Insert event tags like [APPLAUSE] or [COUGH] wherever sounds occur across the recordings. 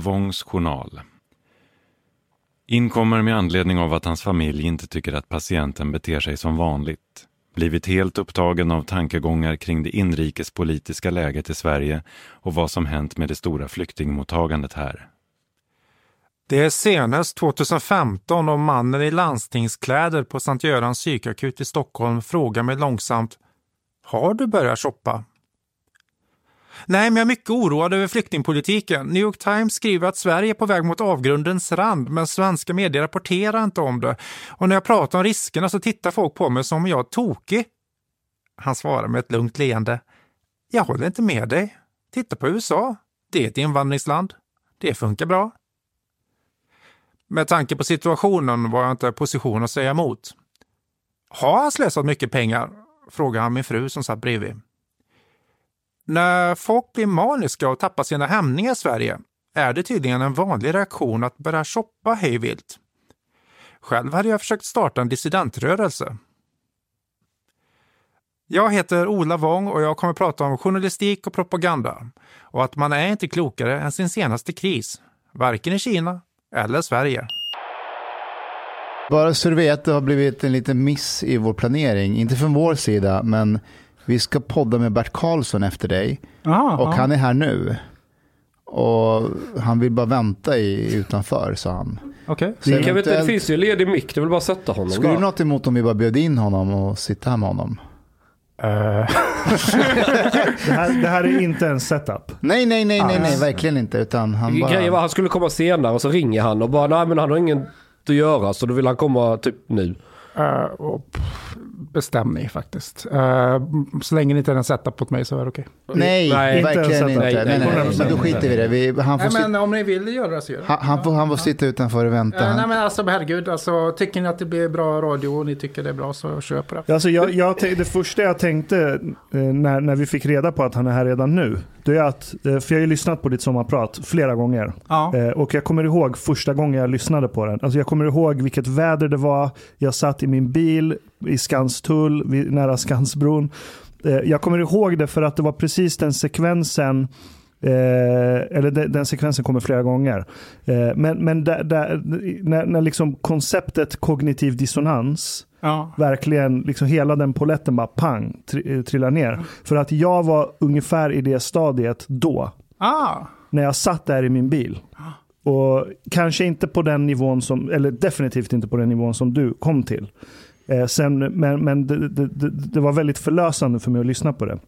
Ur Wångs journal. Inkommer med anledning av att hans familj inte tycker att patienten beter sig som vanligt. Blivit helt upptagen av tankegångar kring det inrikespolitiska läget i Sverige och vad som hänt med det stora flyktingmottagandet här. Det är senast 2015 och mannen i landstingskläder på Sankt Görans psykakut i Stockholm frågar mig långsamt Har du börjat shoppa? Nej, men jag är mycket oroad över flyktingpolitiken. New York Times skriver att Sverige är på väg mot avgrundens rand, men svenska medier rapporterar inte om det. Och när jag pratar om riskerna så tittar folk på mig som om jag är tokig. Han svarar med ett lugnt leende. Jag håller inte med dig. Titta på USA. Det är ett invandringsland. Det funkar bra. Med tanke på situationen var jag inte i position att säga emot. Har han slösat mycket pengar? frågar han min fru som satt bredvid. När folk blir maniska och tappar sina hämningar i Sverige är det tydligen en vanlig reaktion att börja shoppa hejvilt. Själv hade jag försökt starta en dissidentrörelse. Jag heter Ola Wång och jag kommer prata om journalistik och propaganda och att man är inte klokare än sin senaste kris, varken i Kina eller Sverige. Bara så du vet, det har blivit en liten miss i vår planering. Inte från vår sida, men vi ska podda med Bert Karlsson efter dig. Aha, och ja. han är här nu. Och han vill bara vänta i, utanför, sa han. Okej. Inte, det eventuellt- finns ju ledig mick, det vill bara sätta honom Skulle du något emot om vi bara bjöd in honom och sitta här med honom? [LAUGHS] Det här, det här är inte en setup. Nej, nej, nej, nej, nej, Ah. verkligen inte. Utan han bara... Grejen var han skulle komma senare och så ringer han och bara nej men han har inget att göra så då vill han komma typ nu. Eh, och pff, bestäm ni faktiskt. Eh, så länge ni inte är en setup mot mig så är det okej. Nej, Nej, inte verkligen inte. Nej, nej, nej, nej, nej, Men då skiter vi i det. Vi, han, får Nej, men om ni vill göra det så gör det. han, han, får, han får sitta utanför och vänta. Eh, nej men alltså herregud, alltså, tycker ni att det blir bra radio och ni tycker det är bra så kör på det. Alltså jag, jag, det första jag tänkte eh, när, när vi fick reda på att han är här redan nu, det är att, eh, för jag har ju lyssnat på ditt sommarprat flera gånger. Ja. Eh, Och jag kommer ihåg första gången jag lyssnade på den. Alltså jag kommer ihåg vilket väder det var. Jag satt i min bil i Skanstull, nära Skansbron. Eh, Jag kommer ihåg det för att det var precis den sekvensen Eh, eller de, den sekvensen kommer flera gånger. Eh, men men där, där, när, när liksom konceptet kognitiv dissonans Ja. verkligen, liksom hela den poletten bara pang, tri, eh, trillar ner. För att jag var ungefär i det stadiet då Ah. när jag satt där i min bil. Och kanske inte på den nivån som, eller definitivt inte på den nivån som du kom till. Eh, sen, men men det, det, det, det var väldigt förlösande för mig att lyssna på det.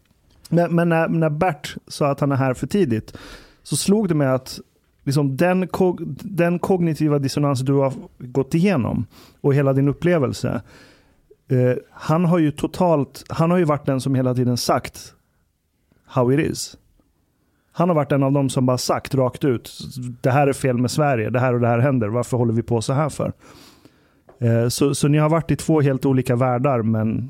Men, men när, när Bert sa att han är här för tidigt så slog det mig att liksom den, kog, den kognitiva dissonans du har gått igenom och hela din upplevelse. Eh, han har ju totalt, han har ju varit den som hela tiden sagt how it is. Han har varit en av dem som bara sagt rakt ut, det här är fel med Sverige, det här och det här händer, varför håller vi på så här för? Eh, Så, så ni har varit i två helt olika världar, men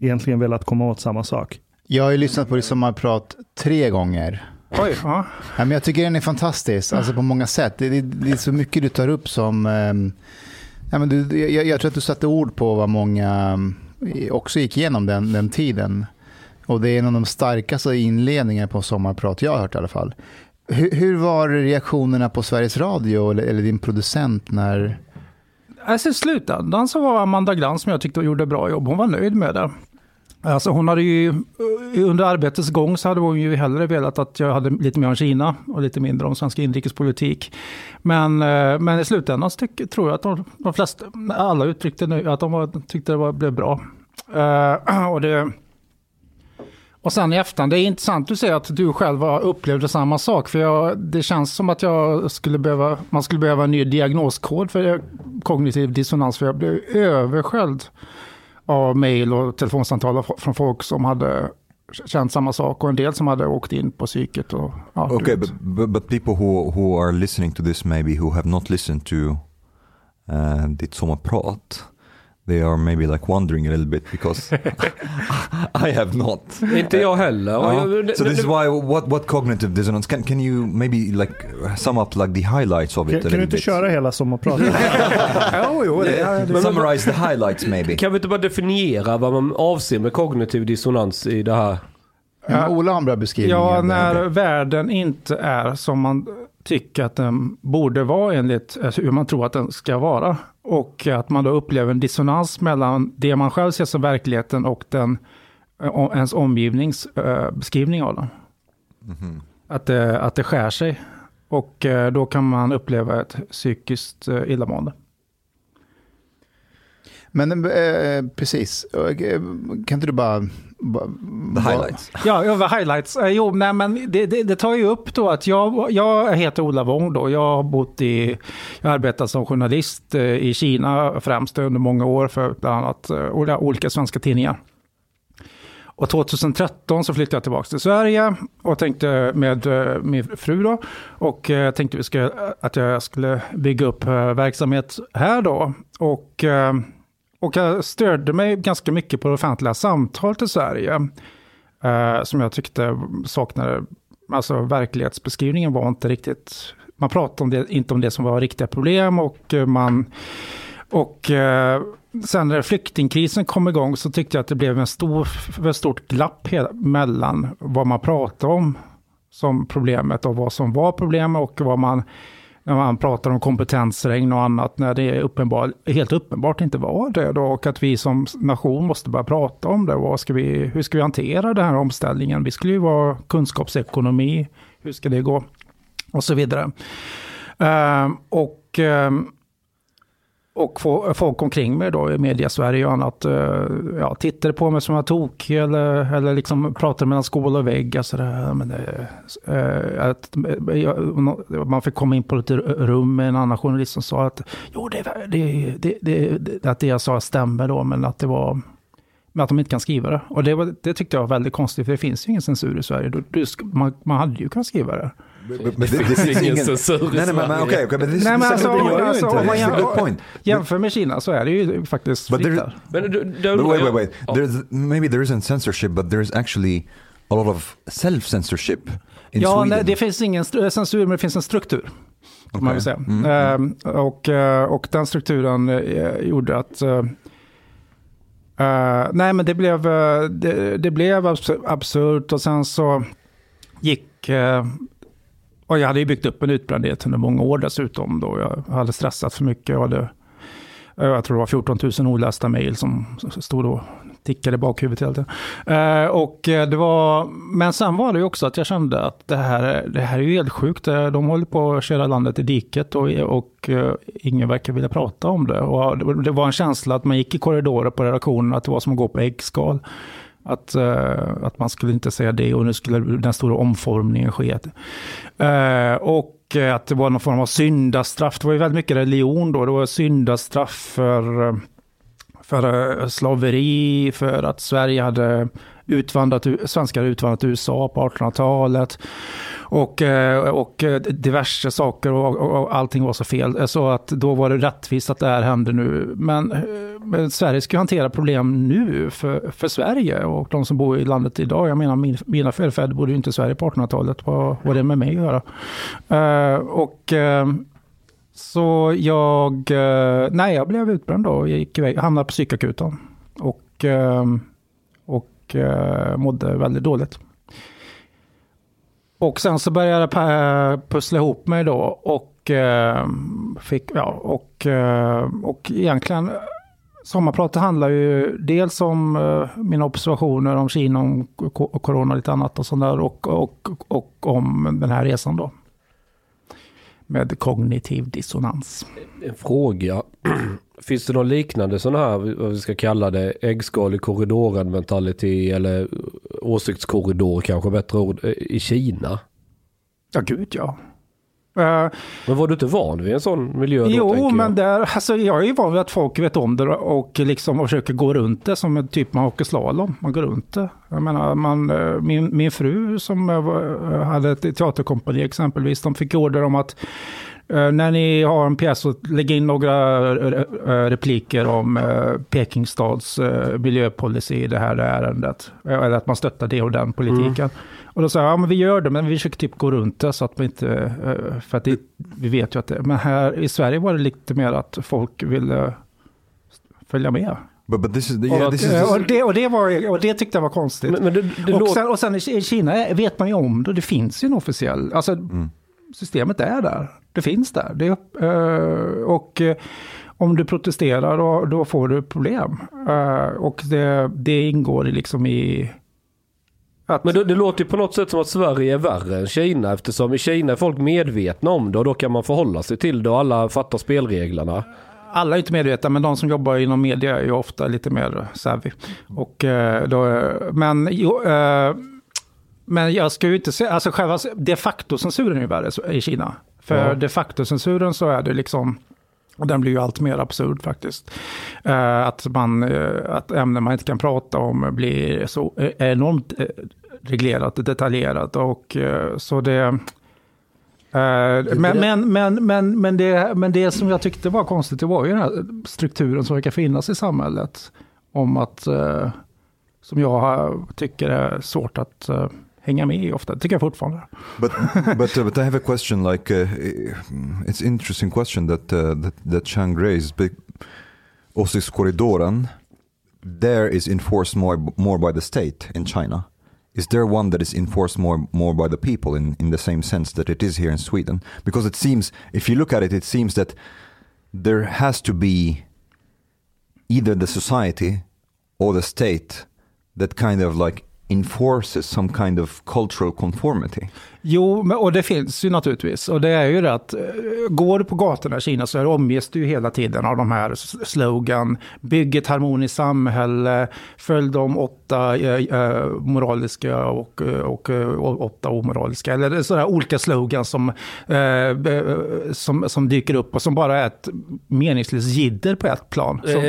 egentligen velat komma åt samma sak. jag har ju lyssnat på ditt sommarprat tre gånger. Oj, ja. Men jag tycker den är fantastisk, alltså på många sätt. Det, det, det är så mycket du tar upp som... ehm, ja, men du, jag, jag tror att du satte ord på vad många ehm, också gick igenom den, den tiden. Och det är en av de starkaste inledningarna på sommarprat jag har hört i alla fall. Hur, hur var reaktionerna på Sveriges Radio eller, eller din producent när... Alltså i slutändan så var Amanda Glans som jag tyckte gjorde bra jobb. Hon var nöjd med det. Alltså hon hade ju, under arbetets gång så hade hon ju hellre velat att jag hade lite mer om Kina och lite mindre om svensk inrikespolitik. Men, eh, men i slutändan så tyck, tror jag att de, de flesta, alla uttryckte nu att de var, tyckte det var, blev bra. Uh, [CLEARS THROAT] och, det, och sen i efterhand, det är intressant att säger att du själv upplevde samma sak. För jag, det känns som att jag skulle behöva, man skulle behöva en ny diagnoskod för kognitiv dissonans. För jag blev översköljd av mejl och telefonsamtal från folk som hade känt samma sak och en del som hade åkt in på psyket. Och, ja, Okay, but, but but people who who are listening to this maybe who have not listened to uh, ditt sommarprat, they are maybe like wondering a little bit because [LAUGHS] I have not. Inte jag heller. Uh, so this is why what what cognitive dissonance can can you maybe like sum up like the highlights of it Kan, du inte bit? köra hela sommarpratet? [LAUGHS] jo, jo, det, det, Summarize the highlights maybe. Kan vi inte bara definiera vad man avser med kognitiv dissonans i det här? Ja, Ola har en bra beskrivning. Ja, det. när världen inte är som man tycker att den borde vara enligt alltså hur man tror att den ska vara. Och att man då upplever en dissonans mellan det man själv ser som verkligheten och den, eh, ens omgivnings eh, beskrivning av den. Mhm. Att det, att det skär sig. Och eh, då kan man uppleva ett psykiskt eh, illamående. Men eh, precis, eh, kan inte du bara... [LAUGHS] The highlights. Ja, över highlights. Jo, nej, men det, det, det tar ju upp då att jag, jag heter Ola Wong då. Jag har bott i, jag har arbetat som journalist eh, i Kina främst under många år för bland annat eh, olika- svenska tidningar. Och 2013 så flyttade jag tillbaka till Sverige och tänkte med eh, min fru då. Och eh, tänkte att jag skulle bygga upp verksamhet här då. Och, och jag störde mig ganska mycket på det offentliga samtalet i Sverige. Eh, som jag tyckte saknade, alltså verklighetsbeskrivningen var inte riktigt, man pratade om det, inte om det som var riktiga problem och eh, man, och eh, sen när flyktingkrisen kom igång så tyckte jag att det blev en stor, ett stort glapp mellan vad man pratade om som problemet och vad som var problemet och vad man, när man pratar om kompetensregn och annat, när det är uppenbar, helt uppenbart inte var det då, och att vi som nation måste börja prata om det. Vad ska vi, hur ska vi hantera den här omställningen? Vi skulle ju vara kunskapsekonomi, hur ska det gå? Och så vidare. Uh, och uh, och folk omkring mig då i media-Sverige och annat eh, ja, tittade på mig som jag tok eller, eller liksom pratade mellan skål och vägg. Alltså det, men eh, det, eh, att, jag, man fick komma in på lite rum med en annan journalist som sa att jo, det, det, det, det, att det jag sa stämmer då, men att det var men att de inte kan skriva det. Och det, var, det tyckte jag var väldigt konstigt, för det finns ju ingen censur i Sverige. Du, du, man, man hade ju kunnat skriva det. But, but this, this is ingen censur i Nej, nej, men, okej, okej, men this, Nej, men alltså, det gör ju alltså, inte. man That's a jäm- good point. Jämför med Kina så är det ju faktiskt But fritt där. Du, But wait, wait, wait. Ja. There's maybe there isn't censorship, but there's actually a lot of self-censorship in Ja, Sweden. nej, det finns ingen censur, men det finns en struktur. Kan man väl säga. Mm. Ehm, och, eh, och den strukturen eh, gjorde att... eh, eh, nej, men det blev, det, det blev abs- absurt och sen så gick och jag hade ju byggt upp en utbrändhet under många år dessutom. Då jag hade stressat för mycket. Jag, hade, eh, jag tror det var 14 000 olästa mejl som stod och tickade i bakhuvudet hela tiden. Eh, och eh, det var, men sen var det ju också att jag kände att det här, är- det här är ju helt sjukt. Eh, de håller på att köra landet i diket och, och eh, ingen verkar vilja prata om det. Och det var en känsla att man gick i korridorer på redaktionen, att det var som att gå på äggskal. Att, eh, att man skulle inte säga det och nu skulle den stora omformningen ske. Eh, och att det var någon form av syndastraff. Det var ju väldigt mycket religion då. Det var syndastraff för för eh, slaveri, för att Sverige hade utvandrat, svenskar hade utvandrat till USA på 1800-talet. Och, eh, och eh, diverse saker och, och, och allting var så fel. Så att då var det rättvist att det här hände nu. Men, eh, men Sverige ska hantera problem nu för, för Sverige och de som bor i landet idag. Jag menar min, mina förfäder bodde ju inte i Sverige på 1800-talet. Vad har det med mig att göra? Och så jag, nej jag blev utbränd då och gick iväg, hamnade på psykakuten. Och, och mådde väldigt dåligt. Och sen så började jag eh, pussla ihop mig då och eh, fick, ja, och, eh, och egentligen Sommarpratet handlar ju dels om eh, mina observationer om Kina, om och corona och lite annat och sånt där och, och, och om den här resan då. Med kognitiv dissonans. En fråga. [CLEARS THROAT] Finns det någon liknande sån här, vad vi ska kalla det, äggskal i korridoren mentalitet eller åsiktskorridor kanske bättre ord, i Kina? Ja, gud ja. Eh, Men var du inte van vid en sån miljö då? jo, men jag? där, alltså, jag är ju van vid att folk vet om det och liksom försöker gå runt det som en typ man åker slalom. Man går runt det. Jag menar, man, eh, min, min fru som eh, hade ett teaterkompani exempelvis, de fick order om att när ni har en pjäs så lägg in några repliker om Pekingstads miljöpolicy i det här ärendet. Eller att man stöttar det och den politiken. Och då sa jag, ja men vi gör det, men vi försöker typ gå runt det så att vi inte, eh, för att det, vi vet ju att det, men här i Sverige var det lite mer att folk ville följa med. But but this is the, Och is det, och, det var, och det tyckte jag var konstigt. Men, men det, det och, sen, och sen i Kina vet man ju om det, det finns ju en officiell, alltså Mm. systemet är där, det finns där. Det, eh, och eh, om du protesterar då, då får du problem. Och det, det ingår i liksom i... Att, Men det, det låter ju på något sätt som att Sverige är värre än Kina eftersom i Kina är folk medvetna om det och då kan man förhålla sig till det och alla fattar spelreglerna. alla är inte medvetna, men de som jobbar inom media är ju ofta lite mer savvy. Och, eh, då, men, jo, eh, men jag ska ju inte säga, alltså själva de facto-censuren är ju värre i Kina. För Ja. de facto-censuren så är det liksom, och den blir ju allt mer absurd faktiskt. Eh, att, man, eh, att ämnen man inte kan prata om blir så eh, enormt reglerat och detaljerat. Och, så det... Men, men, men, men, men, det, men det som jag tyckte var konstigt, det var ju den här strukturen som verkar finnas i samhället. Om att, som jag tycker är svårt att hänga med i ofta. Det tycker jag fortfarande. but but uh, but I have a question. Like, uh, it's interesting question that uh, that that Chang raised. Åsiktskorridoren, there is enforced more more by the state in China. Is there one that is enforced more more by the people in in the same sense that it is here in Sweden? Because it seems, if you look at it, it seems that there has to be either the society or the state that kind of like enforces some kind of cultural conformity. Jo, och det finns ju naturligtvis. Och det är ju det att eh, går du på gatorna i Kina så omges du ju hela tiden av de här slogan. Bygg ett harmoniskt samhälle, följ de åtta eh, eh, moraliska och, och, och åtta omoraliska. Eller det är sådana olika slogans som, eh, som, som dyker upp och som bara är ett meningslöst jidder på ett plan. Som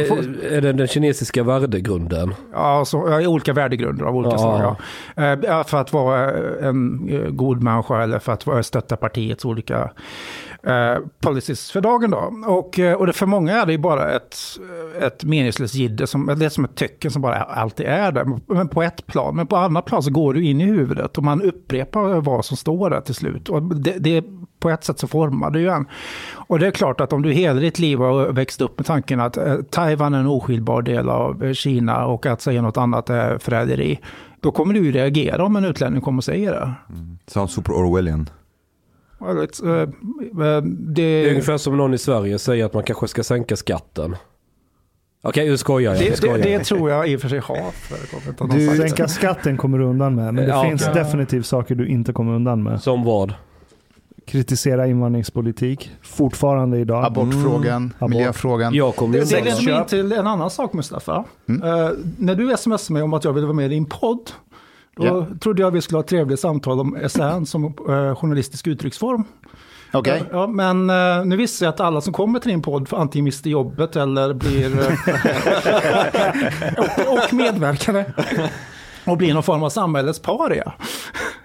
är det den kinesiska värdegrunden? Ja, så, olika värdegrunder av olika Ja. slag. Ja. Eh, för att vara en god människa eller för att stötta partiets olika eh, policies för dagen. Då. Och, eh, och det, för många är det ju bara ett, ett meningslöst jidder, som, det är som ett tecken som bara alltid är där. Men på ett plan, men på annat plan så går du in i huvudet och man upprepar vad som står där till slut. Och det, det på ett sätt så formar det ju en. Och det är klart att om du hela ditt liv har växt upp med tanken att eh, Taiwan är en oskiljbar del av Kina och att säga något annat är förräderi. Då kommer du ju reagera om en utlänning kommer och säger det. Sounds super Orwellian. Well, it's, eh, eh, Det är det, ungefär som någon i Sverige säger att man kanske ska sänka skatten. Okej, nu skojar jag. det, det, skojar det jag. tror jag i och för sig har förekommit. Du, det. sänka skatten kommer du undan med, men det Ja, finns okej. definitivt saker du inte kommer undan med. Som vad? Kritisera invandringspolitik, fortfarande idag. Abortfrågan, Abort. miljöfrågan. Jag kommer Det, leder mig in till en annan sak Mustafa. Eh, när du smsade mig om att jag ville vara med i din podd, då Ja. trodde jag vi skulle ha ett trevligt samtal om SRN som eh, journalistisk uttrycksform. Okej. Ja, men eh, nu visste jag att alla som kommer till din podd antingen mister jobbet eller blir... [LAUGHS] [LAUGHS] och, och medverkare. Och blir någon form av samhällets paria.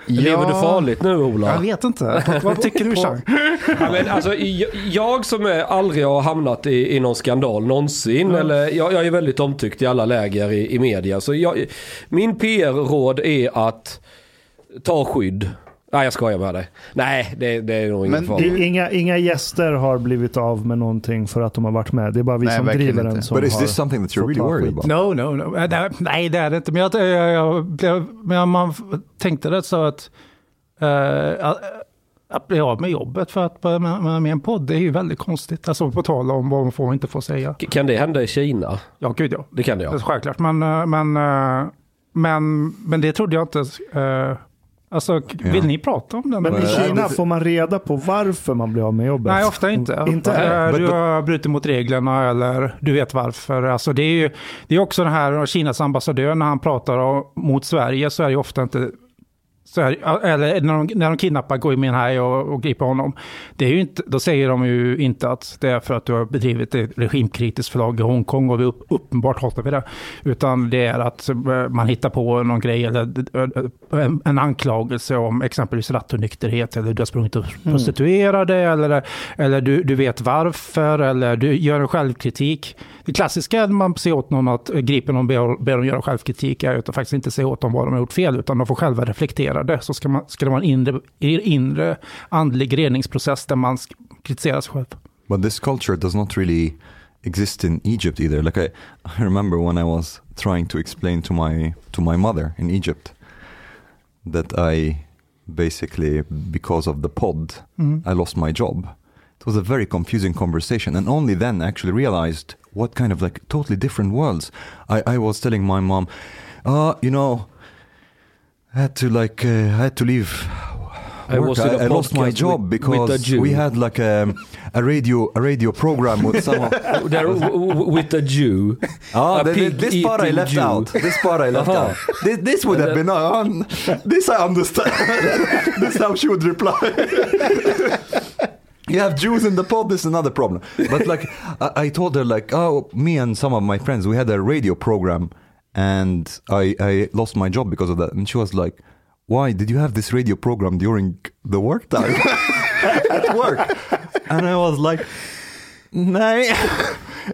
Lever du farligt nu Ola? Jag vet inte. Vad tycker du Chang? Ja, men alltså, jag, jag som är, aldrig har hamnat i, i någon skandal någonsin. Eller, jag, jag är väldigt omtyckt i alla läger i, i media. Så jag, min PR-råd är att ta skydd. Nej jag skojar med dig. Nej det, det är nog ingen fara. Inga, inga gäster har blivit av med någonting för att de har varit med. Det är bara vi Nej, som driver den som But is har this something that you're really worried about? No, no, no. Det- Nej, det är det inte. Men jag, jag, jag blev, men man tänkte det så att, eh, att, bli av med jobbet för att med, med, med en podd, det är ju väldigt konstigt. Alltså på tal om vad man får och inte får säga. K- Kan det hända i Kina? Ja, gud ja. Det kan det Det är ja. självklart. Men, eh, men, eh, men, men det trodde jag inte. eh, Alltså, vill Ja. ni prata om det? Men i Kina får man reda på varför man blir av med jobbet. Nej, ofta inte. Inte? Eh, But- Du har brutit mot reglerna eller du vet varför. Alltså det är ju det är också den här Kinas ambassadör när han pratar om, mot Sverige så är det ofta inte så är, eller när de, när de kidnappar Gui Minhai och, och griper honom. Det är ju inte, då säger de ju inte att det är för att du har bedrivit ett regimkritiskt förlag i Hongkong och vi upp, uppenbart hatar vi det. Utan det är att eh, man hittar på någon grej eller eh, en, en anklagelse om exempelvis rattonykterhet eller du har sprungit upp prostituerade eller, eller du, du vet varför eller du gör en självkritik. Det klassiska när man ser åt någon att gripa någon och ber, dem göra självkritik är att faktiskt inte säga åt dem vad de har gjort fel utan de får själva reflektera det. Så ska, man, ska det vara en inre, inre andlig reningsprocess där man kritiserar sig själv. But this culture does not really exist in Egypt either. Like I, I remember when I was trying to explain to my to my mother in Egypt that I basically because of the pod Mm. I lost my job. It was a very confusing conversation, and only then I actually realized what kind of like totally different worlds. I, I was telling my mom, uh, you know, I had to like uh, I had to leave. I work. was in a I, I lost my job with- because with we had like a, a radio a radio program with some. Of, [LAUGHS] There, w- w- with a Jew. Ah, A the- this part I left Jew. out. This part I left Aha. out. This, this would have been on. [LAUGHS] This I understand. [LAUGHS] this is how she would reply. [LAUGHS] you have Jews in the pod. This is another problem. But like, [LAUGHS] I, I told her like, oh, me and some of my friends, we had a radio program, and I I lost my job because of that. And she was like, why did you have this radio program during the work time [LAUGHS] at work? And I was like. No,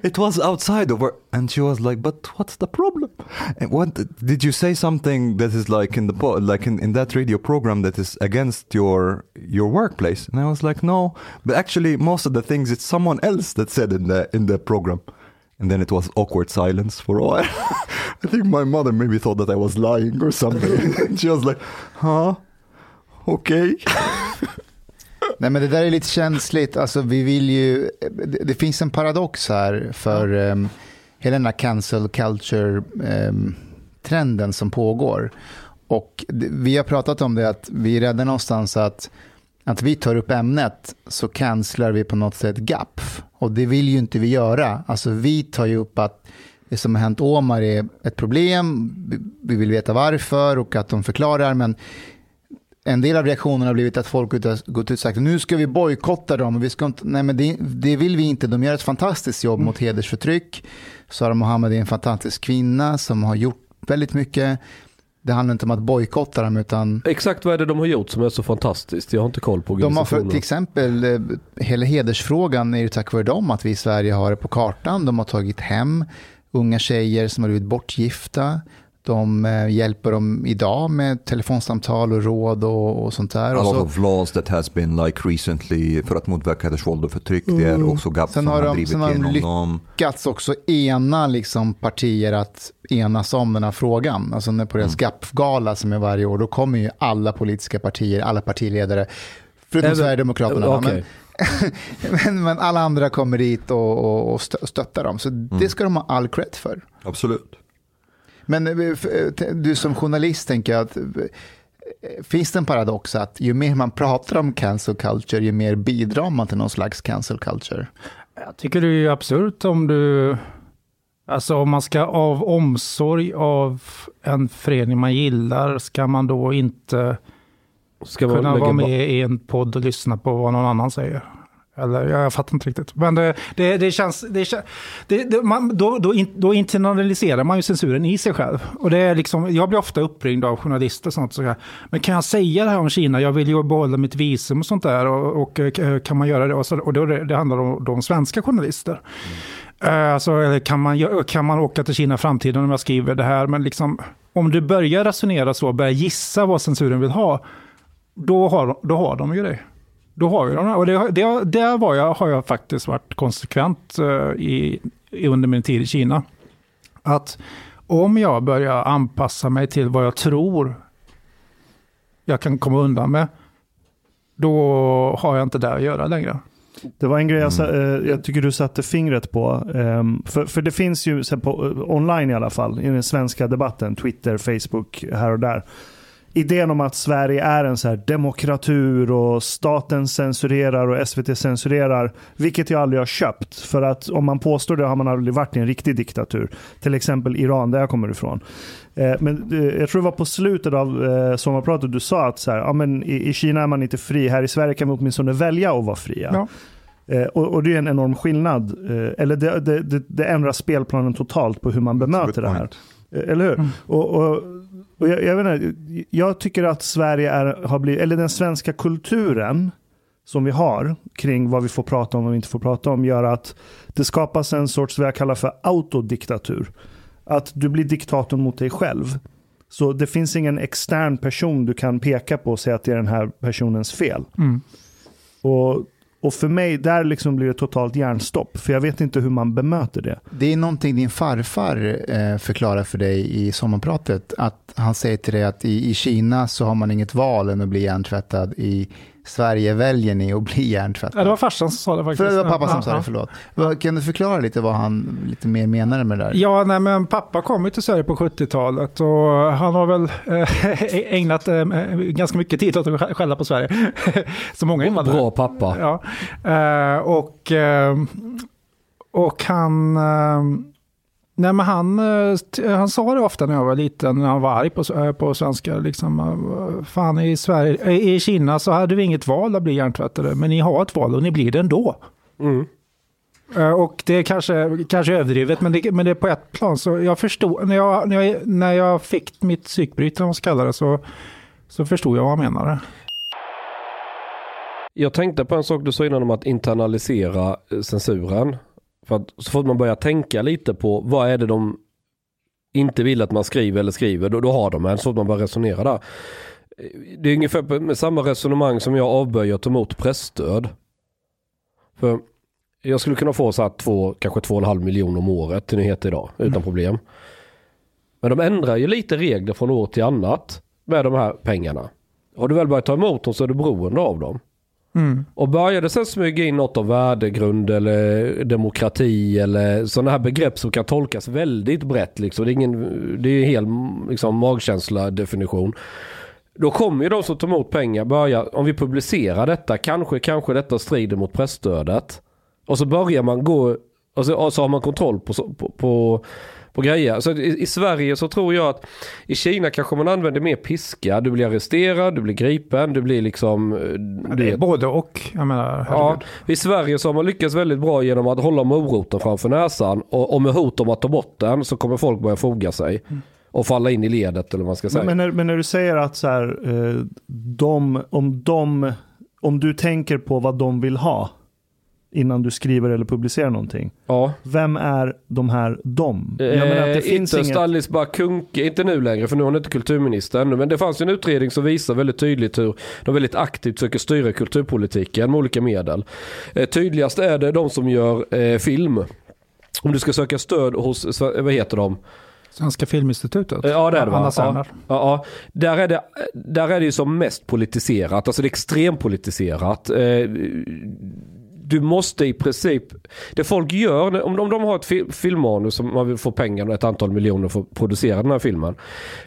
it was outside work. And she was like, but what's the problem? And what did you say something that is like in the po- like in, in that radio program that is against your your workplace? And I was like, no, but actually most of the things it's someone else that said in the in the program. And then it was awkward silence for a while. [LAUGHS] I think my mother maybe thought that I was lying or something. [LAUGHS] she was like, huh? Okay. [LAUGHS] Nej men det där är lite känsligt. Alltså vi vill ju, det, det finns en paradox här för um, hela den här cancel culture um, trenden som pågår. Och det, vi har pratat om det att vi är rädda någonstans att, att vi tar upp ämnet så cancelar vi på något sätt GAP. Och det vill ju inte vi göra. Alltså vi tar ju upp att det som har hänt Omar är ett problem, vi- vi vill veta varför och att de förklarar, men en del av reaktionerna har blivit att folk har gått ut och sagt nu ska vi bojkotta dem. Och vi ska inte, nej men det, det vill vi inte. De gör ett fantastiskt jobb mot hedersförtryck. Sara Mohammed är en fantastisk kvinna som har gjort väldigt mycket. Det handlar inte om att bojkotta dem utan Exakt vad är det de har gjort som är så fantastiskt? Jag har inte koll på de har för, till exempel eh, hela hedersfrågan är ju tack vare dem att vi i Sverige har det på kartan. De har tagit hem unga tjejer som har blivit bortgifta. De eh, hjälper dem idag med telefonsamtal och råd och, och sånt där. A Och lot så- of laws that has been like recently för att motverka hedersvåld och förtryck. Det är också GAP Sen som har har, de- drivit sen har de igenom lyck- dem. lyckats också ena liksom partier att enas om den här frågan. Alltså när på deras GAP-gala som är varje år, då kommer ju alla politiska partier, alla partiledare, förutom Även- Sverigedemokraterna. Okej. Men, [LAUGHS] men, men alla andra kommer dit och, och, och stö- stöttar dem. Så det ska de ha all cred för. Absolut. Men eh, eh, du som journalist tänker jag att eh, finns det en paradox att ju mer man pratar om cancel culture, ju mer bidrar man till någon slags cancel culture? Jag tycker det är absurt om du... Alltså om man ska av omsorg av en förening man gillar, ska man då inte Ska kunna vara med i en podd och lyssna på vad någon annan säger? Eller ja, jag fattar inte riktigt. Men det, det, det känns... Det, det, man, då, då, in, då internaliserar man ju censuren i sig själv. Och det är liksom, jag blir ofta uppringd av journalister och sånt. Så här, men kan jag säga det här om Kina? Jag vill ju behålla mitt visum och sånt där. Och, och eh, kan man göra det? Och, så, och då, det handlar om de svenska journalister. Eh, Alltså, eller kan, man, kan man åka till Kina i framtiden om jag skriver det här? Men liksom, om du börjar resonera så, börjar gissa vad censuren vill ha, då har, då har de ju det. Då har ju de det. Och det, det, där var jag, har jag faktiskt varit konsekvent eh, i, under min tid i Kina. Att om jag börjar anpassa mig till vad jag tror jag kan komma undan med, då har jag inte där att göra längre. Det var en grej jag, sa- eh, jag tycker du satte fingret på. Ehm, för, för det finns ju så här på, eh, online i alla fall, i den svenska debatten, Twitter, Facebook, här och där. Idén om att Sverige är en så här demokratur och staten censurerar och SVT censurerar, vilket jag aldrig har köpt. För att om man påstår det har man aldrig varit i en riktig diktatur. Till exempel Iran, där jag kommer ifrån. Eh, Men eh, jag tror det var på slutet av eh, sommarpratet du sa att så här, ja, men i, Kina är man inte fri, här i Sverige kan vi åtminstone välja att vara fria. Ja. Och, och det är en enorm skillnad. Eller det, det, det, det ändrar spelplanen totalt på hur man bemöter det här. Eller hur? Mm. Och, och, och jag, jag, vet inte, jag tycker att Sverige är, har blivit, eller den svenska kulturen som vi har kring vad vi får prata om och inte får prata om gör att det skapas en sorts vad jag kallar för autodiktatur. Att du blir diktatorn mot dig själv. Så det finns ingen extern person du kan peka på och säga att det är den här personens fel. Mm. Och, och för mig, där liksom blir det totalt hjärnstopp. För jag vet inte hur man bemöter det. Det är någonting din farfar eh, förklarar för dig i sommarpratet. Att han säger till dig att i, i Kina så har man inget val än att bli hjärntvättad. I Sverige väljer ni att bli hjärntvättad. Ja, det var farsan som sa det faktiskt. För det var pappa som Ja, sa ja. det, förlåt. Vad- Kan du förklara lite vad han lite mer menade med det där? Ja, nej, men pappa kom ju till Sverige på 70-talet och han har väl eh, [LAUGHS] ägnat eh, ganska mycket tid åt att skä- skälla på Sverige. [LAUGHS] Så många invandrare. Bra pappa. Ja, eh, och, och han... Eh, nej men han, eh, t- han sa det ofta när jag var liten, när han var arg på, eh, på svenska. Liksom, eh, fan i, Sverige, eh, i Kina så hade vi inget val att bli hjärntvättade, men ni har ett val och ni blir det ändå. Mm. Eh, Och det är kanske, kanske överdrivet, men det, men det är på ett plan. Så jag förstod, när jag, när jag, när jag fick mitt psykbryt, om man ska kalla det, så, så förstod jag vad han menade. Jag tänkte på en sak du sa innan om att internalisera eh, censuren. För att så fort man börjar tänka lite på vad är det de inte vill att man skriver eller skriver, då, då har de en. Så fort man börjar resonera där. Det är ungefär med samma resonemang som jag avböjer att ta emot pressstöd. För jag skulle kunna få så här två, kanske två och en halv miljon om året till nyheter idag, utan problem. Men de ändrar ju lite regler från år till annat med de här pengarna. Har du väl börjat ta emot dem så är du beroende av dem. Mm. Och började sen smyga in något om värdegrund eller demokrati eller sådana här begrepp som kan tolkas väldigt brett. Liksom. Det är, ingen, det är en hel liksom, magkänsla definition. Då kommer ju de som tar emot pengar börja, om vi publicerar detta, kanske, kanske detta strider mot pressstödet. Och så börjar man gå, och så, och så har man kontroll på, på, på, på grejer. Så i, I Sverige så tror jag att i Kina kanske man använder mer piska. Du blir arresterad, du blir gripen, du blir liksom... eh, du Det är vet, både och. Jag menar, Ja. I Sverige så har man lyckats väldigt bra genom att hålla moroten framför näsan och, och med hot om att ta bort den så kommer folk börja foga sig. Och falla in i ledet eller vad man ska säga. Men, men, när, men när du säger att så här, eh, de, om, de, om du tänker på vad de vill ha innan du skriver eller publicerar någonting. ja. Vem är de här de? Jag menar att det Eh, finns ytterst inget... Alice Bah Kuhnke, inte nu längre för nu är hon inte kulturminister ännu. Men det fanns en utredning som visar väldigt tydligt hur de väldigt aktivt försöker styra kulturpolitiken med olika medel. Eh, tydligast är det de som gör eh, film. Om du ska söka stöd hos, Sve- vad heter de? Svenska Filminstitutet. Eh, Ja det är det va? Anna Ja, Serner. ja, ja. Där, är det, där är det ju som mest politiserat, alltså det är extremt politiserat. Eh, du måste i princip, det folk gör, om, om de har ett fil, filmmanus som man vill få pengar och ett antal miljoner för att producera den här filmen.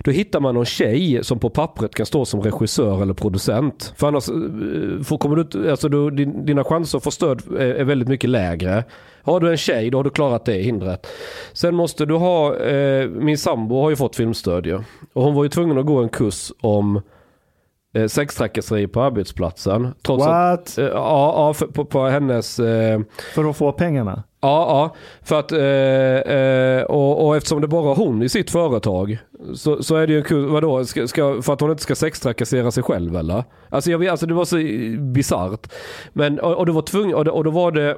Då hittar man någon tjej som på pappret kan stå som regissör eller producent. För annars eh, får, kommer du, alltså du, din, dina chanser att få stöd är, är väldigt mycket lägre. Har du en tjej då har du klarat det hindret. Sen måste du ha, eh, min sambo har ju fått filmstöd ju. Och hon var ju tvungen att gå en kurs om eh, sextrakasseri på arbetsplatsen. Trots att, What? eh, ja, ja för, på, på hennes eh, För att få pengarna? Ja, ja. För att, eh, eh, och, och eftersom det bara är hon i sitt företag så, så är det ju en kurs, vadå, ska, ska, för att hon inte ska sextrakassera sig själv eller? Alltså, jag, alltså det var så bisarrt. Men, och, och, det var tvungen, och, det, och då var det,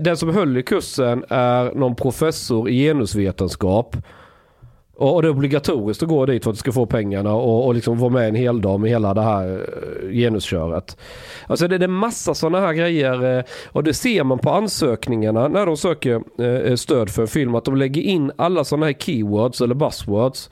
den som höll i kursen är någon professor i genusvetenskap. Och, och det är obligatoriskt att gå dit för att du ska få pengarna och, och liksom vara med en hel dag med hela det här eh, genusköret. Alltså det, det är massa sådana här grejer eh, och det ser man på ansökningarna när de söker eh, stöd för en film att de lägger in alla sådana här keywords eller buzzwords.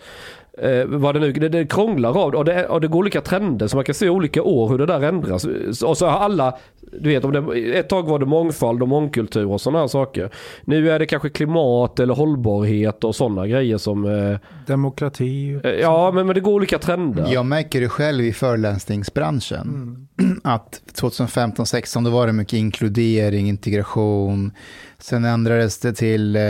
Eh, vad det nu, det, det krånglar av och, det och det går olika trender så man kan se olika år hur det där ändras. Och så har alla, du vet, om det, ett tag var det mångfald och mångkultur och sådana här saker. Nu är det kanske klimat eller hållbarhet och sådana grejer som, eh, Demokrati. eh, ja men, men det går olika trender. Jag märker det själv i föreläsningsbranschen. Att 2015-16 då var det mycket inkludering, integration. Sen ändrades det till, eh,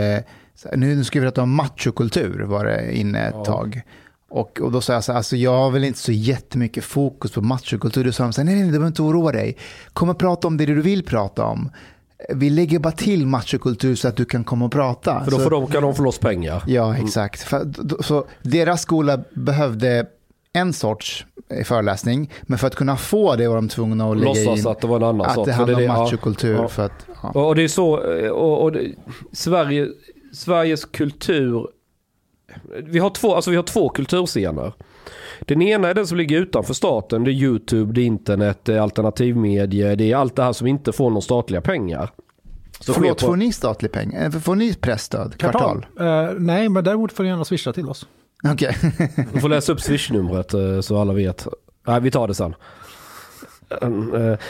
nu ska vi prata om machokultur var det inne ett tag. Och, och då sa jag så här, alltså jag har väl inte så jättemycket fokus på machokultur. Då sa de så här, nej, nej, nej, du behöver inte oroa dig. Kom och prata om det du vill prata om. Vi lägger bara till machokultur så att du kan komma och prata. För då får de, kan de få loss pengar. Ja, exakt. För, d- så deras skola behövde en sorts eh, föreläsning, men för att kunna få det var de tvungna att lägga Låtsas in att det var en annan att sak. det För handlar om ja. machokultur. Ja. För att, ja. Och, och det är så, eh, och, och det, Sverige, Sveriges kultur, vi har, två, alltså vi har två kulturscener. Den ena är den som ligger utanför staten. Det är YouTube, det är internet, det är alternativmedier, det är allt det här som inte får några statliga pengar. Så Förlåt, på... får ni statlig pengar? Eh, får ni pressstöd? Kvartal? Kvartal? Uh, nej, men däremot får ni gärna swisha till oss. Okej. [LAUGHS] Okay. du får läsa upp swishnumret uh, så alla vet. Nej, vi tar det sen. Uh,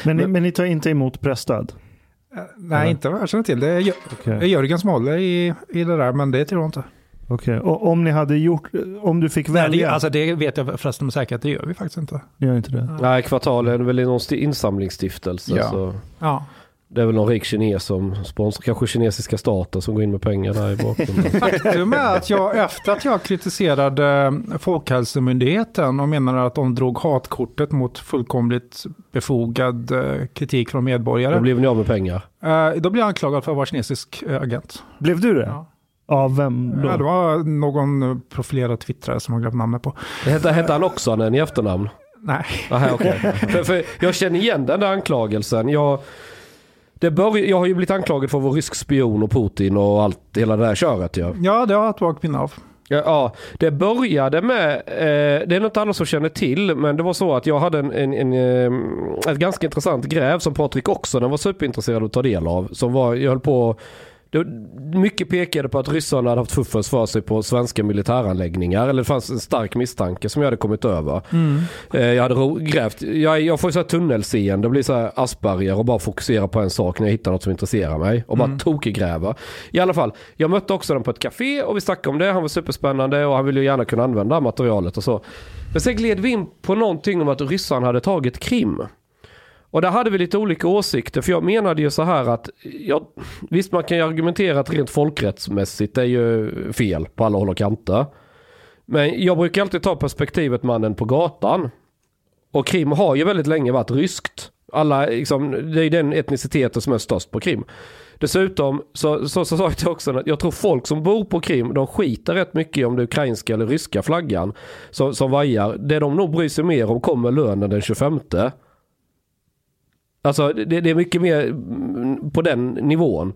men, men, men ni tar inte emot pressstöd? Nej, ja. inte vad jag känner till. Det är, okay. Jörgen som håller i, i det där, men det tror jag inte. Okej, okay. och om ni hade gjort, om du fick välja? Nej, det, alltså det vet jag förresten med säkerhet, det gör vi faktiskt inte. Gör inte det? Nej, kvartalen är väl någon insamlingsstiftelse. Ja. Så. ja. Det är väl någon rik kines som sponsrar, kanske kinesiska staten som går in med pengar där i bakgrunden. [LAUGHS] Faktum är att jag efter att jag kritiserade Folkhälsomyndigheten och menade att de drog hatkortet mot fullkomligt befogad eh, kritik från medborgare. Då blev ni av med pengar? Eh, då blev jag anklagad för att vara kinesisk eh, agent. Blev du det? Ja. Av vem då? Ja, det var någon profilerad twittrare som har glömt namnet på. Hette, hette han också en i efternamn? Nej. Aha, okay. [LAUGHS] för, för jag känner igen den där anklagelsen. Jag, det bör, jag har ju blivit anklagad för att vara rysk spion och Putin och allt, hela det där köret. Ja, ja det har jag ett vagt minne av. Ja, ja, det började med, eh, det är något annat som känner till, men det var så att jag hade en, en, en eh, ett ganska intressant gräv som Patrik också den var superintresserad av att ta del av. Som var, jag höll på det, mycket pekade på att ryssarna hade haft fuffens för sig på svenska militäranläggningar. Eller det fanns en stark misstanke som jag hade kommit över. Mm. Eh, jag hade grävt, jag, jag får så här tunnelseende, det blir så här Asperger och bara fokusera på en sak när jag hittar något som intresserar mig. Och bara mm. tokgräva. I alla fall, jag mötte också den på ett café och vi snackade om det. Han var superspännande och han ville ju gärna kunna använda materialet och så. Men sen gled vi in på någonting om att ryssarna hade tagit Krim. Och där hade vi lite olika åsikter. För jag menade ju så här att, ja, visst man kan ju argumentera att rent folkrättsmässigt är ju fel på alla håll och kanter. Men jag brukar alltid ta perspektivet mannen på gatan. Och Krim har ju väldigt länge varit ryskt. Alla, liksom, det är den etniciteten som är störst på Krim. Dessutom så, så, så sa jag också att jag tror folk som bor på Krim, de skiter rätt mycket om det ukrainska eller ryska flaggan som, som vajar. Det de nog bryr sig mer om kommer lönen den 25 Alltså det, det, är mycket mer på den nivån.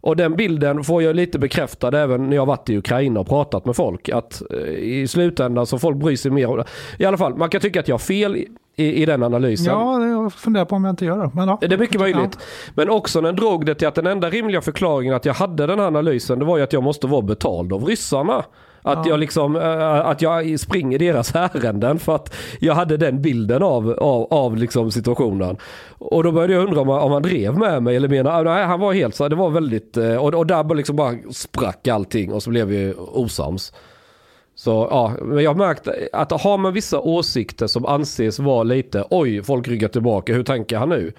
Och den bilden får jag lite bekräftad även när jag varit i Ukraina och pratat med folk. Att eh, i slutändan så folk bryr sig mer. I alla fall, man kan tycka att jag har fel i, i, den analysen. Ja, jag funderar på om jag inte gör det. Men ja. Det är mycket möjligt. Ja. Men också den drog det till att den enda rimliga förklaringen att jag hade den här analysen det var ju att jag måste vara betald av ryssarna. Att, ja. jag liksom, äh, att jag springer deras [LAUGHS] ärenden för att jag hade den bilden av, av, av liksom situationen. Och då började jag undra om, om han drev med mig eller menar, nej han var helt så, det var väldigt, äh, och, och där liksom bara sprack allting och så blev vi osams. Så ja, men jag har märkt att har man vissa åsikter som anses vara lite, oj, folk ryggar tillbaka, hur tänker han nu?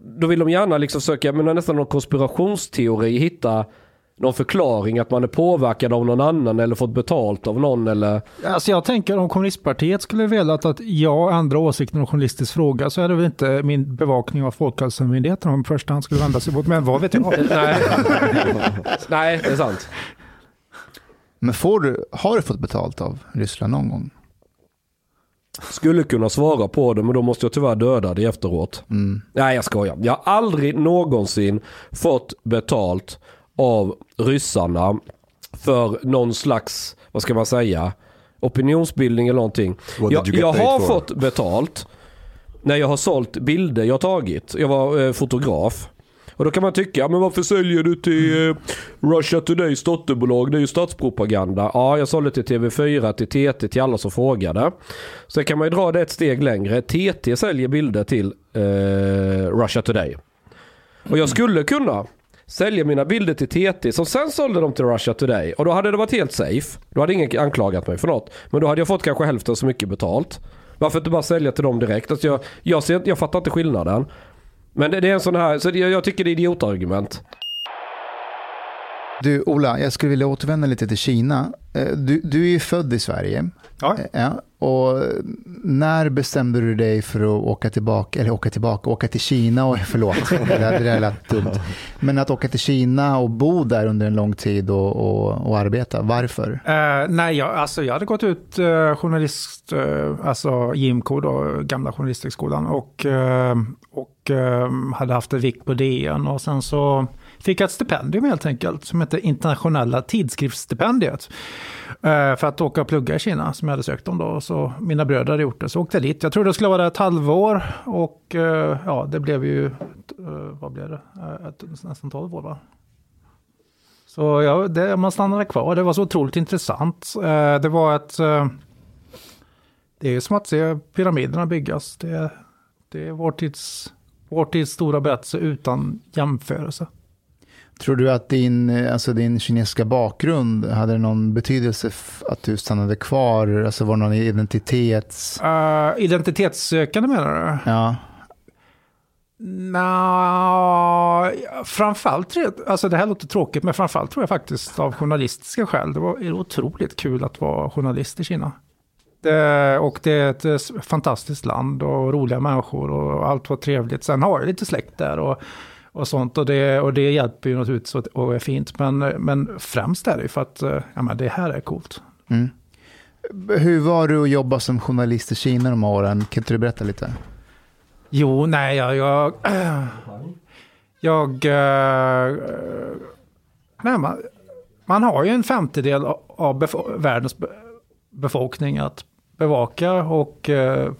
Då vill de gärna liksom söka, men nästan någon konspirationsteori, hitta någon förklaring att man är påverkad av någon annan eller fått betalt av någon eller? Alltså jag tänker om kommunistpartiet skulle velat att jag ändrar åsikten om journalistisk fråga så är det väl inte min bevakning av Folkhälsomyndigheten om första hand skulle vända sig mot, men vad vet jag? [LAUGHS] Nej. Nej, det är sant. Men får du, har du fått betalt av Ryssland någon gång? Skulle kunna svara på det men då måste jag tyvärr döda det efteråt. Mm. Nej jag skojar. Jag har aldrig någonsin fått betalt av ryssarna för någon slags, vad ska man säga, opinionsbildning eller någonting. Jag, jag har fått betalt när jag har sålt bilder jag tagit. Jag var eh, fotograf. Och då kan man tycka, men varför säljer du till eh, Russia Todays dotterbolag? Det är ju statspropaganda. Ja, jag sålde till TV4, till TT, till alla som frågade. Sen kan man ju dra det ett steg längre. TT säljer bilder till eh, Russia Today. Och jag skulle kunna sälja mina bilder till TT som sen sålde dem till Russia Today. Och då hade det varit helt safe. Då hade ingen anklagat mig för något. Men då hade jag fått kanske hälften så mycket betalt. Varför inte bara sälja till dem direkt? Alltså jag, jag, ser, jag fattar inte skillnaden. Men det, det är en sån här, så jag, jag tycker det är idiotargument. Du Ola, jag skulle vilja återvända lite till Kina. Eh, du, du är ju född i Sverige. Ja. Eh, ja. Och när bestämde du dig för att åka tillbaka, eller åka tillbaka, åka till Kina och, förlåt, det där lät dumt. Men att åka till Kina och bo där under en lång tid och, och, och arbeta, varför? Uh, nej, jag, alltså jag hade gått ut uh, journalist, uh, alltså JMK då, gamla journalisthögskolan och, och hade haft ett vikt på DN och sen så fick jag ett stipendium helt enkelt som heter Internationella tidskriftsstipendiet. Eh, för att åka och plugga i Kina som jag hade sökt om då. Så mina bröder hade gjort det, så åkte jag dit. Jag trodde det skulle vara ett halvår och eh, ja, det blev ju, eh, vad blev det, ett, nästan 12 år va? Så ja, det, man stannade kvar, det var så otroligt intressant. Det var ett, det är som att se pyramiderna byggas. Det, det är vår tids, vår tids stora berättelse utan jämförelse. Tror du att din, alltså din kinesiska bakgrund hade någon betydelse att du stannade kvar? Alltså var det någon identitets... Uh, identitetssökande menar du? Ja. Nå, framförallt, alltså det här låter tråkigt, men framförallt tror jag faktiskt av journalistiska skäl. Det var otroligt kul att vara journalist i Kina. Det, och det är ett fantastiskt land och roliga människor och allt var trevligt. Sen har jag lite släkt där och och sånt. Och det, och det hjälper ju naturligtvis och är fint. Men, men främst är det ju för att eh, ja, men det här är coolt. Mm. Hur var det att jobba som journalist i Kina de åren? Kan inte du berätta lite? Jo, nej, jag... Jag... [CLEARS THROAT] jag äh, nej, man, man har ju en femtedel av befo världens befolkning att bevaka och äh,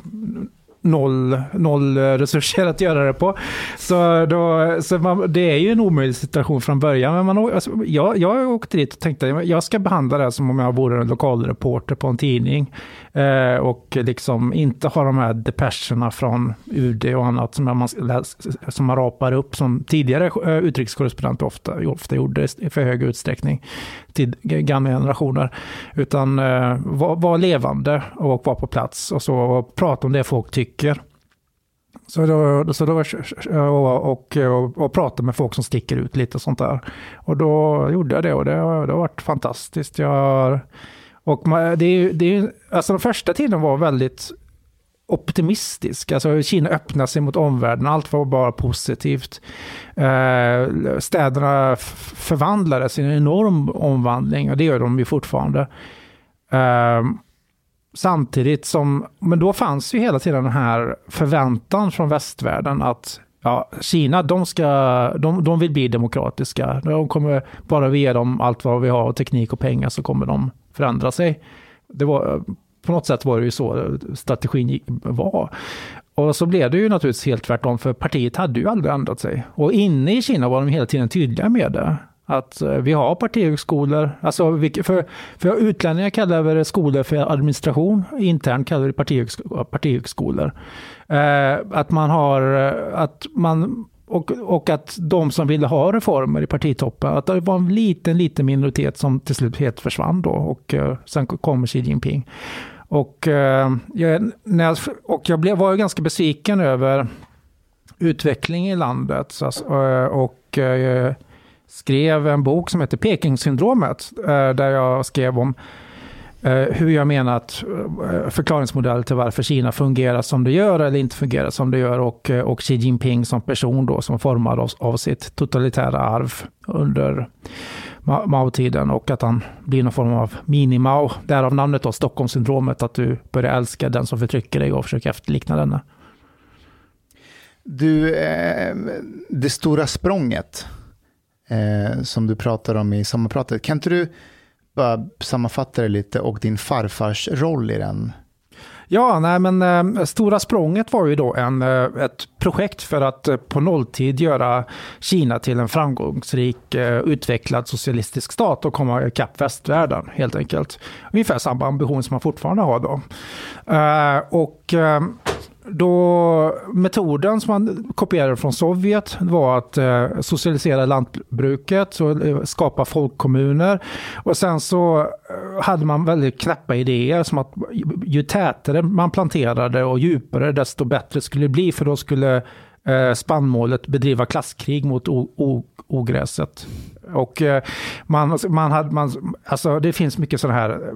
noll, noll resurser att göra det på. Så, då, så man, det är ju en omöjlig situation från början. Men man, alltså, jag, jag åkte dit och tänkte att jag ska behandla det här som om jag vore en lokalreporter på en tidning. Eh, och liksom inte ha de här depescherna från UD och annat som man, som man rapar upp som tidigare eh, utrikeskorrespondenter ofta, ofta gjorde i för hög utsträckning till gamla generationer. Utan eh, vara var levande och vara på plats och så och prata om det folk tycker. Så då, så då, och, och, och, och prata med folk som sticker ut lite och sånt där. Och då gjorde jag det och det, det har varit fantastiskt. Jag och det är, det är, alltså den första tiden var väldigt optimistisk. Alltså Kina öppnade sig mot omvärlden, allt var bara positivt. Eh, städerna förvandlades i en enorm omvandling och det gör de ju fortfarande. Eh, samtidigt som, men då fanns ju hela tiden den här förväntan från västvärlden att ja, Kina, de, ska, de, de vill bli demokratiska. De kommer, bara vi ger dem allt vad vi har, och teknik och pengar, så kommer de förändra sig. Det var, på något sätt var det ju så strategin var. Och så blev det ju naturligtvis helt tvärtom, för partiet hade ju aldrig ändrat sig. Och inne i Kina var de hela tiden tydliga med det. Att eh, vi har partihögskolor, alltså för, för utlänningar kallar vi det skolor för administration, internt kallar vi det partihögskolor. Eh, att man har, eh, att man och, och att de som ville ha reformer i partitoppen, att det var en liten, liten minoritet som till slut helt försvann då och uh, sen kom Xi Jinping. Och, uh, jag, när jag, och jag blev, var ju ganska besviken över utvecklingen i landet. så, uh, och skrev en bok som heter Pekingsyndromet där jag skrev om Eh, hur jag menar att eh, förklaringsmodell till varför Kina fungerar som det gör eller inte fungerar som det gör och, eh, och Xi Jinping som person då som formad av, av sitt totalitära arv under Mao-tiden och att han blir någon form av mini-Mao. Därav namnet då, Stockholmssyndromet, att du börjar älska den som förtrycker dig och försöker efterlikna denna. Du, det stora språnget som du pratar om i sommarpratet, kan inte du bara sammanfatta det lite och din farfars roll i den? Ja, nej men äh, Stora språnget var ju då en, äh, ett projekt för att äh, på nolltid göra Kina till en framgångsrik utvecklad socialistisk stat och komma ikapp västvärlden helt enkelt. Ungefär samma ambition som man fortfarande har då. och då metoden som man kopierade från Sovjet var att eh, socialisera lantbruket, och eh, skapa folkkommuner. Och sen så eh, hade man väldigt knäppa idéer som att ju tätare man planterade och djupare desto bättre skulle det bli för då skulle eh, spannmålet bedriva klasskrig mot ogräset. Och eh, man, alltså, man hade, man, alltså det finns mycket sådana här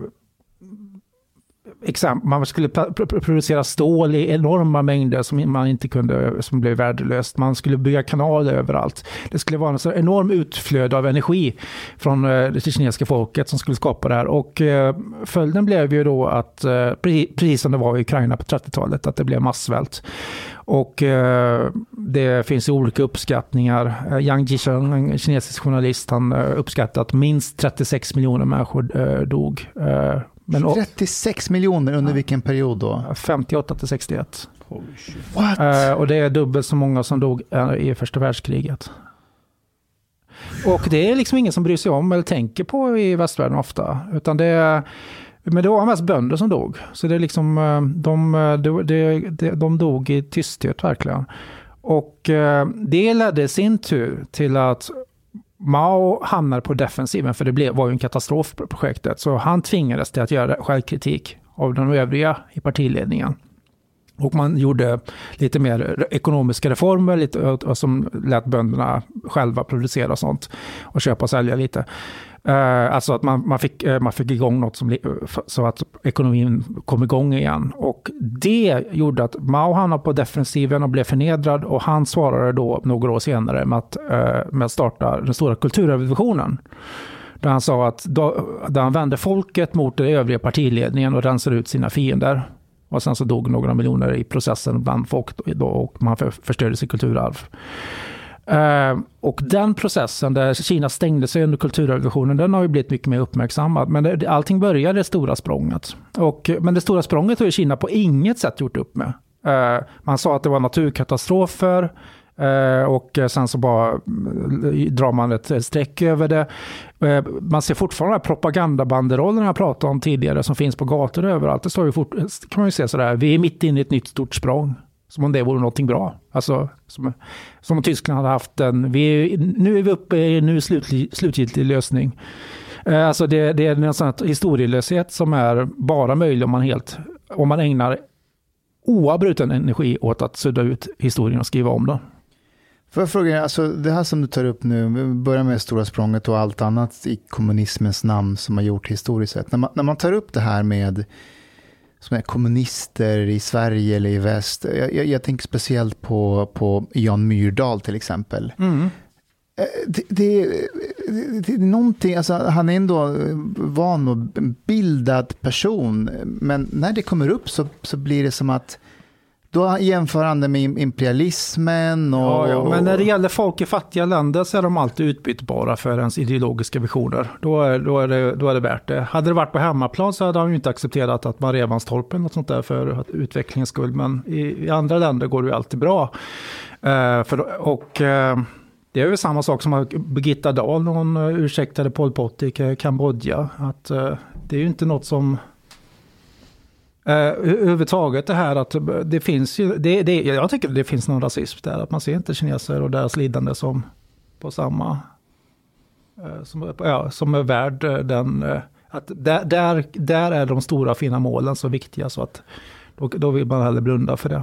man skulle producera stål i enorma mängder som man inte kunde, som blev värdelöst. Man skulle bygga kanaler överallt. Det skulle vara en så enorm utflöde av energi från eh, det kinesiska folket som skulle skapa det här. Och eh, följden blev ju då att, eh, precis som det var i Ukraina på 30-talet, att det blev massvält. Och det finns olika uppskattningar. Yang Jisheng, en kinesisk journalist, han uppskattar att minst 36 miljoner människor dog men, 36 miljoner under ja. vilken period då? 58 till 61. What? Uh, och det är dubbelt så många som dog uh, i första världskriget. Och det är liksom ingen som bryr sig om eller tänker på i västvärlden ofta. Utan det är, men det var mest bönder som dog. Så det är liksom, uh, de, de, de, de dog i tysthet verkligen. Och det ledde i sin tur till att Mao hamnade på defensiven, för det blev, var ju en katastrof på projektet. Så han tvingades till att göra självkritik av de övriga i partiledningen. Och man gjorde lite mer ekonomiska reformer, lite, som lät bönderna själva producera sånt och köpa och sälja lite. Uh, alltså att man, man, fick, uh, man fick igång något som, eh, så att ekonomin kom igång igen. Och det gjorde att Mao hamnade på defensiven och blev förnedrad och han svarade då några år senare med att, uh, med att starta den stora kulturrevolutionen. Där han sa att då, där han vände folket mot den övriga partiledningen och rensade ut sina fiender. Och sen så dog några miljoner i processen bland folk då, och man förstörde sitt kulturarv. Eh, och den processen där Kina stängde sig under kulturrevolutionen, den har ju blivit mycket mer uppmärksammad. Men det, allting började det stora språnget. Och, men det stora språnget har ju Kina på inget sätt gjort upp med. Eh, man sa att det var naturkatastrofer. Eh, och sen så bara drar man ett streck över det. Man ser fortfarande propagandabanderollerna jag pratade om tidigare som finns på gator överallt. Det står ju fort, kan man ju se sådär, vi är mitt inne i ett nytt stort språng. Som om det vore någonting bra. Alltså, som, som om Tyskland hade haft en... Vi, nu är vi uppe i en nu slutgiltig lösning. Eh, alltså det, det är en sån historielöshet som är bara möjlig om man helt... Om man ägnar oavbruten energi åt att sudda ut historien och skriva om den. Får jag fråga, alltså det här som du tar upp nu, vi börjar med Stora språnget och allt annat i kommunismens namn som har gjort historiskt sett. När man, när man tar upp det här med som är kommunister i Sverige eller i väst. Jag, jag, jag tänker speciellt på, på Jan Myrdal till exempel. Mm. Eh, det, det, det, är någonting, alltså, han är ändå van och bildad person, men när det kommer upp så, så blir det som att då jämför han det med imperialismen. Och, ja, ja, men när det gäller folk i fattiga länder så är de alltid utbytbara för ens ideologiska visioner. Då är, då är, det, då är det värt det. Hade det varit på hemmaplan så hade han ju inte accepterat att man rev hans torpen och sånt där för utvecklingens skull. Men i, i andra länder går det ju alltid bra. Uh, för, och... Uh, det är ju samma sak som Birgitta Dahl, hon ursäktade Pol Pot i Kambodja. Att, det är ju inte något som Uh, överhuvudtaget det här att det finns ju, det, det, jag tycker det finns någon rasism där, att man ser inte kineser och deras lidande som på samma, uh, som, ja, som är värd eh, den, uh, att där, där, där är de stora fina målen så viktiga så att då, då vill man hellre blunda för det.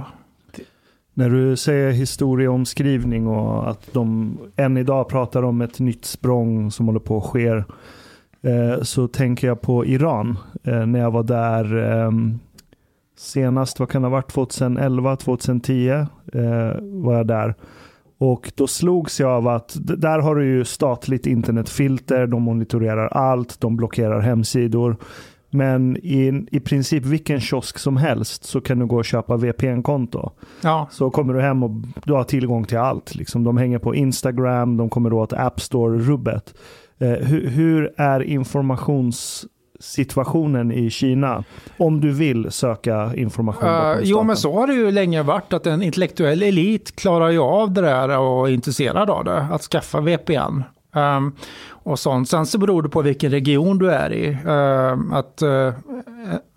När du säger historieomskrivning och att de än idag pratar om ett nytt språng som håller på att ske, så tänker jag på Iran. När jag var där ehm, senast, vad kan det ha varit, 2011, 2010 eh, var jag där. Och då slogs jag av att där har du ju statligt internetfilter, de monitorerar allt, de blockerar hemsidor. Men i, i princip vilken kiosk som helst så kan du gå och köpa VPN-konto. Ja. Så kommer du hem och du har tillgång till allt. Liksom. De hänger på Instagram, de kommer åt App Store-rubbet. Eh, hur, hur är informations situationen i Kina om du vill söka information? Uh, jo, men så har det ju länge varit att en intellektuell elit klarar ju av det där och är intresserad av det, att skaffa VPN. Um, ehm, och sånt. Sen så beror det på vilken region du är i. Uh, att uh,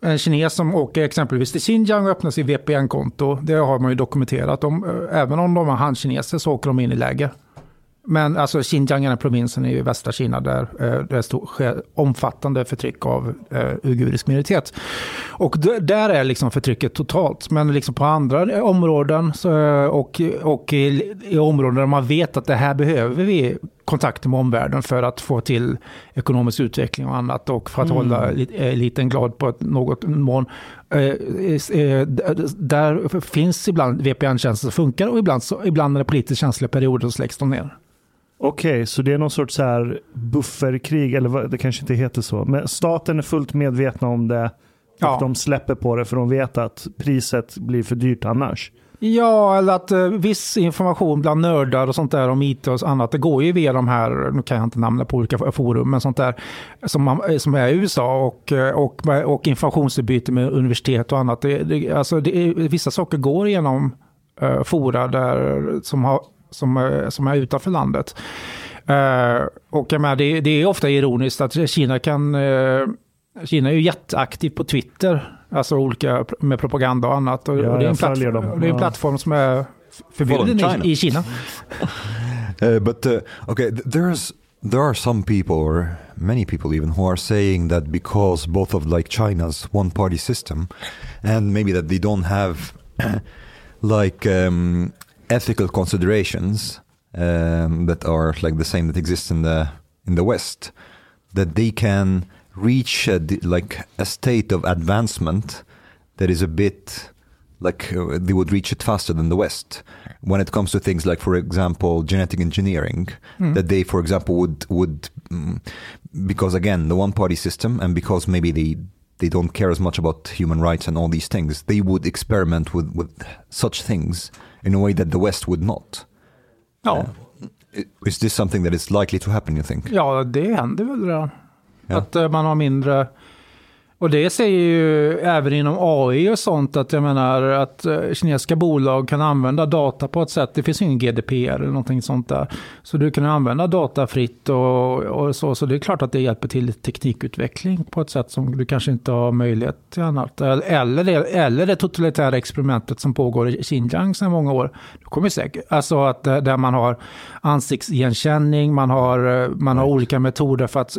en kines som åker exempelvis till Xinjiang och öppnar sitt VPN-konto, det har man ju dokumenterat. De, uh, även om de är han-kineser så åker de in i läger. Men alltså Xinjiang är provinsen i västra Kina där eh, det sker omfattande förtryck av eh, uigurisk minoritet. Och där är liksom förtrycket totalt. Men liksom på andra områden och, och i, i, områden där man vet att det här behöver vi kontakter med omvärlden för att få till ekonomisk utveckling och annat och för att Mm. hålla elit- eliten glad på något mån. Eh, eh, Där finns ibland VPN-tjänster som funkar och ibland, så, ibland när det är politiskt känsliga perioder så släcks de ner. Okej, så det är någon sorts så här bufferkrig, eller vad, det kanske inte heter så. Men staten är fullt medvetna om det och Ja. de släpper på det för de vet att priset blir för dyrt annars. Ja, eller att eh, viss information bland nördar och sånt där om IT och annat, det går ju via de här, nu kan jag inte namna på olika forum, men sånt där som, man, eh, som är i USA och, eh, och, och informationsutbyte med universitet och annat. Det, det, alltså det, vissa saker går genom uh, fora där, som, har, som, eh, som är utanför landet. Eh, och jag menar, det, det är ofta ironiskt att Kina kan eh, Kina är ju jätteaktiv på Twitter, alltså olika med propaganda och annat. Och, Ja, och det är en, plattform, det är en plattform som är förbjuden i, i Kina. Uh, [LAUGHS] but uh, okay, th- there's there are some people, or many people even, who are saying that because both of like China's one-party system, and maybe that they don't have [CLEARS THROAT] like um, ethical considerations um, that are like the same that exist in the in the West, that they can reach a, like a state of advancement that is a bit like uh, they would reach it faster than the West when it comes to things like, for example, genetic engineering. That they, for example, would would mm, because again the one-party system, and because maybe they they don't care as much about human rights and all these things, they would experiment with with such things in a way that the West would not. Ja, I- Is this something that is likely to happen? You think? ja, det händer väl redan. Ja. Att eh, man har mindre... Och det säger ju även inom AI och sånt att jag menar att eh, kinesiska bolag kan använda data på ett sätt. Det finns ju ingen GDPR eller någonting sånt där. Så du kan använda data fritt och, och så. Så det är klart att det hjälper till teknikutveckling på ett sätt som du kanske inte har möjlighet till annat. Eller det, eller det totalitära experimentet som pågår i Xinjiang sedan många år. Det kommer säkert, alltså att där man har ansiktsigenkänning, man har, eh, man har olika metoder för att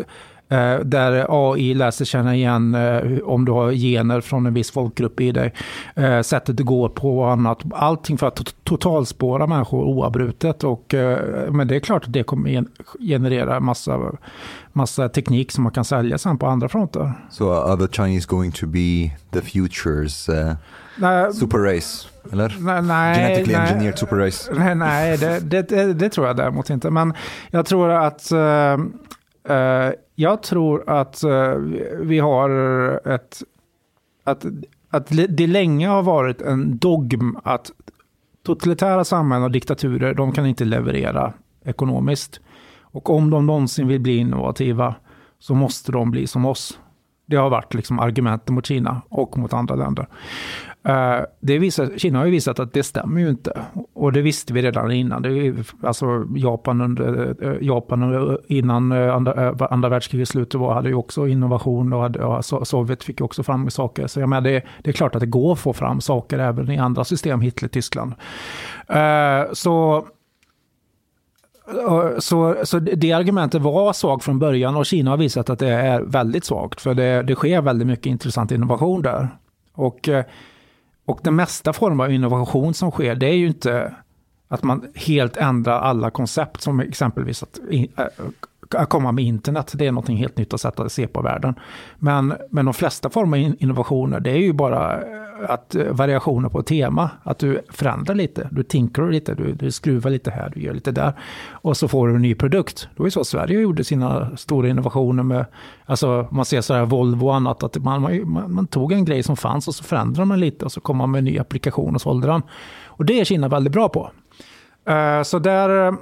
där AI lär sig känna igen eh, om du har gener från en viss folkgrupp i dig. Eh, sättet det går på och annat. Allting för att to- totalspåra människor oavbrutet. Och, eh, men det är klart att det kommer gen- generera massa, massa teknik som man kan sälja sen på andra fronter. So uh, are the Chinese going to be the future's uh, Nej, super race? Eller? nej, nej, Genetically nej. engineered super race? [LAUGHS] Nej, nej det, det, det, det tror jag däremot inte. Men jag tror att, eh, eh, jag tror att eh, vi har ett, att, att det länge har varit en dogm att totalitära samhällen och diktaturer, de kan inte leverera ekonomiskt. Och om de någonsin vill bli innovativa så måste de bli som oss. Det har varit liksom argumenten mot Kina och mot andra länder. Eh, det visar, Kina har ju visat att det stämmer ju inte. Och det visste vi redan innan. Det är, alltså Japan, under, eh, Japan eh, innan andra, andra världskrigets slut var, hade ju också innovation och hade, Sovjet fick ju också fram saker. Så jag menar, det, det är klart att det går att få fram saker även i andra system, Hitler, Tyskland. Så så, så det argumentet var svagt från början och Kina har visat att det är väldigt svagt. För det, det sker väldigt mycket intressant innovation där. Och, eh, och den mesta form av innovation som sker, det är ju inte att man helt ändrar alla koncept som exempelvis att, eh, att komma med internet. Det är något helt nytt att sätta se på världen. Men, men de flesta former av innovationer, det är ju bara eh, att eh, variationer på tema. Att du förändrar lite, du tinkrar lite, du, du skruvar lite här, du gör lite där. Och så får du en ny produkt. Det var ju så Sverige gjorde sina stora innovationer med, alltså man ser så här Volvo och annat, att man, man, man tog en grej som fanns och så förändrade man lite och så kom man med en ny applikation och sålde den. Och det är Kina väldigt bra på. Uh, Så där... Eh,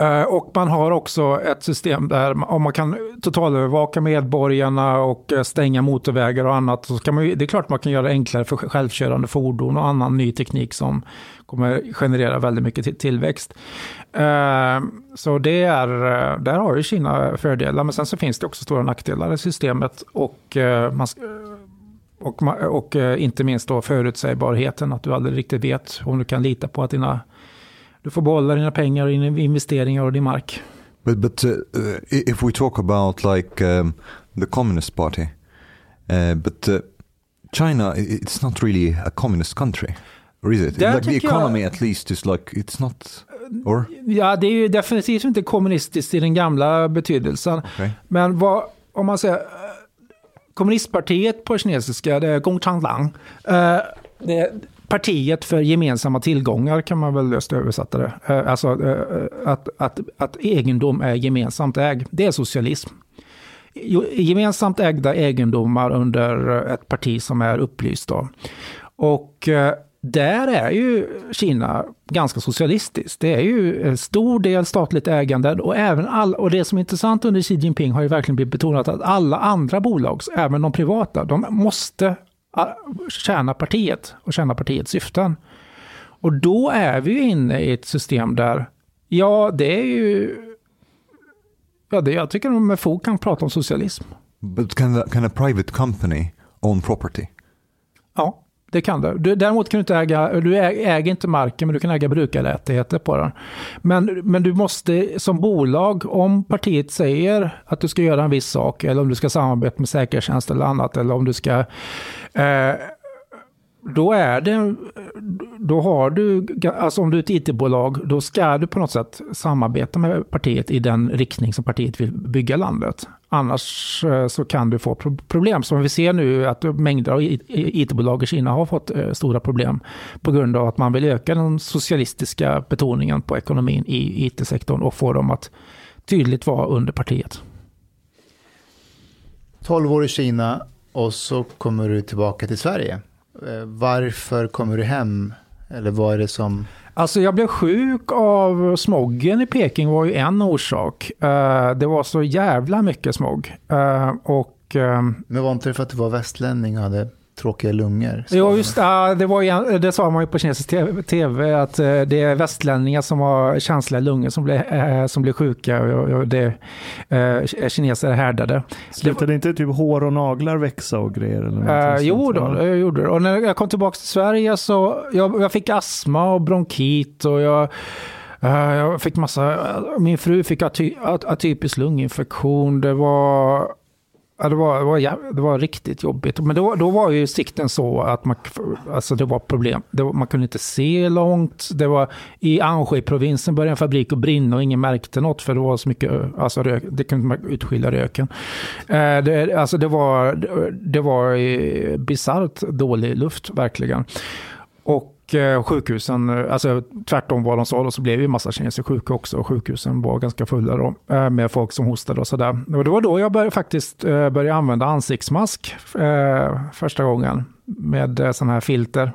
Eh, och man har också ett system där om man kan totalövervaka medborgarna och eh, stänga motorvägar och annat. Så kan man, ju- det är klart man kan göra det enklare för självkörande fordon och annan ny teknik som kommer generera väldigt mycket tillväxt. Eh, så det är, där har ju Kina fördelar. Men sen så finns det också stora nackdelar i systemet. Och man, och, och inte minst då förutsägbarheten, att du aldrig riktigt vet om du kan lita på att dina, du får behålla dina pengar, och dina investeringar och din mark. But but uh, uh, if we talk about like um, the Communist Party, uh, but uh, China, it's not really a communist country, or is it? Där like the tycker jag- economy, at least, is like it's not. Or? Ja, det är ju definitivt inte kommunistiskt i den gamla betydelsen. Okay. Men vad, om man säger, eh, kommunistpartiet på kinesiska, det är Gongchanglang. Eh, det partiet för gemensamma tillgångar kan man väl löst översätta det. Eh, alltså eh, eh, att, att, att egendom är gemensamt ägd, det är socialism. Gemensamt ägda egendomar under ett parti som är upplyst. Då. Och där är ju Kina ganska socialistiskt. Det är ju en stor del statligt ägande och, även all, och det som är intressant under Xi Jinping har ju verkligen blivit betonat att alla andra bolag, även de privata, de måste tjäna partiet och tjäna partiets syften. Och då är vi ju inne i ett system där, ja det är ju, ja det, jag tycker de med fog kan prata om socialism. But can, the, can a private company own property? Ja, det kan du. du däremot kan du inte äga, du äger inte marken men du kan äga brukarrättigheter på den. Men, men du måste som bolag, om partiet säger att du ska göra en viss sak eller om du ska samarbeta med säkerhetstjänst eller annat eller om du ska eh, då är det, då har du, alltså om du är ett it-bolag, då ska du på något sätt samarbeta med partiet i den riktning som partiet vill bygga landet. Annars eh, så kan du få problem. Som vi ser nu att mängder av it-bolag i Kina har fått eh, stora problem på grund av att man vill öka den socialistiska betoningen på ekonomin i it-sektorn och få dem att tydligt vara under partiet. 12 år i Kina och så kommer du tillbaka till Sverige. Eh, varför kommer du hem? Eller vad är det som... Alltså jag blev sjuk av smoggen i Peking var ju en orsak. Uh, det var så jävla mycket smog. Uh, och, uh, Men var inte det för att du var västlänning och hade tråkiga lungor? Jo, just det. Det, var, det sa man ju på kinesisk tv, att det är västlänningar som har känsliga lungor som blir, som blir sjuka och det är kineser härdade. Slutade det, inte typ hår och naglar växa och grejer? Eller uh, jo, då, det gjorde det. Och när jag kom tillbaka till Sverige så jag, jag fick astma och bronkit och jag jag fick massa, min fru fick aty, atypisk lunginfektion. Det var Ja, det, var, det, var, det var riktigt jobbigt. Men då, då var ju sikten så att man, alltså det var problem. Det var, man kunde inte se långt. Det var, I Anhui-provinsen började en fabrik att brinna och ingen märkte något för det var så mycket, alltså rök, det kunde man utskilja röken. Eh, det, alltså det var, det var eh, bisarrt dålig luft verkligen. Och och eh, sjukhusen, eh, alltså tvärtom vad de sa då, så blev ju massa kineser sjuka också. Och sjukhusen var ganska fulla då, eh, med folk som hostade och sådär. Och det var då jag började, faktiskt började använda ansiktsmask första gången med sådana här filter.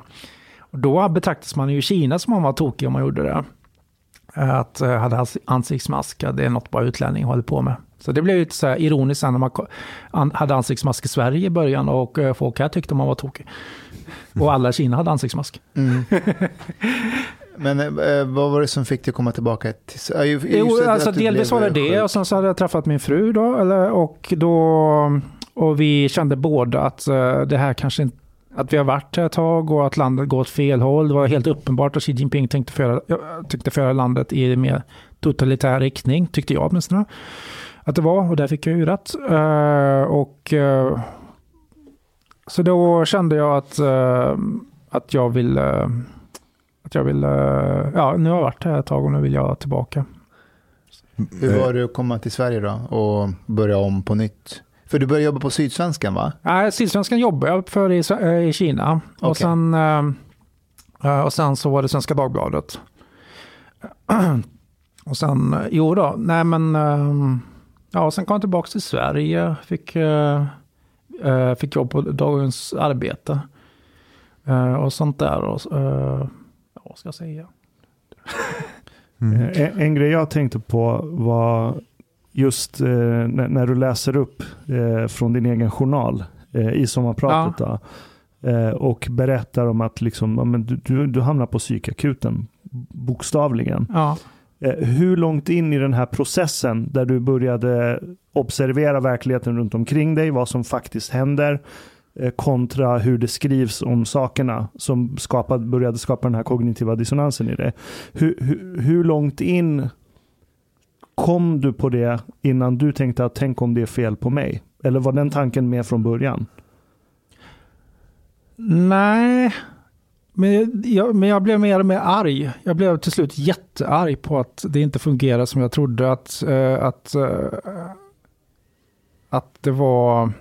Och då betraktades man ju i Kina som om man var tokig om man gjorde det. Att hade ansiktsmask, det är något bara utlänning håller på med. Så det blev lite så här ironiskt sen när man hade ansiktsmask i Sverige i början och folk här tyckte man var tokig. Och alla i Kina hade ansiktsmask. Mm. [LAUGHS] Men eh, vad var det som fick dig att komma tillbaka? Till, äh, jo, alltså delvis var det det och sen så hade jag träffat min fru då. Eller, och, då och vi kände båda att uh, det här kanske inte att vi har varit här ett tag och att landet går åt fel håll. Det var helt uppenbart att Xi Jinping tänkte föra, tyckte föra landet i mer totalitär riktning, tyckte jag åtminstone. Att det var, och där fick jag ju rätt. Uh, och uh, så då kände jag att, uh, att jag ville, uh, att jag ville, uh, ja nu har jag varit här ett tag och nu vill jag tillbaka. Hur var det att komma till Sverige då och börja om på nytt? För du började jobba på Sydsvenskan va? Nej, Sydsvenskan jobbade jag för i, i Kina. Okay. Och, sen, och sen så var det Svenska Dagbladet. [CLEARS THROAT] och sen, jo då, nej men, ja, sen kom jag tillbaka till Sverige. Fick Uh, fick jobb på Dagens Arbete. Uh, och sånt där. Och, uh, vad ska jag säga? Mm. En, en, grej jag tänkte på var just när, när, du läser upp från din egen journal i sommarpratet. Ja. Då, och berättar om att liksom, men du, du, du hamnar på psykakuten, bokstavligen. Ja. Eh, hur långt in i den här processen där du började observera verkligheten runt omkring dig, vad som faktiskt händer eh, kontra hur det skrivs om sakerna som skapade, började skapa den här kognitiva dissonansen i det. Hur, hur, hur långt in kom du på det innan du tänkte att tänk om det är fel på mig? Eller var den tanken med från början? Nej, men jag, men jag blev mer och mer arg. Jag blev till slut jättearg på att det inte fungerade som jag trodde. Att, uh, att, uh, att det var...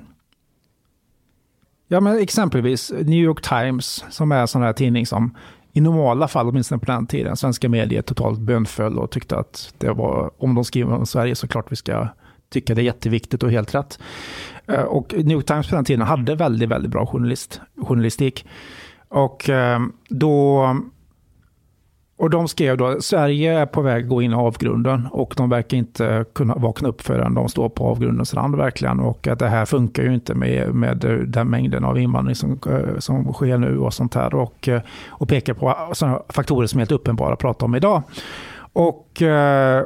Ja, men exempelvis New York Times, som är en sån här tidning som i normala fall, åtminstone på den tiden, svenska medier totalt bönföll och tyckte att det var, om de skriver om Sverige så klart vi ska tycka det är jätteviktigt och helt rätt. Eh, och New York Times på den tiden hade väldigt, väldigt bra journalist, journalistik. Och eh, då... Och de skrev då, Sverige är på väg att gå in i avgrunden och de verkar inte kunna vakna upp förrän de står på avgrundens rand verkligen. Och att det här funkar ju inte med, med den mängden av invandring som, eh, som sker nu och sånt här. Och, eh, och pekar på sådana faktorer som är helt uppenbara att prata om idag. Och,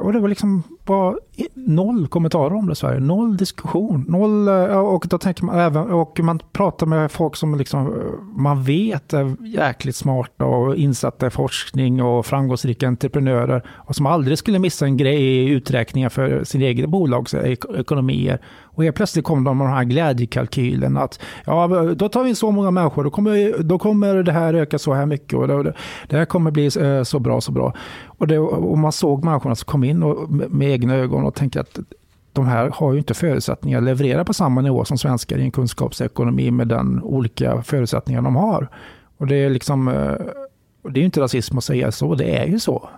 och det var liksom var noll kommentarer om det i Sverige, noll diskussion. Noll, eh, och då tänker man även, och man pratar med folk som liksom, eh, man vet är jäkligt smarta och insatta i forskning och framgångsrika entreprenörer och som aldrig skulle missa en grej i uträkningar för sin egen bolags e- ekonomier. Och helt plötsligt kom de med den här glädjekalkylen att ja, då tar vi in så många människor, då kommer, då kommer det här öka så här mycket och det, det här kommer bli eh, så bra, så bra. Och, det, och man såg människorna som kom in och, med egna ögon och tänker att de här har ju inte förutsättningar att leverera på samma nivå som svenskar i en kunskapsekonomi med den olika förutsättningar de har. Och det är liksom, eh, det är ju inte rasism att säga så, det är ju så.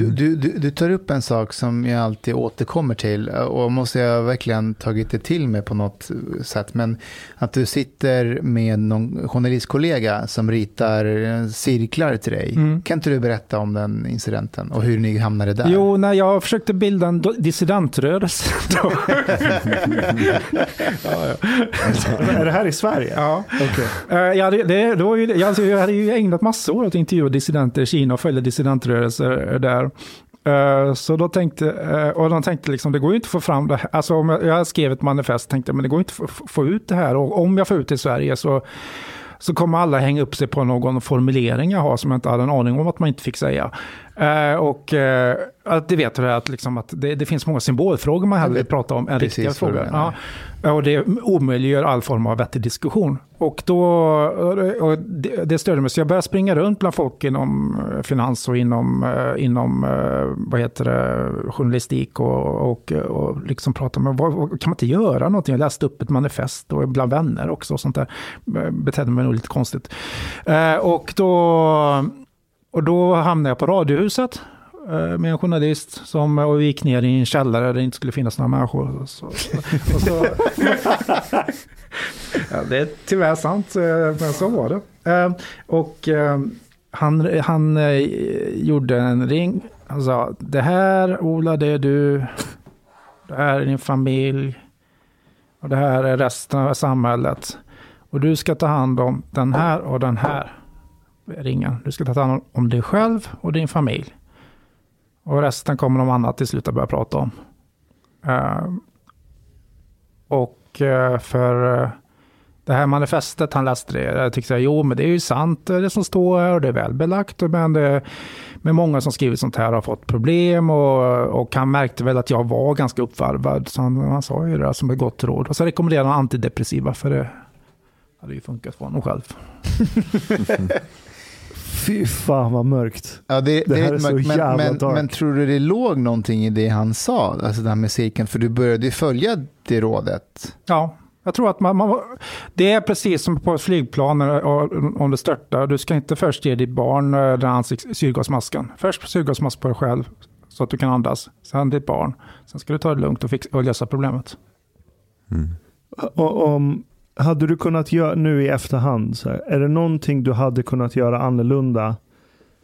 Mm. Du, du, du, tar upp en sak som jag alltid återkommer till och måste jag verkligen tagit det till mig på något sätt. Men att du sitter med någon journalistkollega som ritar cirklar till dig. Mm. Kan inte du berätta om den incidenten och hur ni hamnade där? Jo, när jag försökte bilda en dissidentrörelse. [LAUGHS] [LAUGHS] ja, ja. Är det här i Sverige? Ja. Okay. Uh, ja, det, det, det var ju, jag, jag hade ju ägnat massor åt att intervjua dissidenter i Kina och följa dissidentrörelser där där. Eh, så då tänkte, eh, och de tänkte liksom, det går ju inte att få fram det här. Alltså om jag, jag skrev ett manifest, tänkte men det går inte att få, få ut det här. Och om jag får ut det i Sverige så, så kommer alla hänga upp sig på någon formulering jag har som jag inte hade en aning om att man inte fick säga. Uh, och att det vet du att, liksom att det, det, finns många symbolfrågor man hellre vill prata om än riktiga frågor. Ja. Och det omöjliggör all form av vettig diskussion. Och, då, och det, det störde mig, så jag började springa runt bland folk inom eh, finans och inom, eh, inom eh, vad heter det, journalistik och, och, och liksom prata med, vad, kan man inte göra någonting? Jag läste upp ett manifest och bland vänner också och sånt där. Betedde mig nog lite konstigt. Och då, och då hamnade jag på Radiohuset Eh, med en journalist som och gick ner i en källare där det inte skulle finnas några människor. Så, så, så [LAUGHS] ja, det är tyvärr sant, eh, men så var det. Eh, och han, han gjorde en ring. Han sa, det här Ola, det är du. Det här är din familj. Och det här är resten av samhället. Och du ska ta hand om den här och den här ringen. Du ska ta hand om dig själv och din familj. Och resten kommer de andra till slut att börja prata om. Uh, och uh, för uh, det här manifestet han läste det, jag tyckte jag, jo men det är ju sant eh, det som står här och det är välbelagt. Men det, med många som skrivit sånt här har fått problem och, och han märkte väl att jag var ganska uppvarvad. Så han, han sa ju det som ett gott råd. Och så rekommenderade han antidepressiva för det hade ju funkat för honom själv. [LAUGHS] Fy fan vad mörkt. Ja, det, det, det här är, är så mörkt, jävla men, dark. Men tror du det låg någonting i det han sa, alltså det här med cirkeln? För du började ju följa det rådet. Ja, jag tror att man, man, det är precis som på ett flygplan om det störtar. Du ska inte först ge ditt barn eh, den här syrgasmasken. Först syrgasmask på dig själv så att du kan andas. Sen ditt barn. Sen ska du ta det lugnt och, fixa, och lösa problemet. Mm. Och, om, hade du kunnat göra nu i efterhand, så här, är det någonting du hade kunnat göra annorlunda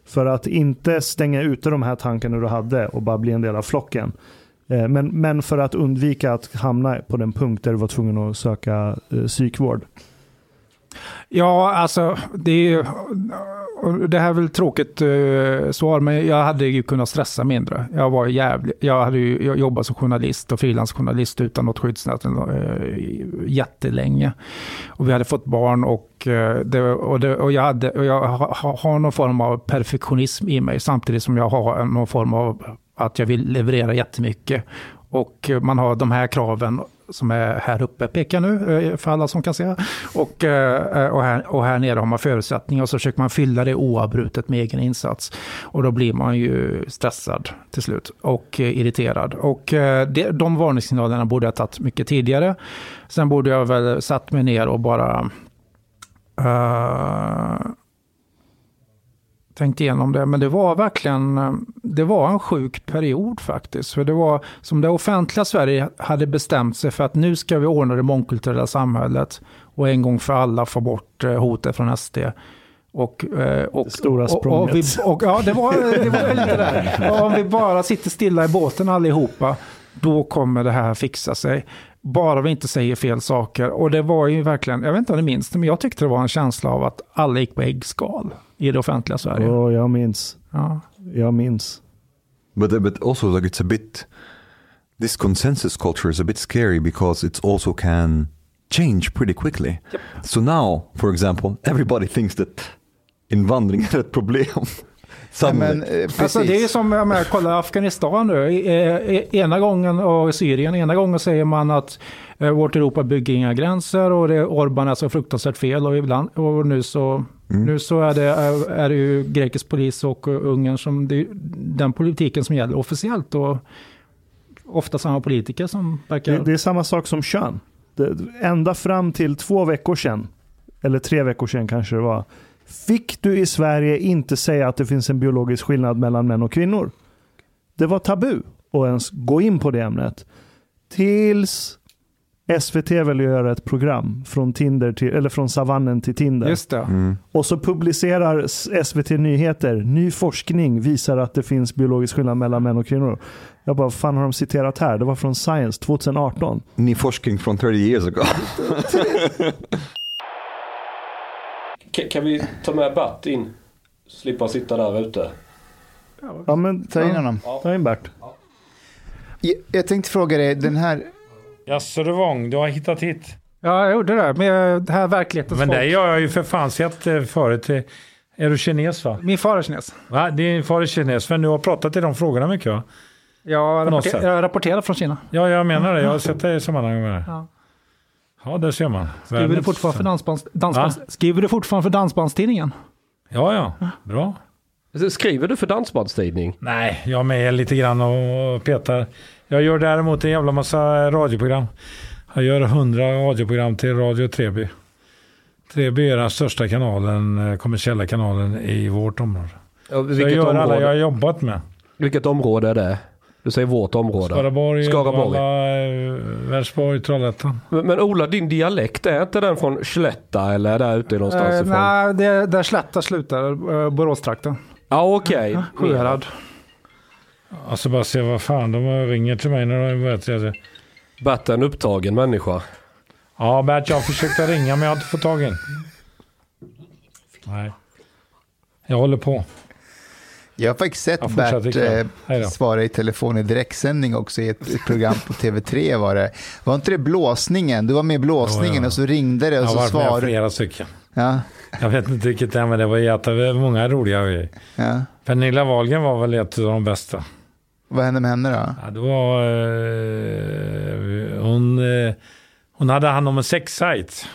för att inte stänga ute de här tankarna du hade och bara bli en del av flocken? Eh, men, men för att undvika att hamna på den punkt där du var tvungen att söka eh, psykvård? Ja, alltså det är det här är väl tråkigt uh, svar, men jag hade ju kunnat stressa mindre. Jag var jävlig. Jag hade ju jag jobbat som journalist och frilansjournalist utan något skyddsnät uh, jättelänge. Och vi hade fått barn och, uh, det, och, det, och jag, hade, och jag har, har någon form av perfektionism i mig samtidigt som jag har någon form av att jag vill leverera jättemycket. Och man har de här kraven som är här uppe pekar nu, eh, för alla som kan se. Och, eh, eh, och, här, och här nere har man förutsättningar och så försöker man fylla det oavbrutet med egen insats. Och då blir man ju stressad till slut och irriterad. Och det, de varningssignalerna borde jag tagit mycket tidigare. Sen borde jag väl satt mig ner och bara uh, tänkt igenom det, men det var verkligen eh, det var en sjuk period faktiskt. För det var som det offentliga Sverige hade bestämt sig för att nu ska vi ordna det mångkulturella samhället och en gång för alla få bort eh, hotet från SD. Och, eh, och, det stora språnget. Och, och, vi, och, ja, det var, det var lite där. Och om vi bara sitter stilla i båten allihopa, då kommer det här fixa sig. Bara vi inte säger fel saker. Och det var ju verkligen, jag vet inte om ni minns det, men jag tyckte det var en känsla av att alla gick på äggskal i det offentliga Sverige. Oh, jag minns. Ja. Jag minns. But but also like it's a bit this consensus culture is a bit scary because it also can change pretty quickly. Yep. So now, for example, everybody thinks that invandring [LAUGHS] är ett problem. Ja, men, eh, Alltså det är som, jag menar, kolla Afghanistan nu. Eh, Ena gången, och Syrien, ena gången säger man att eh, vårt Europa bygger inga gränser och det, Orban är så fruktansvärt fel. Och, ibland, och nu så, nu så är, det, är, är det ju grekisk polis och Ungern som, det är den politiken som gäller officiellt. Och ofta samma politiker som verkar... Det, det är samma sak som kön. Det, ända fram till två veckor sedan, eller tre veckor sedan kanske det var, fick du i Sverige inte säga att det finns en biologisk skillnad mellan män och kvinnor. Det var tabu att ens gå in på det ämnet. Tills SVT att göra ett program från, Tinder till, eller från savannen till Tinder. Just det. Mm. Och så publicerar SVT Nyheter, ny forskning visar att det finns biologisk skillnad mellan män och kvinnor. Jag bara, vad fan har de citerat här? Det var från Science 2018. Ny forskning från 30 years ago. Ka- Kan vi ta med Bert in? Slippa sitta där ute. Ja, men Ta in honom. Ta in Bert. Jag, jag tänkte fråga dig, den här... Jaså du Wång, du har hittat hit. Ja, jag gjorde det. Med det här verklighetens Men folk. det har jag ju för fan sett eh, förut. Eh, Är du kines va? Min far är kines. va? Din far är kines, men du har pratat i de frågorna mycket va? Jag, rapporter, sätt. jag rapporterar från Kina. Ja, jag menar det. Jag har sett det i sammanhang med det. Ja. Ja, där ser man. Skriver du fortfarande för, dansbands, dansbands, skriver du fortfarande för Dansbandstidningen? Ja, ja. Bra. Skriver du för Dansbandstidning? Nej, jag är med lite grann och petar. Jag gör däremot en jävla massa radioprogram. Jag gör hundra radioprogram till Radio Treby. Treby är den största kanalen, eh, kommersiella kanalen i vårt område. Ja, Så jag gör alla område, jag har jobbat med. vilket område är det? Du säger vårt område. Skaraborg, Skaraborg. Uddevalla, eh, Vänersborg, Trollhättan. Men, men Ola, din dialekt, är inte den från Slätta eller är det ute någonstans Eh, ifrån? nej, det, där Slätta slutar, eh, Boråstrakten. Ja, okej. Sjuhärad. Alltså bara se vad fan, de ringer till mig när de vet det. Bert är en upptagen människa. Ja, Bert, jag försökte ringa men jag har inte fått tag in. Nej. Jag håller på. Jag har faktiskt sett Bert eh, svara i telefon i direktsändning också i ett, ett program på TV3 var det. Var inte det blåsningen? Du var med i blåsningen Jo, ja. och så ringde det och Jag så har varit med svarade flera stycken. ja, Jag vet inte vilket det är, men det var jättemånga roliga grejer. ja. Pernilla Wahlgren var väl ett av de bästa. Vad hände med henne då? Ja, det var, eh, hon, eh, hon hade hand om en sexsajt.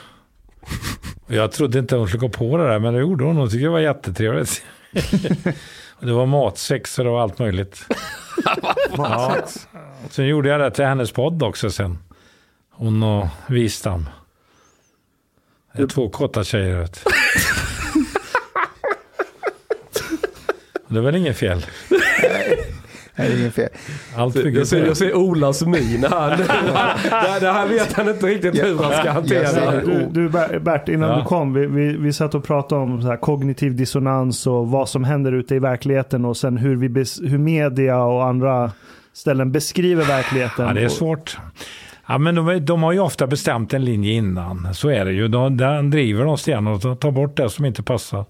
Jag trodde inte hon skulle gå på det där, men det gjorde hon. Hon tyckte det var jättetrevligt. [LAUGHS] det var matsexer och allt möjligt. [LAUGHS] ja. Sen gjorde jag det till hennes podd också sen. Hon och Wistam. Det är två korta tjejer vet. [LAUGHS] Det är väl inget fel. Det är inget fel. Allt Jag ser, jag ser Olas min här. [LAUGHS] det, det här vet han inte riktigt hur han ska hantera. Du, du Ber- Bert, innan Ja. du kom, vi, vi, vi satt och pratade om så här kognitiv dissonans och vad som händer ute i verkligheten och sen hur, vi hur media och andra ställen beskriver verkligheten. Ja, det är svårt. Ja, men de, de har ju ofta bestämt en linje innan. Så är det ju. De, de driver de stenhårt och tar bort det som inte passar.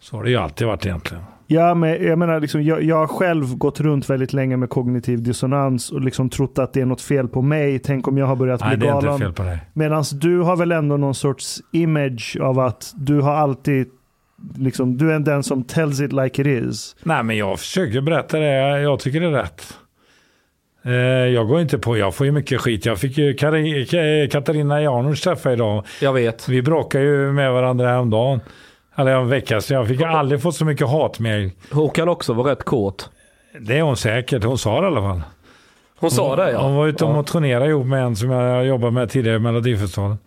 Så har det ju alltid varit egentligen. Ja, men jag menar, liksom, jag, jag har själv gått runt väldigt länge med kognitiv dissonans och liksom trott att det är något fel på mig. Tänk om jag har börjat Nej, bli det är inte galen. fel på dig. Medan du har väl ändå någon sorts image av att du har alltid, liksom, du är den som tells it like it is. Nej, men jag försöker berätta det jag tycker det är rätt. Eh, jag går inte på, jag får ju mycket skit. Jag fick ju Kari, Ka- Katarina Janouch träffa idag. Jag vet. Vi bråkade ju med varandra häromdagen. Eller en vecka sedan. Jag fick aldrig fått så mycket hatmejl. Hon kan också vara rätt kåt. Det är hon säkert. Hon sa det i alla fall. Hon sa det ja. Hon var ute och ja. motionerade ihop med en som jag jobbat med tidigare i Melodifestivalen.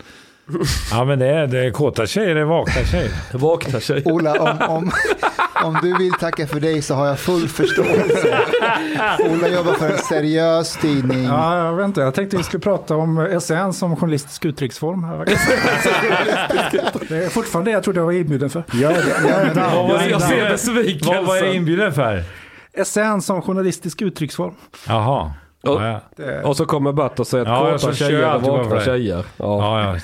[LAUGHS] Ja men det är, det är kåta tjejer, det är vakna tjejer. Vakna tjej. Ola, om, om, [LAUGHS] om du vill tacka för dig så har jag full förståelse. Ola jobbar för en seriös tidning. Ja, jag vet inte. Jag tänkte vi skulle prata om SN som journalistisk uttrycksform. här. [LAUGHS] det är fortfarande det jag trodde jag var inbjuden för. Det, det. Vad var Jag, ser besvikelsen. Vad var jag inbjuden för? SN som journalistisk uttrycksform. Jaha. Och, Ja, ja. Det, och så kommer Bert och säger att Ja, kåta tjejer jag är vakna tjejer. Ja. Ja, ja.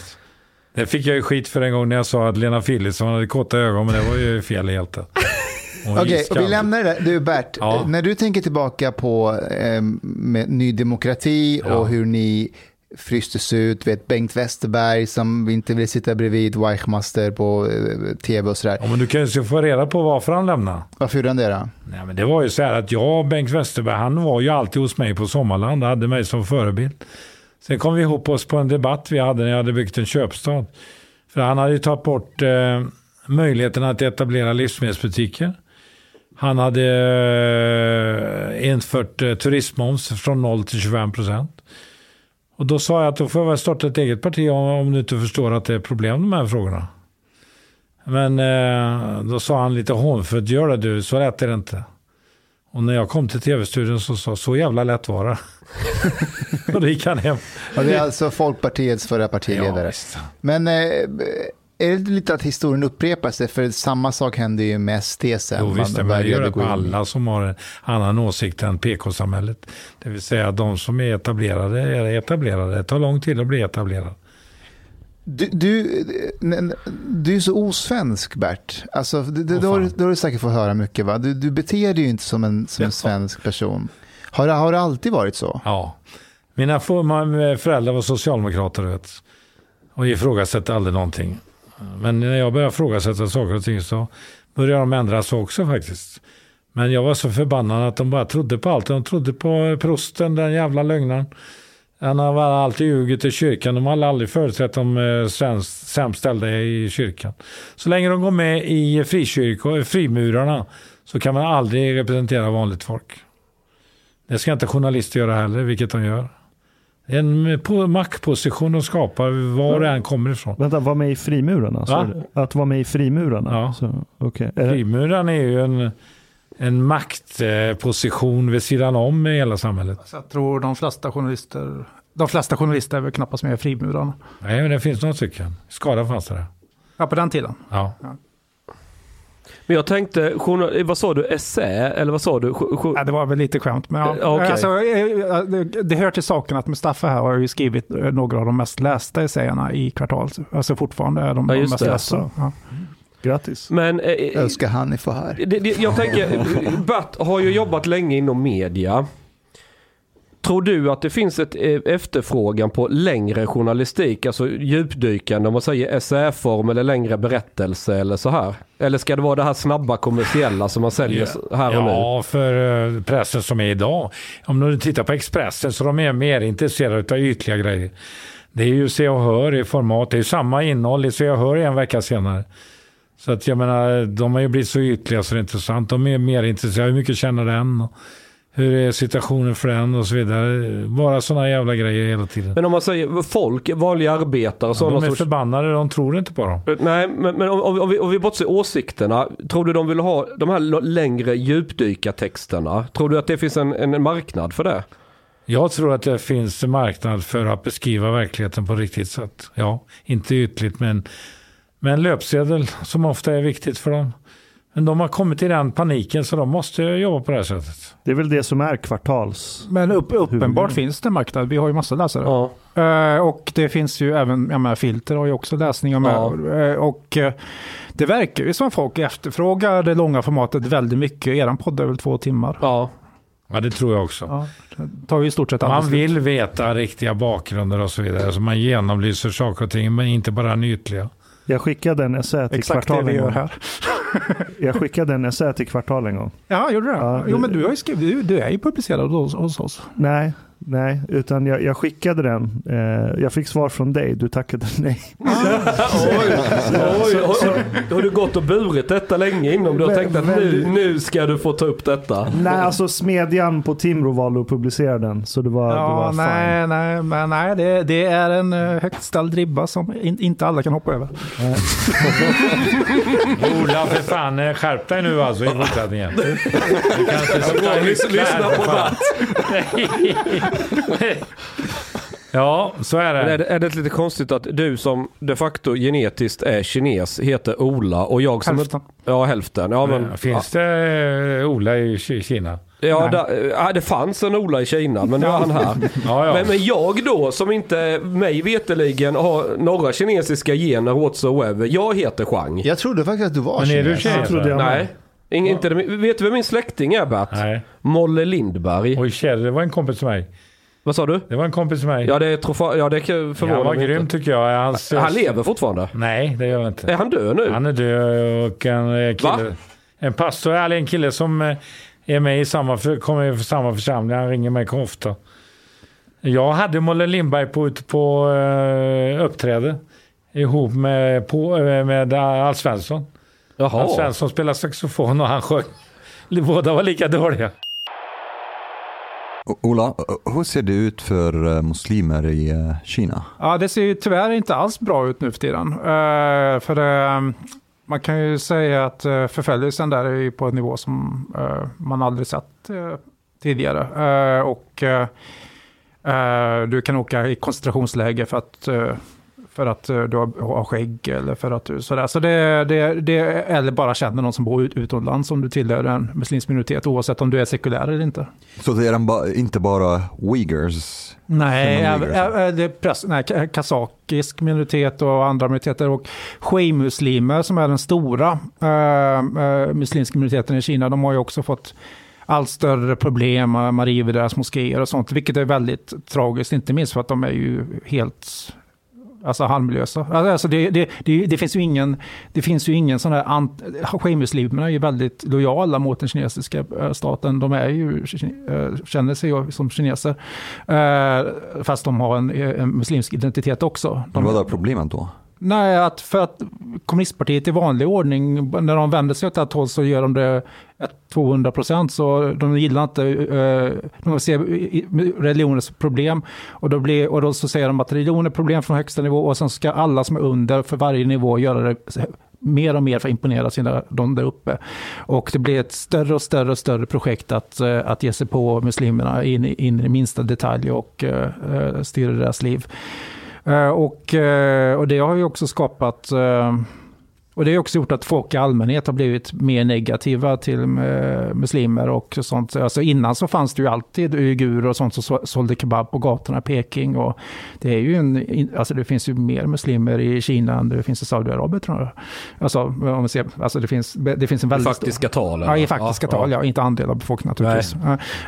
Det fick jag ju skit för en gång när jag sa att Lena Philipsson hade kåta ögon, men det var ju fel helt. Okej, och vi lämnar det där. Du Bert, Ja. när du tänker tillbaka på eh, Ny Demokrati Ja. och hur ni frystes ut, vet Bengt Westerberg som inte vill sitta bredvid Weichmaster på eh, tv och sådär. Ja, men du kan ju få reda på varför han lämnade. Varför gjorde han det då? Nej, men det var ju så här att jag och Bengt Westerberg, han var ju alltid hos mig på Sommarland hade mig som förebild. Sen kom vi ihop oss på en debatt vi hade när jag hade byggt en köpstad. För han hade ju tagit bort eh, möjligheten att etablera livsmedelsbutiker. Han hade eh, infört eh, turistmoms från 0 till 25 procent. Och då sa jag att då får jag väl starta ett eget parti om, du inte förstår att det är problem med de här frågorna. Men eh, då sa han lite hånfullt, gör det du, så lätt är det inte. Och när jag kom till tv-studion så sa så jävla lätt var det. [LAUGHS] och då gick han hem. Ja, det är alltså Folkpartiets förra partiledare. visst. Men eh, är det lite att historien upprepar sig? För samma sak hände ju med SD sen. Jo, visst, Man det gör det på alla som har en annan åsikt än PK-samhället. Det vill säga de som är etablerade är etablerade. Det tar lång tid att bli etablerad. Du, du, du är så osvensk, Bert. Alltså, det, det, det, har, det har du säkert fått höra mycket. Va? Du, du beter dig ju inte som en, som en svensk person. Har, har det alltid varit så? Ja. Mina för- föräldrar var socialdemokrater vet. och ifrågasätter aldrig någonting. Men när jag började ifrågasätta saker och ting så började de ändra sig också faktiskt. Men jag var så förbannad att de bara trodde på allt. De trodde på prosten, den jävla lögnaren. Han har alltid ljugit i kyrkan. De har aldrig företrätt de eh, sämst ställda i kyrkan. Så länge de går med i frikyrkor, frimurarna så kan man aldrig representera vanligt folk. Det ska inte journalister göra heller, vilket de gör. En maktposition de skapar var det än kommer ifrån. Vänta, vara med i frimurarna? Va? Att vara med i frimurarna? Ja. Så, okay. Frimuraren är ju en, en maktposition vid sidan om i hela samhället. Jag tror de flesta journalister, de flesta journalister är väl knappast med i frimurarna. Nej, men det finns några stycken. Skada fanns det där. Ja, på den tiden. Ja. Men jag tänkte, journal- vad sa du, essä? Eller vad sa du? Ja, det var väl lite skämt. Men ja, Ja, okej. alltså, eh, det, hör till saken att Mustafa här har ju skrivit eh, några av de mest lästa essäerna i kvartal. Alltså fortfarande är de, Ja, de mest det. lästa. Ja. Grattis. Men eh, önskar han är för här. det, det, jag tänker, [LAUGHS] Bert har ju jobbat länge inom media. Tror du att det finns ett eh, efterfrågan på längre journalistik, alltså djupdykande, om man säger essäform eller längre berättelse eller så här? Eller ska det vara det här snabba kommersiella som man säljer här och nu? Ja, för eh, pressen som är idag. Om du tittar på Expressen så de är mer intresserade av ytliga grejer. Det är ju Se och Hör i format. Det är samma innehåll i Se och Hör en vecka senare. Så att jag menar, de har ju blivit så ytliga så det är intressant. De är mer intresserade. Hur mycket känner den? Hur är situationen för den? Och så vidare. Bara sådana jävla grejer hela tiden. Men om man säger folk, vanliga arbetare och sådana de är sorts... förbannade. De tror inte på dem. Nej, men, men om, om, vi, om vi bortser åsikterna. Tror du de vill ha de här längre djupdykartexterna? Tror du att det finns en, en marknad för det? Jag tror att det finns en marknad för att beskriva verkligheten på riktigt sätt. Ja, inte ytligt men med en löpsedel som ofta är viktigt för dem. Men de har kommit i den paniken så de måste jobba på det här sättet. Det är väl det som är kvartals... Men upp, uppenbart finns det marknad. Vi har ju massa läsare. Ja. Eh, och det finns ju även, jag menar, Filter har ju också läsningar med. Eh, och eh, det verkar ju som att folk efterfrågar det långa formatet väldigt mycket. Eran podd är väl två timmar. Ja. Ja, det tror jag också. Ja, det tar ju i stort sett Man aldrig slut. vill veta riktiga bakgrunder och så vidare. Så man genomlyser saker och ting, men inte bara den ytliga. Jag skickade en essä till Exakt det kvartal vi en gör här. [LAUGHS] [LAUGHS] Jag skickade en essä till Kvartal en gång. Ja, gjorde du det? Ja, jo, men du, har ju skrivit, du, du är ju publicerad hos, hos oss. Nej, nej, utan jag, jag skickade den. Eh, jag fick svar från dig, du tackade [LAUGHS] nej. Oj, har, har du gått och burit detta länge inom du har tänkt att nu, nu ska du få ta upp detta? Nej, alltså smedjan på Timrå valde att publicera den, så det var, det Ja, var fine. nej, nej, men nej, det, det är en eh, högt ställd ribba som in, inte alla kan hoppa över. [LAUGHS] Ola, för fan, eh, skärp dig nu alltså i fortsättningen. Du kanske ska lyssna på Ja, så är Men är, det. det, är det lite konstigt att du som de facto genetiskt är kines heter Ola och jag som... Hälften. Ja, hälften. Ja, men, Finns det eh, Ola i Ki- Kina? ja, där, ja, det fanns en Ola i Kina, men nu är han här. [LAUGHS] Ja, ja. Men, men jag då, som inte mig veteligen har några kinesiska gener whatsoever. Jag heter Chang. Jag trodde faktiskt att du var Men är du kines. kines? Nej. Ingen, inte, vet du vem min släkting är Bert? Nej. Molle Lindberg. Oj, Kjell, det var en kompis till mig. Vad sa du? Det var en kompis till mig. Ja det trofa- ja det kan han var mig grym inte. tycker jag. Hans, Han lever fortfarande. Nej, det gör han inte. Är han död nu? Han är död och en eh, kille. Va? En pastor, eller en kille som eh, är med i samma, kommer i samma församling. Han ringer mig ofta. Jag hade Molle Lindberg på, ute på uh, uppträde. Ihop med, på, med Alf Svensson. Alf Jaha. Svensson spelade saxofon och han sjöng. Båda var lika dåliga. Ola, eh, hur ser det ut för eh, muslimer i eh, Kina? Ja, det ser ju tyvärr inte alls bra ut nu för tiden. För det, man kan ju säga att uh, förföljelsen där är på en nivå som man aldrig sett tidigare. Och du kan åka i koncentrationsläger för att för att eh, du har, skägg eller för att du sådär. Så det, det, det, eller bara känner någon som bor ut, utomlands om du tillhör en muslimsk minoritet oavsett om du är sekulär eller inte. Så det är ba- inte bara uyghurs? Nej, det? är press, nej, ka- kazakisk minoritet och andra minoriteter. Och Shui-muslimer som är den stora äh, muslimska minoriteten i Kina, de har ju också fått allt större problem. Man river deras moskéer och sånt, vilket är väldigt tragiskt, inte minst för att de är ju helt Alltså harmlösa. Alltså det, det, det, det finns ju ingen, det finns ju ingen sån här, Shui-muslimerna är ju väldigt lojala mot den kinesiska eh, staten. De är ju, eh, känner sig ju som kineser. Eh, Fast de har en, en muslimsk identitet också. De, vad är problemet då? Nej, att för att kommunistpartiet i vanlig ordning, när de vänder sig åt ett håll så gör de det 200 procent. Så de gillar inte, eh, de ser religionens problem. Och då, blir, och då så säger de att religion är problem från högsta nivå och sen ska alla som är under för varje nivå göra det mer och mer för att imponera sina, de där uppe. Och det blir ett större och större och större projekt att, eh, att ge sig på muslimerna in, i- in i minsta detalj och uh, styra deras liv. Uh, Och, uh, och det har ju också skapat uh, och det har också gjort att folk i allmänhet har blivit mer negativa till eh, muslimer och sånt. Alltså innan så fanns det ju alltid uigurer och sånt som så- sålde kebab på gatorna i Peking. Och det, är ju en, alltså det finns ju mer muslimer i Kina än det finns i Saudiarabien tror jag. Alltså, om man ser, alltså det, finns, det finns en väldigt stor- Faktiska tal. Ja, i faktiska tal, ja. Inte andel av befolkningen naturligtvis.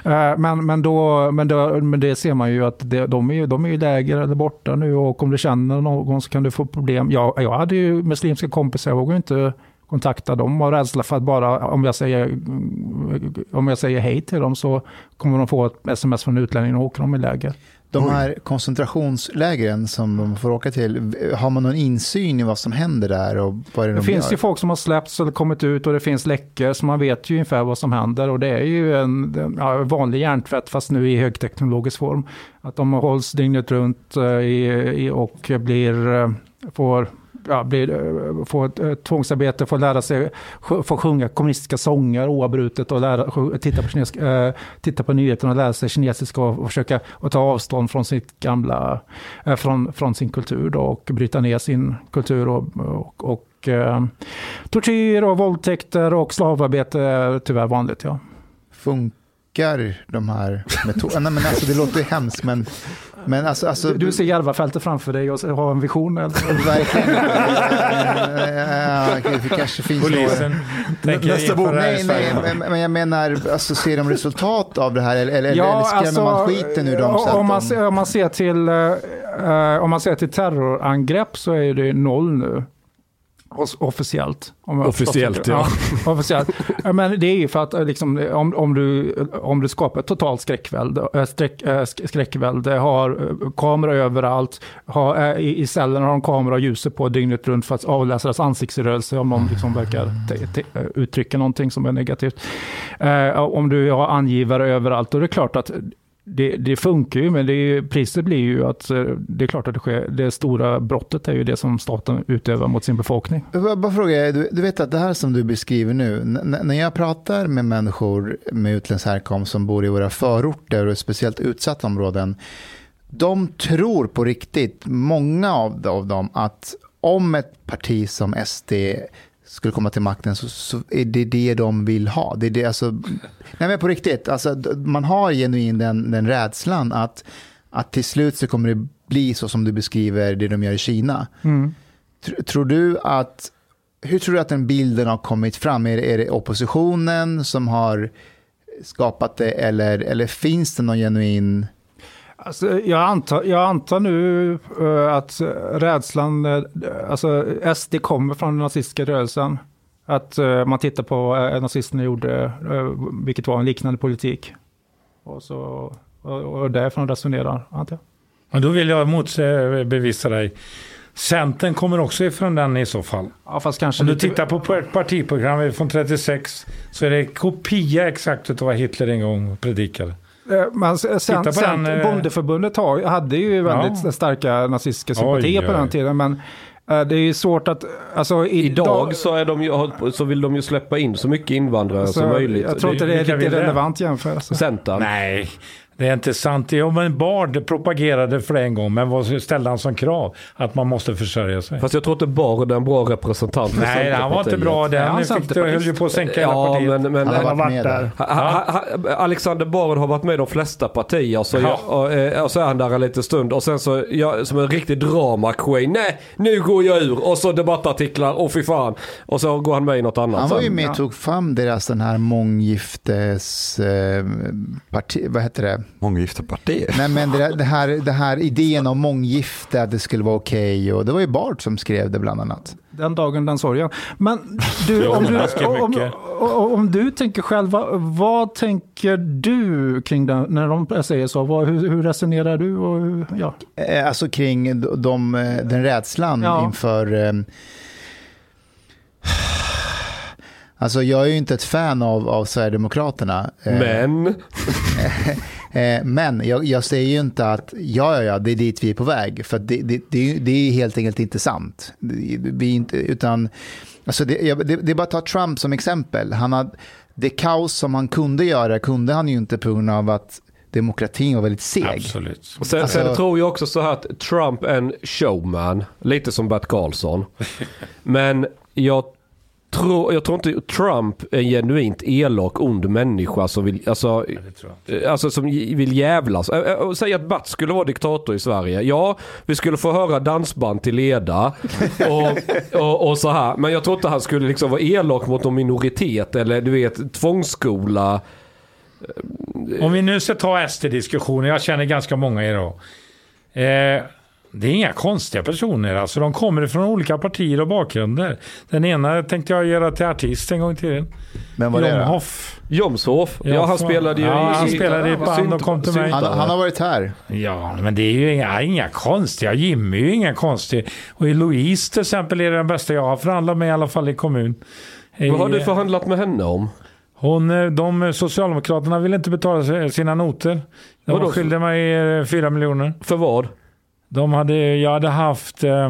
Eh, Men, men, då, men, då, men det ser man ju att det, de, är ju, de är ju lägre eller borta nu och om du känner någon så kan du få problem. Jag, jag hade ju muslimska kompisar, vågar inte kontakta dem av rädsla för att bara om jag säger, om jag säger hej till dem så kommer de få ett sms från utlänningen och åker de i läger. De här koncentrationslägren som de får åka till, har man någon insyn i vad som händer där och vad är det, Det de finns gör? ju folk som har släppts eller kommit ut och det finns läckor så man vet ju ungefär vad som händer och det är ju en, en ja, vanlig hjärntvätt fast nu i högteknologisk form. Att de hålls dygnet runt eh, i, i, och blir, eh, får Ja, blir, eh, får ett, ett tvångsarbete, får lära sig, få får sjunga kommunistiska sånger oavbrutet och lära, titta, på kines, eh, titta på nyheterna och lära sig kinesiska och, och försöka och ta avstånd från sitt gamla, eh, från, från sin kultur då, och bryta ner sin kultur och, och, och eh, tortyr och våldtäkter och slavarbete är tyvärr vanligt. Ja. Funkar de här metoderna? Nej, men alltså, det låter ju hemskt, men, men alltså, alltså, Du, du ser Järvafältet framför dig och har en vision. Eller? [LAUGHS] Verkligen. [LAUGHS] Ja, det kanske finns Polisen Nästa bok. Nej, nej, men- jag menar, alltså, ser de resultat av det här eller, eller, eller Ja, skrämmer alltså, man skiten ur dem? om, man de- ser, om, man ser till, eh, om man ser till terrorangrepp så är det noll nu. Officiellt. Officiellt, ja. ja. officiellt. Men det är ju för att eh, liksom, om, om, du, om du skapar ett totalt skräckvälde, skräck, sk- skräckvälde har kameror överallt, har, i, i cellerna har de kamera och ljuset på dygnet runt för att avläsa deras ansiktsrörelse om någon liksom verkar te, te, uttrycka någonting som är negativt. Eh, om du har angivare överallt, då är det klart att det, det funkar ju, men det är, priset blir ju att eh, det är klart att det sker. Det stora brottet är ju det som staten utövar mot sin befolkning. Jag bara- fråga, du, du vet att det här som du beskriver nu, när jag pratar med människor med utländsk härkomst som bor i våra förorter och speciellt utsatta områden, de tror på riktigt, många av, av dem, att om ett parti som SD skulle komma till makten så, så är det det de vill ha. Det är det, alltså, nej men på riktigt, alltså, man har genuin den, den rädslan att, att till slut så kommer det bli så som du beskriver det de gör i Kina. Tr- Tror du att, hur tror du att den bilden har kommit fram? Är det, är det oppositionen som har skapat det eller, eller finns det någon genuin... Alltså, jag, antar, jag antar nu eh, att rädslan, eh, alltså SD kommer från den nazistiska rörelsen. Att eh, man tittar på vad uh, nazisterna gjorde, vilket var en liknande politik. Och, så, och, och därifrån resonerar, antar jag. Och då vill jag motbevisa dig. Centern kommer också ifrån den i så fall. Ja, fast kanske Om du lite- tittar på ett partiprogram från 36 så är det kopia exakt av vad Hitler en gång predikade. Eh, Men sen, Titta på sen den, eh, Bondeförbundet har, hade ju väldigt Ja. starka nazistiska sympatier Oj, på den tiden. Men eh, det är ju svårt att... Alltså, Idag så, är de ju, så vill de ju släppa in så mycket invandrare så, som möjligt. Jag tror inte det är riktigt relevant jämförelse. Centern. Nej, det är inte sant. Jo, men Bard propagerade för det en gång, men vad ställde han som krav? Att man måste försörja sig. Fast jag tror inte Bard är en bra representant för Nej, han var inte bra. Ja, han Den fick höll ju på att sänka hela Ja, partiet. men, men Han har varit varit med där. där. Ha- ha- ha- Alexander Bard har varit med i de flesta partier så Ja. jag, och, eh, och så är han där en liten stund och sen så jag, som en riktig drama queen. Nej, nu går jag ur och så debattartiklar och fy fan. Och så går han med i något annat. Han var ju med och tog fram deras den här månggiftes... Eh, parti, vad heter det? Månggifta partier. Nej, men det, det, här, det här idén om månggifte, att det skulle vara okej. och det var ju Bart som skrev det bland annat. Den dagen, den sorgen. Men du, om, du, om, om, om du tänker själv, vad, vad tänker du kring det när de säger så? Vad, hur, hur resonerar du? Och hur, ja. Eh, Alltså kring de, eh, den rädslan Ja. inför... Eh, alltså jag är ju inte ett fan av, av Sverigedemokraterna. eh, Men, [LAUGHS] Eh, men jag, jag säger ju inte att ja, ja, ja, det är dit vi är på väg. För det, det, det, är ju- det är helt enkelt inte sant. Vi inte, utan, alltså det, jag- det, det är bara att ta Trump som exempel. Han hade, det kaos som han kunde göra kunde han ju inte på grund av att demokratin var väldigt seg. Absolut. och sen, Alltså- sen tror jag också så här att Trump är en showman. Lite som Bert Karlsson. [LAUGHS] Men jag tror, jag tror inte Trump är en genuint elak, ond människa som vill, alltså. Eh, Alltså som vill jävlas. Säg att Bert skulle vara diktator i Sverige. Ja, vi skulle få höra dansband till leda och, [LAUGHS] och, och så här. Men jag tror inte han skulle liksom vara elak mot någon minoritet eller du vet tvångsskola. Om vi nu ska ta SD-diskussionen, jag känner ganska många idag. Eh, det är inga konstiga personer, alltså de kommer från olika partier och bakgrunder. Den ena tänkte jag göra till artist en gång till tiden. Men vad är Jon det? då? Hoff. Jomshof. Ja, Ja, han spelade ju Ja, i... han i- spelade i ett band och kom till mig. Han, han har varit här. Ja, men det är ju inga, inga konstiga. Jimmy är ju inga konstiga. Och i Louise till exempel är det den bästa jag har förhandlat med i alla fall i kommun. Vad har du Eh, förhandlat med henne om? Hon, eh, de Socialdemokraterna ville inte betala sina noter. De skyllde mig eh, fyra miljoner. För vad? De hade, jag hade haft eh,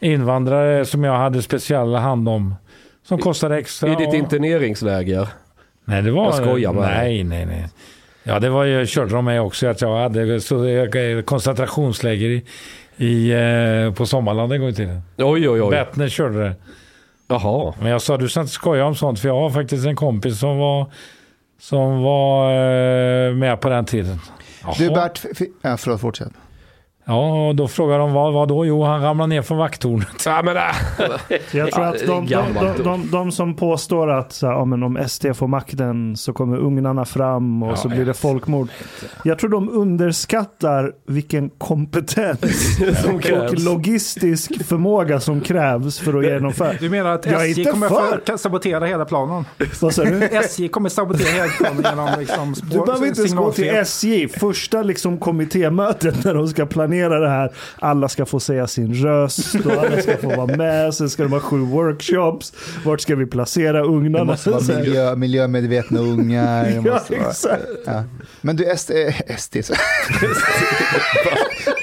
invandrare som jag hade speciell hand om. Som kostade extra. I ditt och- interneringsläger? Nej, det var... Jag skojar bara. Nej, nej, nej. Ja, det var ju, körde de med också. Att jag hade så, jag, koncentrationsläger i, i, eh, på Sommarland en gång i tiden. Oj, oj, oj. Bettner körde det. Jaha. Men jag sa du ska inte skoja om sånt. För jag har faktiskt en kompis som var, som var eh, med på den tiden. Du Jaha. Bert, f- f- ja, förlåt, fortsätt. Ja, och då frågar de vad, vad då? Jo, han ramlade ner från vakttornet. Ja, men, äh. [LAUGHS] Jag tror att de, de, de, de, de som påstår att så här, ja, men om SD får makten så kommer ugnarna fram och Ja, så blir det folkmord. Jag tror de underskattar vilken kompetens [LAUGHS] Som och krävs. logistisk förmåga som krävs för att genomföra. Du menar att SJ kommer för. sabotera hela planen? Vad sa du? SJ kommer sabotera hela planen genom liksom spår, Du behöver inte ens gå till. SJ. Första liksom kommittémötet när de ska planera det här. Alla ska få säga sin röst och alla ska få vara med. Sen ska de ha sju workshops. Vart ska vi placera Det ugnarna? måste vara miljö, miljömedvetna ungar. Det [LAUGHS] Ja, måste vara, exakt. ja. Men du, SD, eh, SD så. [LAUGHS]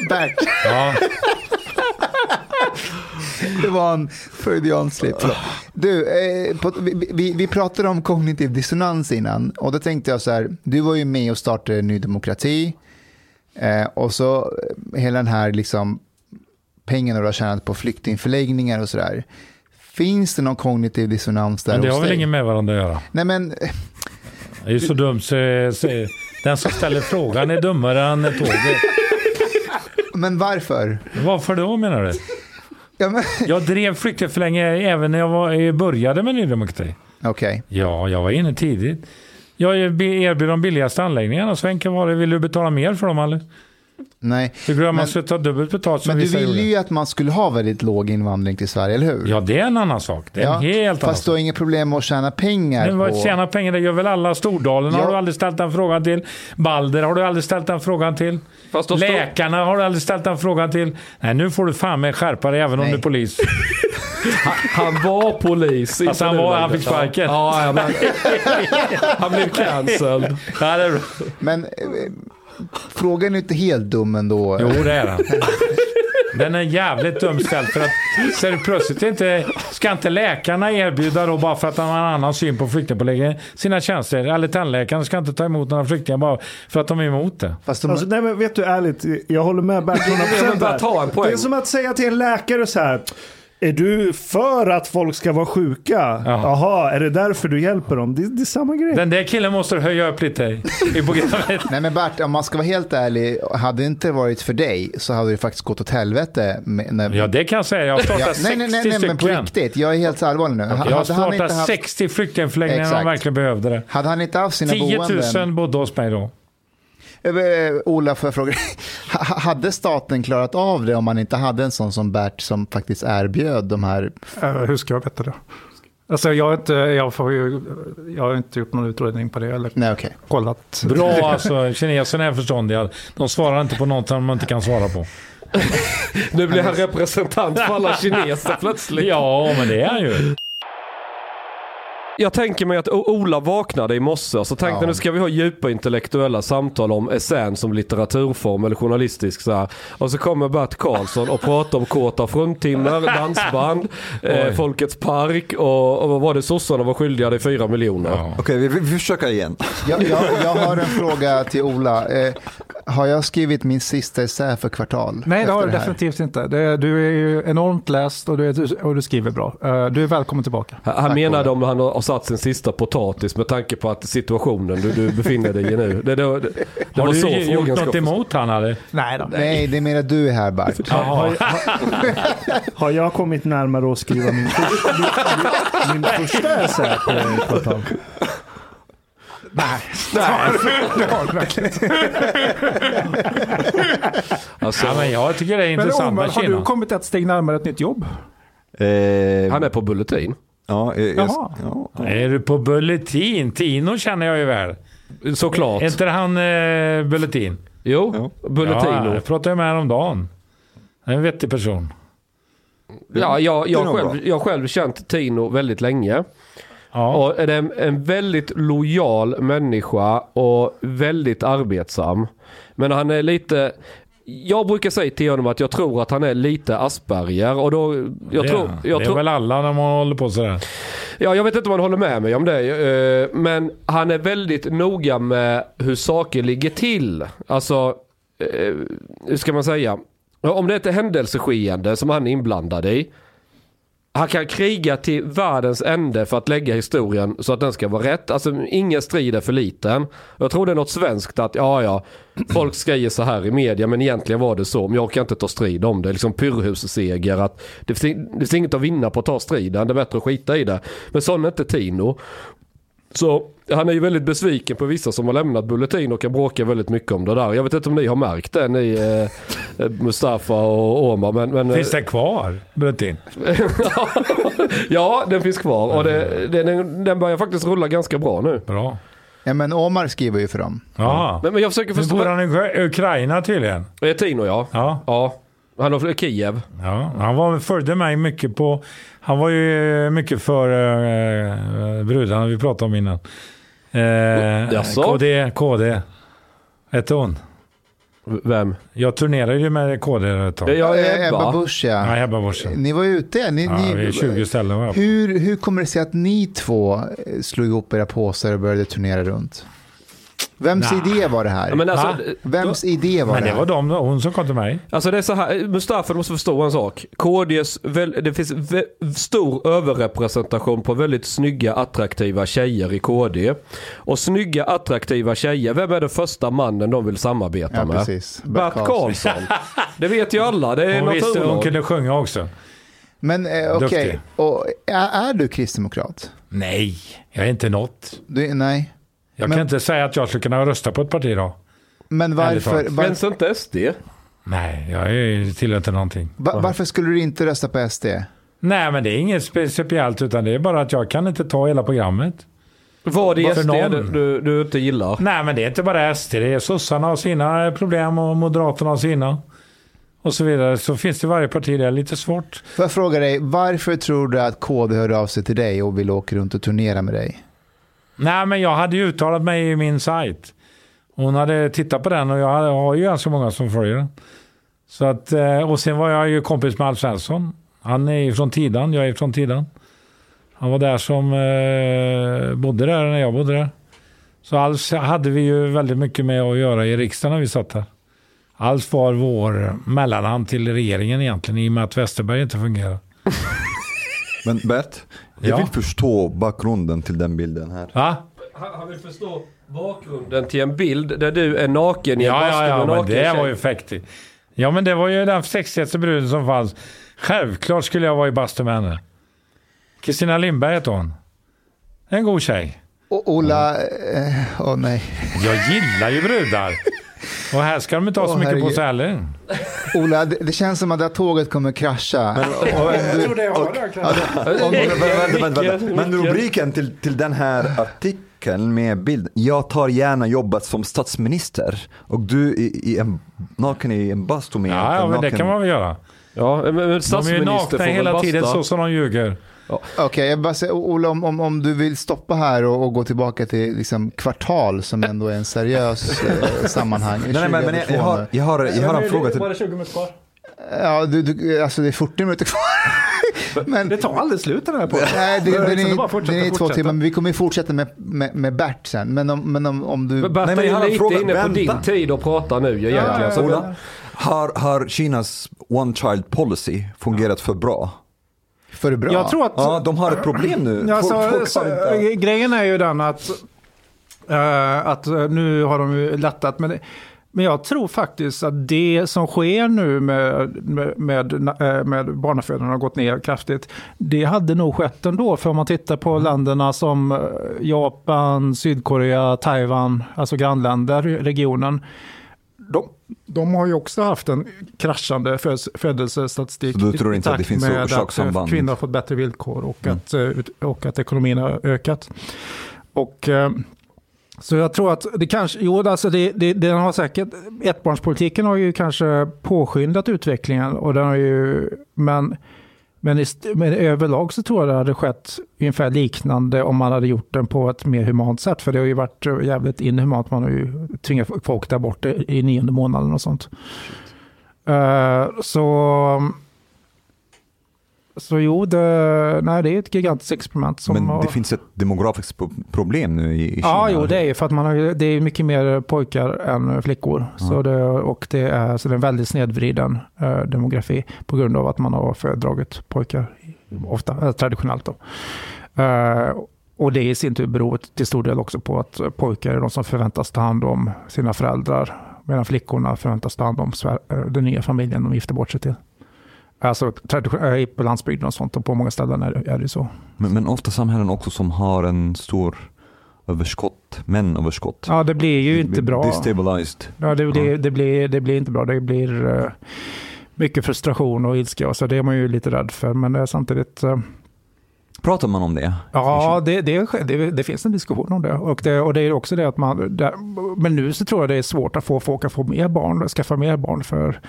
Bert, Ja, det var en freudianslip. Förlåt. Du, eh, på, vi, vi, vi pratade om kognitiv dissonans innan. Och då tänkte jag så här, du var ju med och startade Ny Demokrati. Eh, och så eh, hela den här liksom, pengarna du har tjänat på flyktingförläggningar och sådär. Finns det någon kognitiv dissonans där men det har väl inget med varandra att göra. Nej men, Det är ju så dumt så, så den som ställer frågan är dummare än tåget. men varför? Varför då menar du? Ja, men, Jag drev flyktingförläggningar även när jag var, började med Ny Demokrati. Okej, Ja, jag var inne tidigt. Jag erbjuder de billigaste anläggningarna. Så enkelt. Vill du betala mer för dem eller? Nej. Tycker du att man Men- ska ta dubbelt betalt som Men du ville gjorde? ju att man skulle ha väldigt låg invandring till Sverige, eller hur? Ja, det är en annan sak. Det är en helt annan Fast du har inget problem med att tjäna pengar Men vad på... tjäna pengar, det gör väl alla. Stordalen Ja. har du aldrig ställt den frågan till. Balder har du aldrig ställt den frågan till. Läkarna har du aldrig ställt den frågan till. Nej, nu får du fan med skärpa dig även om Nej. du är polis. [LAUGHS] Han var polis. Alltså, han var- han fick sparken. Ja, ja, men, [LAUGHS] han blev cancelled. Ja. Men eh, frågan är inte helt dum ändå. Jo, det är den. Den är jävligt dum ställd för att så är det plötsligt inte, ska inte läkarna erbjuda då bara för att de har en annan syn på flyktingpåläggen sina tjänster? Eller tandläkarna ska inte ta emot några flyktingar bara för att de är emot det. Fast de, Alltså, nej, men vet du ärligt, jag håller med Bert 100% men bara där. ta en poäng. Det är som att säga till en läkare så här. Är du för att folk ska vara sjuka? Jaha, är det därför du hjälper dem? Det, det är samma grej. Den där killen måste höja upp lite i programmet. [LAUGHS] nej men Bert, om man ska vara helt ärlig, hade det inte varit för dig så hade det faktiskt gått åt helvete. Med, när, Ja, det kan jag säga. Jag har startat Ja, 60 nej, nej, nej, nej, men på riktigt. Jag är helt allvarlig nu. Jag har Hade han inte startat haft, 60 flyktingförläggningar när Exakt. verkligen behövde det. hade han inte haft sina 10 000 boenden... bodde hos mig då. Eh, Ola, får jag fråga [LAUGHS] Hade staten klarat av det om man inte hade en sån som Bert som faktiskt erbjöd de här... Eh, hur ska jag veta det? Alltså jag har inte, jag får ju, jag har inte gjort någon utredning på det eller Nej, okej. kollat. Bra [LAUGHS] alltså, kineserna är förståndiga. De svarar inte på något de inte kan svara på. [LAUGHS] Nu blir han representant för alla kineser plötsligt. Ja, men det är han ju. Jag tänker mig att Ola vaknade i morse och så tänkte Ja. nu ska vi ha djupa intellektuella samtal om essän som litteraturform eller journalistisk så här. Och så kommer Bert Karlsson och pratar om kåta fruntimmer, [LAUGHS] dansband, eh. Folkets park och, och vad var det sossarna var skyldiga dig fyra miljoner. Ja. Okej, vi, vi försöker igen. Jag, jag, jag har en fråga till Ola. Eh, har jag skrivit min sista essä för kvartal? Nej, det har du definitivt inte. Det, du är ju enormt läst och du, är, och du skriver bra. Eh, Du är välkommen tillbaka. Han Tack, menade om han har satt sin sista potatis med tanke på att situationen du, du befinner dig i nu. Det, det, det, det Har var du så gjort något ska... emot han eller? Nej då. Nej, det är mer att du är här. Jaha. Har, har jag kommit närmare att skriva min, första- min, min första essä på kvartal? Nej, det har du verkligen inte. Alltså, Ja, men jag tycker det är Men intressant Omar, med har du Kina. kommit ett steg närmare ett nytt jobb? Eh, han är på Bulletin. ja, eh, jag, Jaha. ja, Är du på Bulletin? Tino känner jag ju väl. Såklart. Är inte han eh, Bulletin? Jo, Bulletino. Ja, jag pratade med honom dagen. En vettig person. Ja, jag, är jag, själv, jag har själv känt Tino väldigt länge. Ja. Och är en, en väldigt lojal människa och väldigt arbetsam. Men han är lite... Jag brukar säga till honom att jag tror att han är lite Asperger. Och då, jag det, tror, jag det tror, är väl alla när man håller på sådär. Ja, jag vet inte om han håller med mig om det. eh, Men han är väldigt noga med hur saker ligger till. Alltså, eh, hur ska man säga? Om det är ett händelseskeende som han är inblandad i han kan kriga till världens ände för att lägga historien så att den ska vara rätt. Alltså ingen strid är för liten. Jag tror det är något svenskt att ja ja, folk skriver så här i media men egentligen var det så. Men jag kan inte ta strid om det. Liksom pyrrhusseger. Att det, finns, det finns inget att vinna på att ta striden. Det är bättre att skita i det. Men sån är inte Tino. Så han är ju väldigt besviken på vissa som har lämnat Bulletin och kan bråka väldigt mycket om det där. Jag vet inte om ni har märkt det, ni eh, Mustafa och Omar. Men, men, Finns det kvar, Bulletin? [LAUGHS] ja, den finns kvar och det, den, den börjar faktiskt rulla ganska bra nu. Bra. Ja, men Omar skriver ju för dem. Ja. Men, men jag försöker Nu förstå. bor han i Ukra- Ukraina tydligen. Eh, Tino ja. Ja. Ja. Han har Kiev. Ja, han var, följde mig mycket på... Han var ju mycket för eh, brudarna vi pratade om innan. Eh, Jaså? KD, KD. Hette hon. Vem? Jag turnerade ju med KD ett tag. Ja, Eh, Ebba. Busch, ja. Ja, Ebba Busch. Ni var ute. Ni, Ja, ni, vi är 20 ställen var jag på. hur, hur kommer det sig att ni två slog ihop era påsar och började turnera runt? Vems Nah. idé var det här? Ja, men alltså, Va? Vems idé var Men det det här? var de, hon som kom till mig. Alltså det är så här, Mustafa du måste förstå en sak. KDs, det finns stor överrepresentation på väldigt snygga attraktiva tjejer i KD. Och snygga attraktiva tjejer, vem är den första mannen de vill samarbeta Ja, med? precis. Bert Karlsson. Det vet ju alla, det är Hon, visste, hon kunde sjunga också. Men eh, okej, och är, är du kristdemokrat? Nej, jag är inte något. Du, nej. Jag Men- kan inte säga att jag skulle kunna rösta på ett parti då. Men varför, talat. var, Finns inte SD? Nej, jag är- tillhör inte någonting. va, varför skulle du inte rösta på SD? Nej, men det är inget speciellt utan det är bara att jag kan inte ta hela programmet. Vad Varför SD någon? du, du, du inte gillar? Nej, men det är inte bara SD. Det är sossarna har sina problem och moderaterna har sina. Och så vidare. Så finns det varje parti. Det är lite svårt. Får jag fråga dig, varför tror du att KD hörde av sig till dig och ville åka runt och turnera med dig? Nej, men jag hade ju uttalat mig i min sajt. Hon hade tittat på den och jag har ju ganska många som följer den. Så att, eh, och sen var jag ju kompis med Alf Svensson. Han är ju från Tidan, jag är från Tidan. Han var där som eh, bodde där när jag bodde där. Så Alf hade vi ju väldigt mycket med att göra i riksdagen när vi satt där. Alf var vår mellanhand till regeringen egentligen i och med att Westerberg inte fungerade. Men Bert, jag Ja. vill förstå bakgrunden till den bilden här. Va? Han, vill förstå bakgrunden till en bild där du är naken i en Ja, ja, ja, men naken det tjej. var ju fäktigt. Ja, men det var ju den sexigaste bruden som fanns. Självklart skulle jag vara i bastu med henne. Kristina Lindberg heter hon. En god tjej. Och Ola, eh, åh nej. Jag gillar ju brudar. [LAUGHS] Och här ska de inte ha så mycket på herregud. sig heller. Ola, det, det känns som att det här tåget kommer krascha. Jag tror det har. Men rubriken till, till den här artikeln med bild. Jag tar gärna jobbet som statsminister. Och du i, i en, naken i en bastu med Ja, ja, en men det kan man väl göra. Ja, men men De är ju statsminister nakna hela tiden så som de ljuger. Okej, jag bara säger, Ola, om, om, om du vill stoppa här och, och gå tillbaka till liksom, kvartal som ändå är en seriös eh, [LAUGHS] sammanhang. Nej, nej, men, men jag, jag, har, jag, har, jag har en fråga till... Var det 20 minuter kvar? Ja, du, du, alltså det är 40 minuter kvar. [LAUGHS] men, Det tar aldrig slut den här podden. nej, det, [LAUGHS] Det är den, är, bara fortsätta, den är två fortsätta. timmar, men vi kommer ju fortsätta med, med, med Bert sen. Men om, men om, om du... Men Berta Nej, men jag har är lite fråga. inne på Vänta. din tid att prata nu egentligen. Så Ola, har, har Kinas one child policy fungerat för bra? För bra. Jag tror att... Ja, de har ett problem nu. Ja, Folk- inte... Grejen är ju den att, eh, att eh, nu har de ju lättat. Men, men jag tror faktiskt att det som sker nu med, med, med, eh, med barnafödandet har gått ner kraftigt. Det hade nog skett ändå. För om man tittar på länderna som eh, Japan, Sydkorea, Taiwan, alltså grannländer, regionen. De, de har ju också haft en kraschande födelsestatistik. Så du tror inte att det finns orsakssamband? att kvinnor har fått bättre villkor och, att, eh, och att ekonomin har ökat. Och, eh, så jag tror att det kanske, jo alltså det, det, den har säkert, ettbarnspolitiken har ju kanske påskyndat utvecklingen och den har ju, men, men, i men överlag så tror jag det hade skett ungefär liknande om man hade gjort den på ett mer humant sätt. För det har ju varit jävligt inhumant, man har ju tvingat folk där bort i nionde månaden och sånt. Eh, så, så jo, det, nej, det är ett gigantiskt experiment. Som Men har, det finns ett demografiskt pro- problem nu i, Kina. Ja, jo, det är ju för att man har, det är mycket mer pojkar än flickor. Så det, och det är, så det är en väldigt snedvriden eh, demografi på grund av att man har föredragit pojkar ofta, eh, traditionellt. Då. Eh, och det i sin tur beror till stor del också på att pojkar är de som förväntas ta hand om sina föräldrar, medan flickorna förväntas ta hand om eh, den nya familjen de gifter bort sig till. Alltså på landsbygden och sånt, och på många ställen är det, det så. Men, men ofta samhällen också som har en stor överskott, mänöverskott. Ja, det blir ju inte bra. Destabilized. Ja, det, blir, det, blir, det blir inte bra. Det blir eh, mycket frustration och ilska. Så det är man ju lite rädd för. Men det är samtidigt... eh, Pratar man om det? Ja, det, det, det, det finns en diskussion om det. Och det, och det är också det att man... Det, men nu så tror jag det är svårt att få folk att få mer barn, skaffa mer barn. För,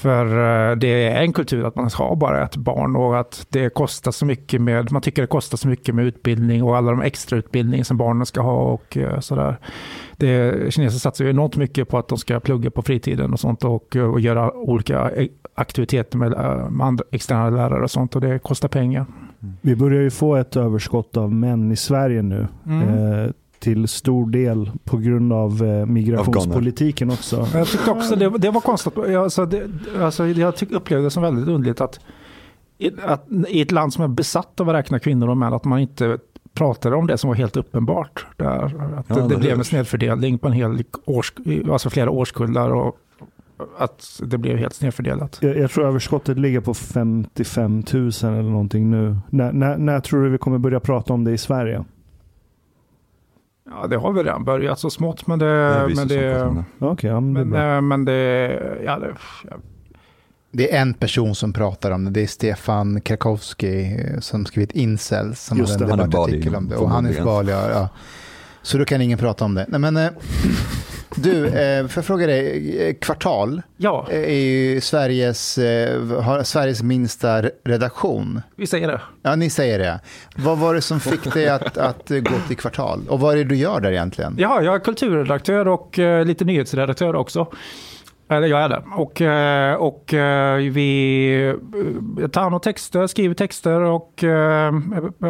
för eh, det är en kultur att man har bara ett barn och att det kostar så mycket med... Man tycker det kostar så mycket med utbildning och alla de extra utbildning som barnen ska ha och eh, sådär. Det, kineser satsar ju enormt mycket på att de ska plugga på fritiden och sånt och, och göra olika aktiviteter med, eh, med andra, externa lärare och sånt och det kostar pengar. Vi börjar ju få ett överskott av män i Sverige nu. Eh, till stor del på grund av eh, migrationspolitiken också. Jag tyckte också det, det var konstigt. Alltså det, alltså jag tyck, upplevde det som väldigt underligt att, i- att i ett land som är besatt av att räkna kvinnor och män, att man inte pratade om det som var helt uppenbart. Där, att Ja, det, det blev en snedfördelning på en hel års, alltså flera årskullar och att det blev helt snedfördelat. Jag, jag tror överskottet ligger på 55 000 eller någonting nu. När, när, när tror du vi kommer börja prata om det i Sverige? Ja, det har väl redan börjat så smått, men Det det... Men det, det. Okej, ja, men det men, eh, men det, ja, det, ja, Det är en person som pratar om det. Det är Stefan Krakowski eh, som skrivit Incels. Som Just hade en det, han är debattartikel om det. Och han är ja, ja. Så då kan ingen prata om det. Nej, men, eh, du, eh, får jag fråga dig. eh, Kvartal ja, är ju Sveriges, eh, har Sveriges minsta redaktion. vi säger det. Ja, ni säger det. Vad var det som fick dig att, att eh, gå till Kvartal? Och vad är det du gör där egentligen? Ja, jag är kulturredaktör och eh, lite nyhetsredaktör också. Eller jag är det. Och, eh, och eh, vi eh, tar hand om texter, skriver texter och,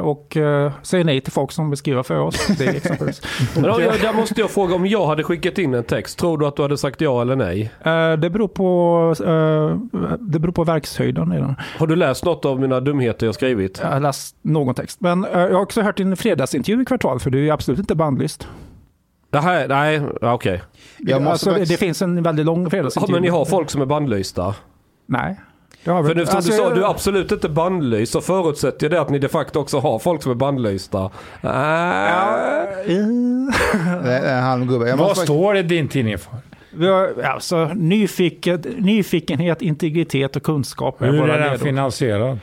och säger nej till folk som vill skriva för oss. Det exempelvis. [LAUGHS] Men då, jag, där måste jag fråga, om jag hade skickat in en text, tror du att du hade sagt ja eller nej? Det beror på, det beror på verkshöjden i den. Har du läst något av mina dumheter jag skrivit? Jag har läst någon text. Men jag har också hört din fredagsintervju i Kvartal, för du är absolut inte bandlyst. Det här, nej, okej. Jag måste alltså, det, faktiskt- det finns en väldigt lång Ja, fredagsintervju. men ni har folk som är bandlysta? Nej. Det har vi- För nu som alltså, du sa, jag- du är absolut inte bandlyst, så förutsätter jag det att ni de facto också har folk som är bandlysta. Äh. Jag Vad måste faktiskt- står det i din tidning för? Vi har, alltså, nyfiken, nyfikenhet, integritet och kunskap. är Hur våra är den ledord. finansierad?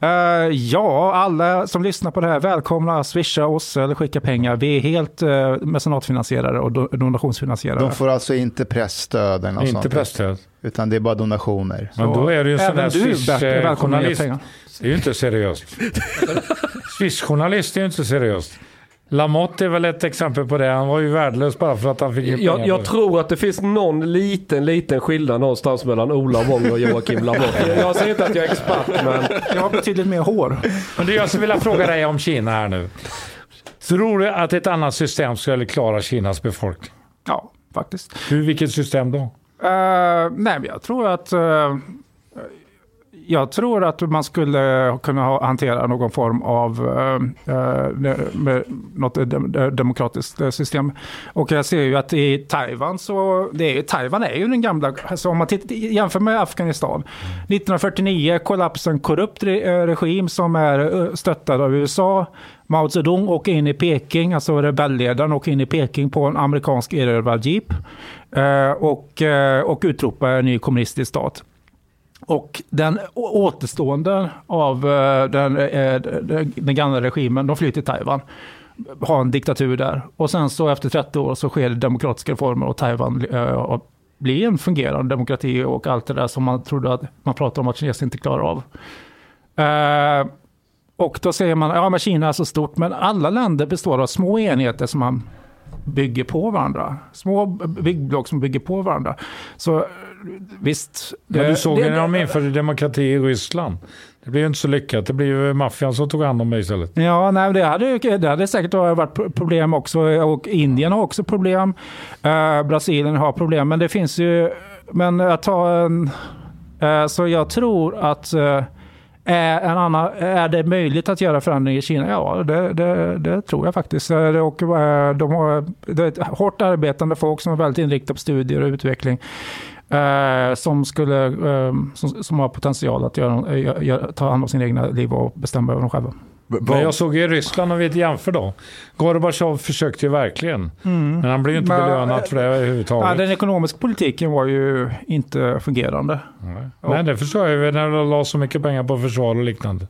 Eh, ja, alla som lyssnar på det här, välkomna att swisha oss eller skicka pengar. Vi är helt uh, mecenatfinansierade och do- donationsfinansierade. De får alltså inte pressstöd eller något Inte sånt, pressstöd. utan det är bara donationer. Men då är det ju en sån Även där du, Bert, är välkommen att ge Swish-journalist. pengar. Det är ju inte seriöst. [LAUGHS] Swish-journalist är ju inte seriöst. Lamotte är väl ett exempel på det. Han var ju värdelös bara för att han fick pengar Jag, jag tror att det finns någon liten, liten skillnad någonstans mellan Ola Wong och Joakim Lamotte. Jag säger inte att jag är expert, men Jag har betydligt mer hår. Men du, jag skulle vilja fråga dig om Kina här nu. Tror du att ett annat system skulle klara Kinas befolkning? Ja, faktiskt. Hur, vilket system då? Eh, nej, men jag tror att... eh, jag tror att man skulle kunna hantera någon form av eh, eh med något demokratiskt eh, system. Och jag ser ju att i Taiwan så, det är, Taiwan är ju den gamla, alltså om man tittar, jämför med Afghanistan. 1949 kollapsade en korrupt eh, regim som är stöttad av USA. Mao Zedong åker in i Peking, alltså rebellledaren åker in i Peking på en amerikansk erövrad jeep. och, och utropar en ny kommunistisk stat. Och den återstående av eh, eh, den, den, gamla regimen, de flyr till Taiwan. Har en diktatur där. Och sen så efter 30 år så sker det demokratiska reformer och Taiwan eh, blir en fungerande demokrati och allt det där som man trodde att man pratade om att Kina inte klarar av. Och då säger man, ja men Kina är så stort, men alla länder består av små enheter som man bygger på varandra. Små byggblock som bygger på varandra. Så visst. Men eh, du såg det- ju när de införde demokrati i Ryssland. Det blev ju inte så lyckat. Det blev ju maffian som tog hand om mig istället. Ja, nej, det, hade, det hade säkert varit pro- problem också. Och Indien har också problem. Eh, Brasilien har problem. Men det finns ju... Men att ta en... eh, så jag tror att eh, Är, en annan, är det möjligt att göra förändringar i Kina? Ja, det, det, det tror jag faktiskt. Eh, Och eh, de har, det är ett hårt arbetande folk som är väldigt inriktade på studier och utveckling. Eh, som, skulle, eh, som, som har potential att göra, gö- gö- ta hand om sina egna liv och bestämma över dem själva. Men jag såg ju Ryssland om vi jämför då. Gorbatjov försökte ju verkligen. Men han blev ju inte Men- belönad för det överhuvudtaget. den ekonomiska politiken var ju inte fungerande. Nej. Nej, det förstår jag ju när de la så mycket pengar på försvar och liknande.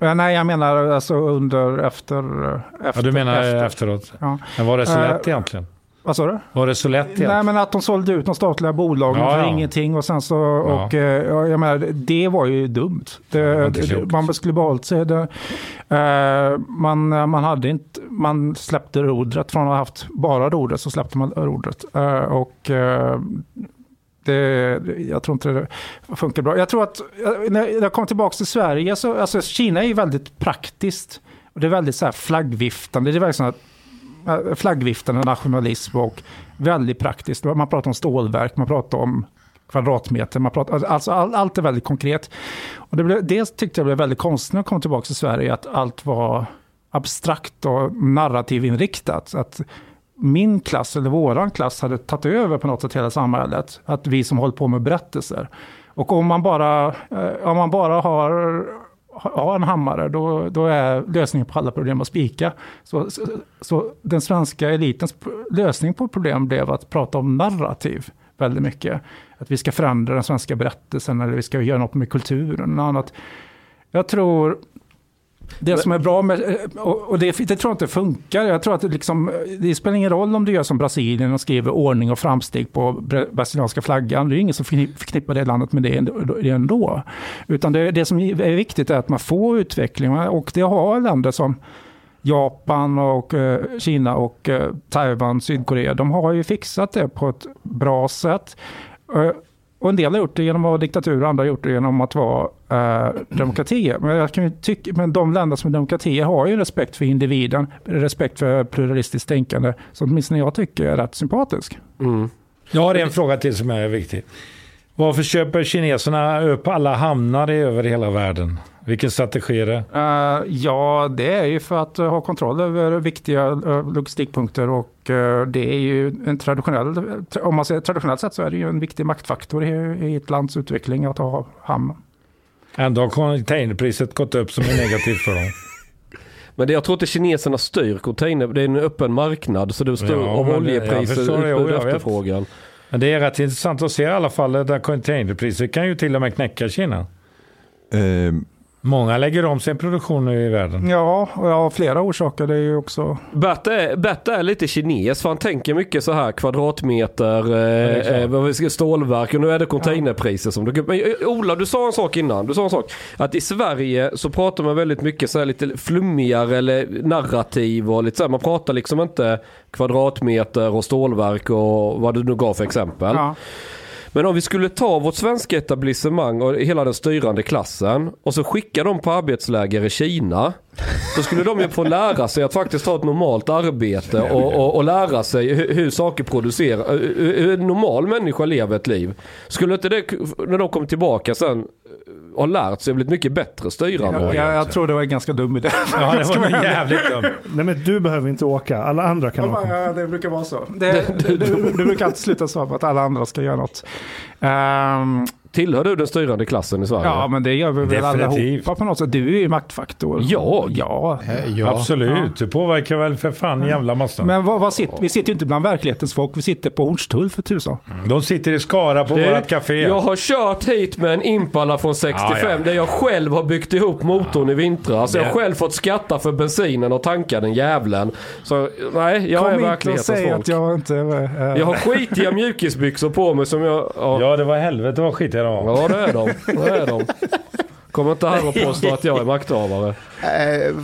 Eh, Nej, jag menar alltså under, efter... efter Ja, du menar efter. efteråt. Ja. Men var det så Eh, lätt egentligen? Vad sa du? Var det så lätt egentligen? Nej, men att de sålde ut de statliga bolagen Ja, för ja. ingenting och sen så, och eh, ja, jag menar, det var ju dumt. Det, det, klokt. man skulle behållit sig. Det, eh, man, man hade inte, man släppte rodret från att ha haft bara rodret så släppte man rodret. Eh, och eh, det, jag tror inte det funkar bra. Jag tror att när jag kom tillbaka till Sverige så, alltså Kina är ju väldigt praktiskt. Och det är väldigt så här flaggviftande. Det är väldigt så eh, flaggviftande nationalism och väldigt praktiskt. Man pratar om stålverk, man pratar om kvadratmeter, man pratar, alltså all, allt är väldigt konkret. Och det, blev, det tyckte jag blev väldigt konstigt när jag kom tillbaka till Sverige, att allt var abstrakt och narrativinriktat. Att min klass, eller våran klass, hade tagit över på något sätt hela samhället. Att vi som håller på med berättelser. Och om man bara, eh, om man bara har, ha en hammare, då, då är lösningen på alla problem att spika. Så, så, så den svenska elitens lösning på problem blev att prata om narrativ väldigt mycket. Att vi ska förändra den svenska berättelsen eller vi ska göra något med kulturen och annat. Jag tror det som är bra med, och det, det tror jag inte funkar. Jag tror att det, liksom, det spelar ingen roll om du gör som Brasilien och skriver ordning och framsteg på bra- brasilianska flaggan. Det är ingen som förknipp- förknippar det landet med det ändå- det ändå. Utan det, det som är viktigt är att man får utveckling. Och det har länder som Japan och eh, Kina och eh, Taiwan, Sydkorea. De har ju fixat det på ett bra sätt. Och en del har gjort det genom att vara diktatur och andra har gjort det genom att vara eh, demokratier. Men, jag kan ju tycka, men de länder som är demokratier har ju respekt för individen, respekt för pluralistiskt tänkande, som åtminstone jag tycker är rätt sympatisk. Mm. Jag har en fråga till som är viktig. Varför köper kineserna upp alla hamnar över hela världen? Vilken strategi är det? Eh, ja, det är ju för att ha kontroll över viktiga eh, logistikpunkter och eh, det är ju en traditionell, om man säger traditionellt sett så är det ju en viktig maktfaktor i, i ett lands utveckling att ha hamn. Ändå har containerpriset gått upp som är negativt för dem. [LAUGHS] Men det, jag tror inte kineserna styr container. Det är en öppen marknad så det står Ja, jag oljepriser, utbud och vet. Men det är rätt intressant att se i alla fall där containerpriset kan ju till och med knäcka Kina. Eh, Många lägger om sin produktion nu i världen. Ja, och av flera orsaker. Det är ju också... Bert är, Bert är lite kines för han tänker mycket så här kvadratmeter, eh, eh, stålverk och nu är det containerpriser som du Men eh, Ola, du sa en sak innan. Du sa en sak. Att i Sverige så pratar man väldigt mycket så här lite flummigare eller narrativ och lite så här. Man pratar liksom inte kvadratmeter och stålverk och vad du nu gav för exempel. Ja. Men om vi skulle ta vårt svenska etablissemang och hela den styrande klassen och så skicka dem på arbetsläger i Kina. Då skulle de ju få lära sig att faktiskt ha ett normalt arbete och, och, och lära sig hur, hur saker producerar, hur, hur en normal människa lever ett liv. Skulle inte det, när de kommer tillbaka sen, ha lärt sig blivit mycket bättre styrande? Jag, jag, jag tror det var en ganska dum idé. Ja, det var en jävligt dumt. Nej men du behöver inte åka, alla andra kan åka. Ja, det brukar vara så. Det, det, det, det brukar alltid sluta så att alla andra ska göra något. Ehm, Tillhör du den styrande klassen i Sverige? ja, men det gör vi väl Definitivt. allihopa på något sätt. Du är ju maktfaktor. Jag? Ja. Eh, Ja. Absolut, du påverkar väl för fan jävla massa. Men vad, vad sitter, vi sitter ju inte bland verklighetens folk. Vi sitter på Hornstull för tusan. De sitter i Skara på Du, vårt café. Jag har kört hit med en Impala från 65 Ja, ja. där jag själv har byggt ihop motorn i vintras. Jag har Det- själv fått skatta för bensinen och tanka den jävlen. Så nej, jag Kom är inte och verklighetens säg folk. att jag inte... eh, Jag har skitiga mjukisbyxor på mig som jag... Ja, Ja, det var helvete vad skit jag var. ja det är de. Det är de. Kom inte här och påstå att jag är makthavare. Eh,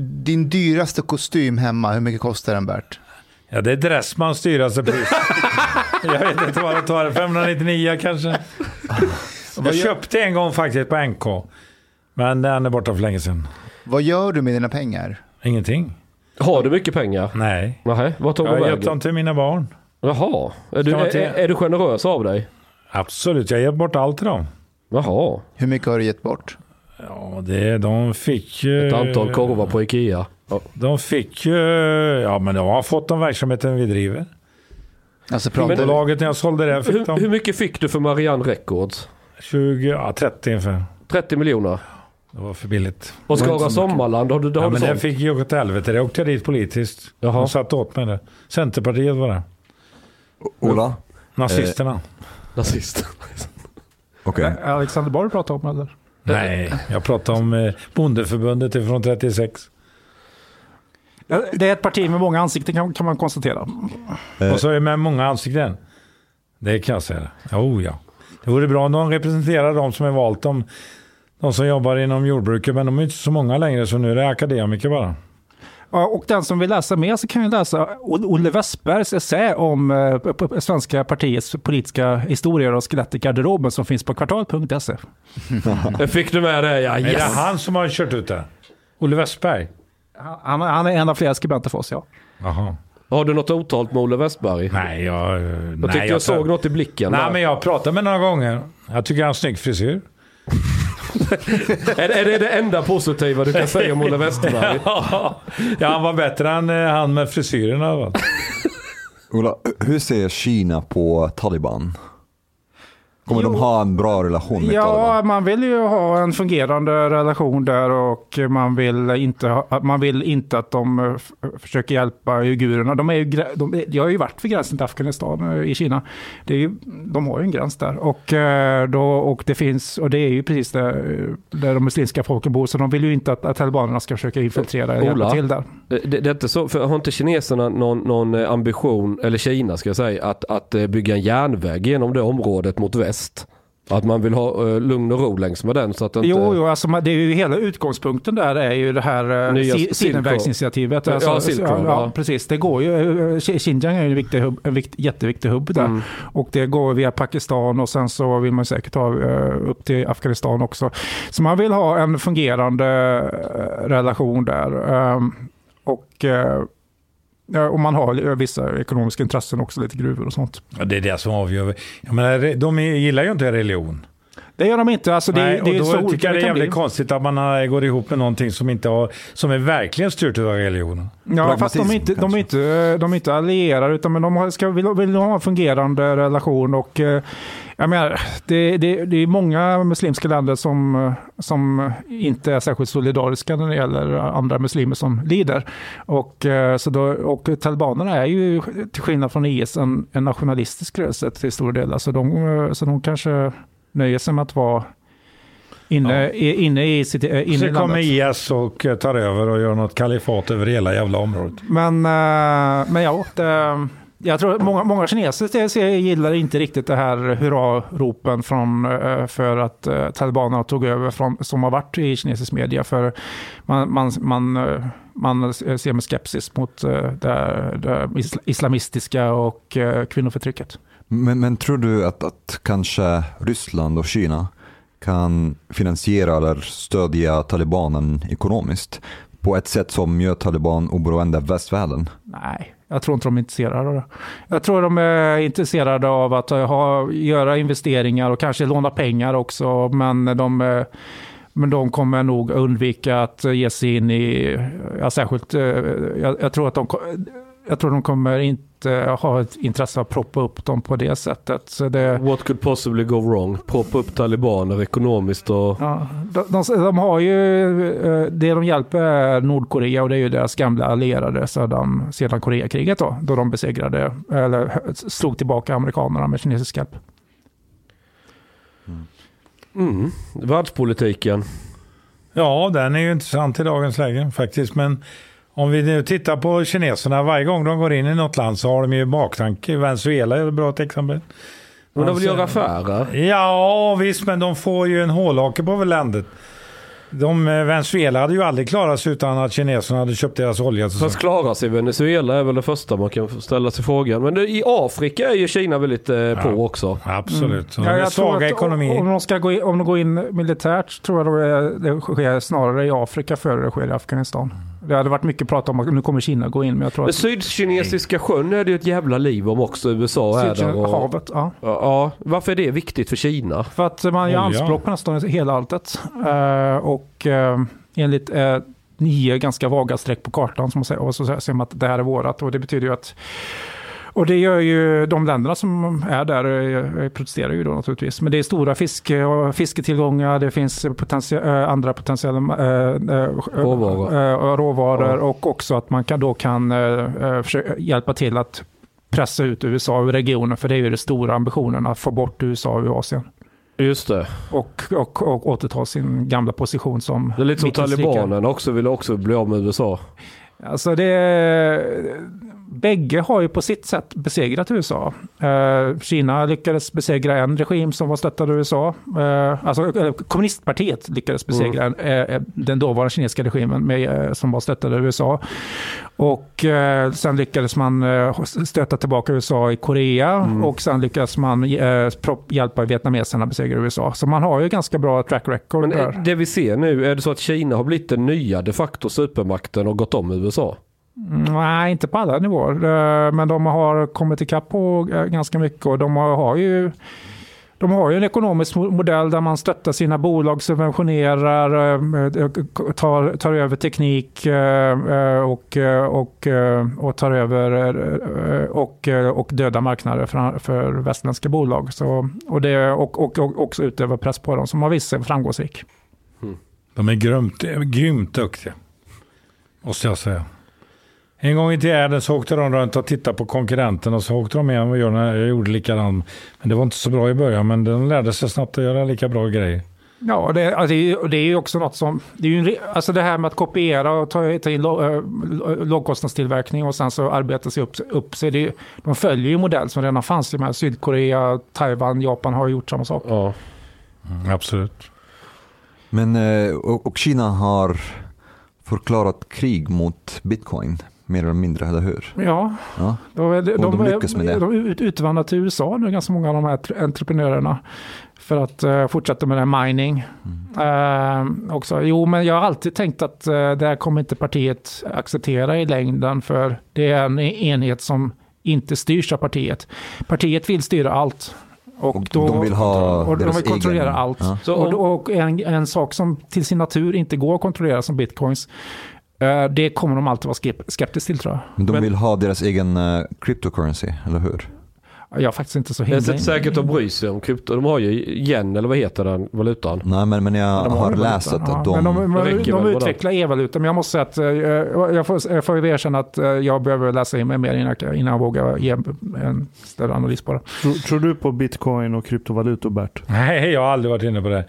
din dyraste kostym hemma, hur mycket kostar den Bert? Ja, det är Dressmans dyraste pris. jag vet inte vad det tar. 599 kanske. Jag köpte en gång faktiskt på NK. Men den är borta för länge sedan. Vad gör du med dina pengar? Ingenting. Har du mycket pengar? Nej. Nej, vad tog Jag de har gett vägen? dem till mina barn. Jaha, är du, är, till- är du generös av dig? Absolut, jag ger bort allt till dem. Jaha, Hur mycket har du gett bort? Ja, det, de fick ju... ett antal korvar på Ikea. De fick ju... Ja, men de har fått de verksamheten vi driver. Alltså pratar vi... Bolaget när jag sålde det fick Hur, de hur mycket fick du för Marianne Records? 20, ja 30 ungefär. 30 miljoner. Det var för billigt. Och Skara Sommarland, har du, det har Ja, du men det sålt? fick ju åka till helvete. Det åkte jag dit politiskt. Jaha. De satte åt mig det. Centerpartiet var det. Ola? Nazisterna. Nazist. Okej. Alexander Borg pratar om eller? Nej, jag pratar om eh, bondeförbundet ifrån 36. Det är ett parti med många ansikten kan, kan man konstatera. Eh. Och så är det med många ansikten. Det kan jag säga. Oh, ja. Det vore bra om de representerar de som är valt. De, de som jobbar inom jordbruket. Men de är inte så många längre så nu är det akademiker bara. Och den som vill läsa mer så kan ju läsa Olle Westbergs essä om eh, svenska partiets politiska historier och skelett i garderoben som finns på kvartal.se. [LAUGHS] Fick du med det? Ja, Är det yes. han som har kört ut det? Olle Westberg? Han, han är en av flera skribenter för oss, ja. Jaha. Har du något otalt med Olle Westberg? Nej, jag... Jag nej, tyckte jag, såg något i blicken. Nej, där. men jag har pratat med några gånger. Jag tycker han har snygg frisyr. Är, är det det enda positiva du kan säga om Olle Westberg? [LAUGHS] ja, han var bättre än eh, han med fall. Ola, hur ser Kina på Taliban? Kommer de Jo. ha en bra relation med Ja, Taliban? man vill ju ha en fungerande relation där och man vill inte, ha, man vill inte att de eh, försöker hjälpa uigurerna. De är ju, de, jag har ju varit vid gränsen till Afghanistan eh, i Kina. Det är ju, de har ju en gräns där. Och, eh, då, och, det finns, och det är ju precis där, där de muslimska folken bor. Så de vill ju inte att, att talibanerna ska försöka infiltrera och hjälpa till där. Det, det är inte så, för har inte kineserna någon, någon ambition, eller Kina ska jag säga, att, att bygga en järnväg genom det området mot väst? Att man vill ha uh, lugn och ro längs med den så att inte... Jo, jo alltså, det är ju hela utgångspunkten där är ju det här eh, Nya si- Silk Sidenvägsinitiativet. Ja, Alltså, Silk ja, ja, precis. Det går ju, eh, Xi- Xinjiang är ju en, viktig hubb, en vikt, jätteviktig hubb där. Mm. Och det går via Pakistan och sen så vill man säkert ha eh, upp till Afghanistan också. Så man vill ha en fungerande eh, relation där. Ehm, Och, eh, ja, och man har vissa ekonomiska intressen också, lite gruvor och sånt. Ja, det är det som avgör. Jag menar, de gillar ju inte religion. Det gör de inte. Alltså, det, Nej, det är och så då olika tycker jag det är jävligt bli. konstigt att man har- går ihop med någonting som, inte har, som är verkligen styrt av religionen. Ja, fast de är, inte, de, är inte, de är inte allierade, utan men de ska, vill, vill ha en fungerande relation. Och, eh, jag menar, det, det, det är många muslimska länder som, som inte är särskilt solidariska när det gäller andra muslimer som lider. Och, eh, så då, och talibanerna är ju, till skillnad från IS, en, en nationalistisk rörelse till stor del. Så de, eh, så de kanske nöjer sig med att vara inne, i, inne i sitt eh, inne i Så kommer IS och tar över och gör något kalifat över hela jävla området. Men, men ja, det, jag tror många, många kineser gillar inte riktigt det här hurra-ropen från, eh, för att uh, talibanerna tog över från, som har varit i kinesisk media. För man, man, man, eh, man ser med skepsis mot eh, det, det isla- islamistiska och eh, kvinnoförtrycket. Men, men tror du att, att kanske Ryssland och Kina kan finansiera eller stödja talibanen ekonomiskt på ett sätt som gör taliban oberoende av västvärlden? Nej, jag tror inte de är intresserade av det. Jag tror de är intresserade av att eh, ha, göra investeringar och kanske låna pengar också. Men de, eh, men de kommer nog undvika att eh, ge sig in i, ja, särskilt, jag, jag tror att de, jag tror de kommer inte ha ett intresse av att proppa upp dem på det sättet. Så det, What could possibly go wrong? Proppa upp talibaner ekonomiskt och... Ja, de, de, de har ju, eh, det de hjälper är Nordkorea och det är ju deras gamla allierade sedan, sedan Koreakriget då, då de besegrade, eller slog tillbaka amerikanerna med kinesisk hjälp. Mm. Världspolitiken. Ja, den är ju intressant i dagens läge faktiskt. Men om vi nu tittar på kineserna, varje gång de går in i något land så har de ju baktanke. Venezuela är ett bra exempel. Men de vill Alltså- göra affärer. Ja, visst, men de får ju en hålhake på landet. De, eh, Venezuela hade ju aldrig klarat sig utan att kineserna hade köpt deras olja. Så Fast klara sig Venezuela är väl det första man kan ställa sig frågan. Men det, i Afrika är ju Kina väldigt eh, på också. Absolut. Ja, jag tror svaga att ekonomier. Om de, ska gå in, om de går in militärt tror jag då det sker snarare i Afrika före det sker i Afghanistan. Det hade varit mycket prat om att nu kommer Kina gå in, men jag tror Men att Sydkinesiska sjön är det ju ett jävla liv om också USA är där. Och, havet, ja. ja, ja, varför är det viktigt för Kina? För att man gör anspråk på nästan hela alltet. Eh, och eh, enligt eh, nio ganska vaga streck på kartan som man säger, och så säger man att det här är vårat. Och det betyder ju att och det gör ju de länderna som är där eh, protesterar ju då naturligtvis. Men det är stora fiske och fisketillgångar, det finns potentie- eh, andra potentiella Råvaror. råvaror Ja. och också att man kan då kan hjälpa till att pressa ut USA ur regionen. För det är ju den stora ambitionen att få bort USA ur Asien. Just det. Och, och, och återta sin gamla position som Det är lite som talibanerna också ville också bli av med USA. Alltså det, bägge har ju på sitt sätt besegrat USA. Eh, Kina lyckades besegra en regim som var stöttad av USA. Eh, alltså kommunistpartiet lyckades besegra en, eh, den dåvarande kinesiska regimen med, eh, som var stöttad av USA. Och eh, sen lyckades man stöta tillbaka USA i Korea och sen lyckades man hjälpa vietnameserna besegra USA. Så man har ju ganska bra track record Men där. är- det vi ser nu, är det så att Kina har blivit den nya de facto supermakten och gått om USA? Mm, nej, inte på alla nivåer. Eh, men de har kommit ikapp på eh, ganska mycket och de har, ju de har ju en ekonomisk modell där man stöttar sina bolag, subventionerar, eh, tar, tar över teknik och, och, och tar över och, och döda marknader för, för västländska bolag. Så, och, det, och, och, och också utövar press på dem som har visat sig framgångsrik. Mm. De är grymt, grymt duktiga. Måste jag säga. En gång i tiden så åkte de runt och tittade på konkurrenten och så åkte de med och gjorde, jag gjorde likadant. Men det var inte så bra i början men de lärde sig snabbt att göra lika bra grejer. Ja, det, alltså, det, är ju- det är ju också något som... Det, är ju en, alltså det här med att kopiera och ta, ta in eh, lågkostnadstillverkning och sen så arbeta sig upp, upp sig. Det, de följer ju modell som redan fanns. Med Sydkorea, Taiwan, Japan har gjort samma sak. Ja. Mm, absolut. Men, eh, och, och Kina har förklarat krig mot bitcoin, mer eller mindre, eller hur? Ja, Ja. de, de, de de, lyckas med det. de ut- utvandrar till USA nu, ganska många av de här tr- entreprenörerna. För att eh, fortsätta med den här mining. Eh, också. Jo, men jag har alltid tänkt att uh, det här kommer inte partiet acceptera i längden. För det är en enhet som inte styrs av partiet. Partiet vill styra allt. Och, Och då, de vill ha och de vill kontrollera egen- allt. Ja. Så och och en, en sak som till sin natur inte går att kontrollera som bitcoins. Eh, det kommer de alltid vara skep- skeptiska till tror jag. Men de vill ha deras egen uh, cryptocurrency, eller hur? Jag är faktiskt inte så det är himla... inte säkert att bry sig om krypto. De har ju yen, eller vad heter den valutan? Nej, men, men jag De har ju läst att, ja. att de... Men de, de, de utvecklar e-valuta, men jag måste säga att eh, jag får, jag får ju erkänna att eh, jag behöver läsa in mig mer innan jag, innan jag vågar ge en större analys på det. Tror, tror du på bitcoin och kryptovalutor Bert? Nej, jag har aldrig varit inne på det.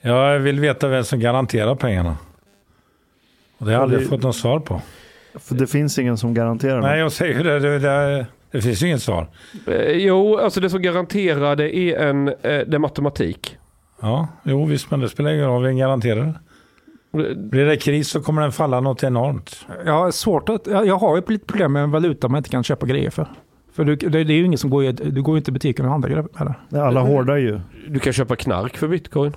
Jag vill veta vem som garanterar pengarna. Och det har jag Ja, aldrig det- fått något svar på. För det finns ingen som garanterar Nej, det. jag säger det. Det, det, det finns ju inget svar. Eh, jo, alltså det som garanterar det är en, eh, det är matematik. Ja, jo visst, men det spelar ingen roll. Vem garanterar det? Blir det kris så kommer den falla något enormt. Har, svårt att, jag jag har ju lite problem med en valuta man inte kan köpa grejer för. För du, det, det är ju ingen som går i, du går ju inte i butiken och handlar grejer med det. Alla hårdar ju. Du kan köpa knark för bitcoin.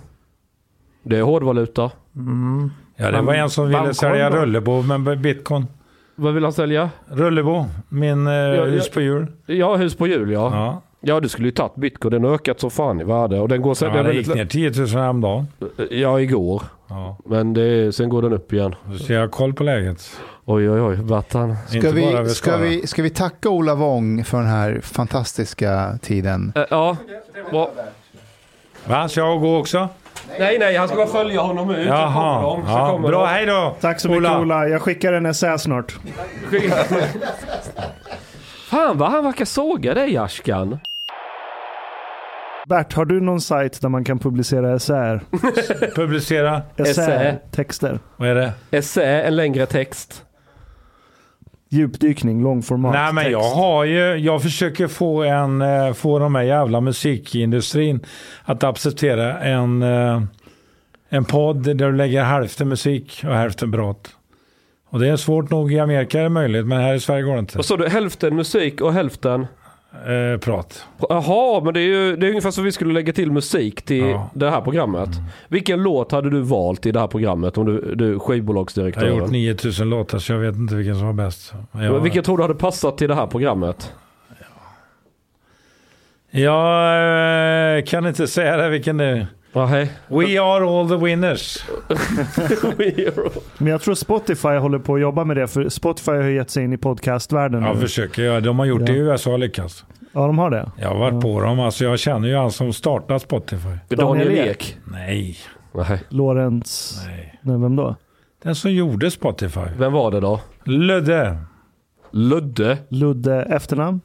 Det är hårdvaluta. Mm. Ja, det var en som ville sälja då? Rullebo med bitcoin. Vad vill han sälja? Rullebo, min eh, ja. hus på hjul. Ja, hus på hjul ja. Ja, Ja, du skulle ju tagit bitcoin. Den har ökat så fan i värde. Och den går sen, ja den det är gick väldigt, ner 10 000 häromdagen. Ja, igår. Ja, Men det, sen går den upp igen. så jag har koll på läget. Oj, oj, oj. Vart han? Ska vi, ska, vi, ska vi tacka Ola Wång för den här fantastiska tiden? Eh, ja. Bra. Va, ska jag gå också? Nej, nej. Han ska bara följa honom ut. Jaha, de, så ja, kommer bra. de. Hej då! Tack så mycket Ola. Jag skickar en essä snart. [LAUGHS] Fan vad han verkar såga dig Ashkan. Bert, har du någon sajt där man kan publicera essäer? [LAUGHS] Publicera. Essäer, Essä. texter. Vad är det? Essä, en längre text. Djupdykning, långformat. Nej men jag text. har ju, jag försöker få en, eh, få de här jävla musikindustrin att acceptera en, eh, en podd där du lägger hälften musik och hälften prat. Och det är svårt nog i Amerika är det möjligt, men här i Sverige går det inte. Och så du hälften musik och hälften... Eh, prat. Jaha, men det är ju det är ungefär som vi skulle lägga till musik till Ja. det här programmet. Vilken låt hade du valt i det här programmet om du, du Jag har skivbolagsdirektören? gjort 9000 låtar så jag vet inte vilken som var bäst. Men Jag, Vilken tror du hade passat till det här programmet? jag eh, kan inte säga det vilken det är. Nej. We are all the winners. [LAUGHS] Men jag tror Spotify håller på att jobba med det, för Spotify har gett sig in i podcastvärlden Jag nu. försöker göra De har gjort det i Ja. USA och lyckats. Ja, de har det. Jag har varit Ja. på dem. Alltså jag känner ju han som startade Spotify. Daniel Daniel Ek? Nej, Nej. Lorentz... nej. Nej, vem då? Den som gjorde Spotify. Vem var det då? Ludde. Ludde? Ludde efternamn?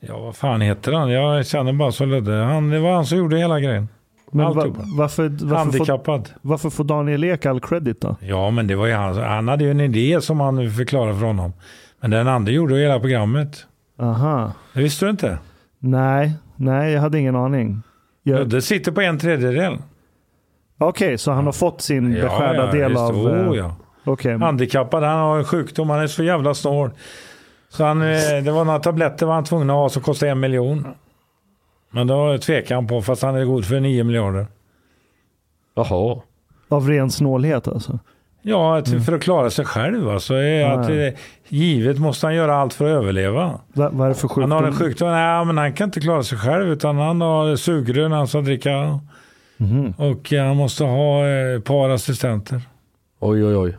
Ja, vad fan heter han? Jag känner bara så Ludde. Han, det var han som gjorde hela grejen. Men va, varför, varför, får, Handikappad. varför får Daniel Ek all credit då? Ja, men det var ju han. Han hade ju en idé som han förklarade för honom. Men den andra gjorde hela programmet. Aha. Det visste du inte? Nej, nej, jag hade ingen aning. Jag- Ludde sitter på en tredjedel. Okej, så han har fått sin beskärda del visst. av... Oh, eh, ja. Okej. Handikappad, han har en sjukdom, han är så jävla snål. Så han, eh, det var några tabletter var han tvungen att ha som kostade en miljon. Men då tvekade han på, fast han är god för 9 miljarder. Jaha. Av ren snålhet alltså. Ja, att, för att klara sig själv. Alltså, är att, eh, givet måste han göra allt för att överleva. Va, vad är det för sjukdom? Han har en sjukdom, nej men han kan inte klara sig själv utan han har sugrör när han ska dricka. Mhm. Och eh, han måste ha eh, ett par assistenter. Oj, oj, oj.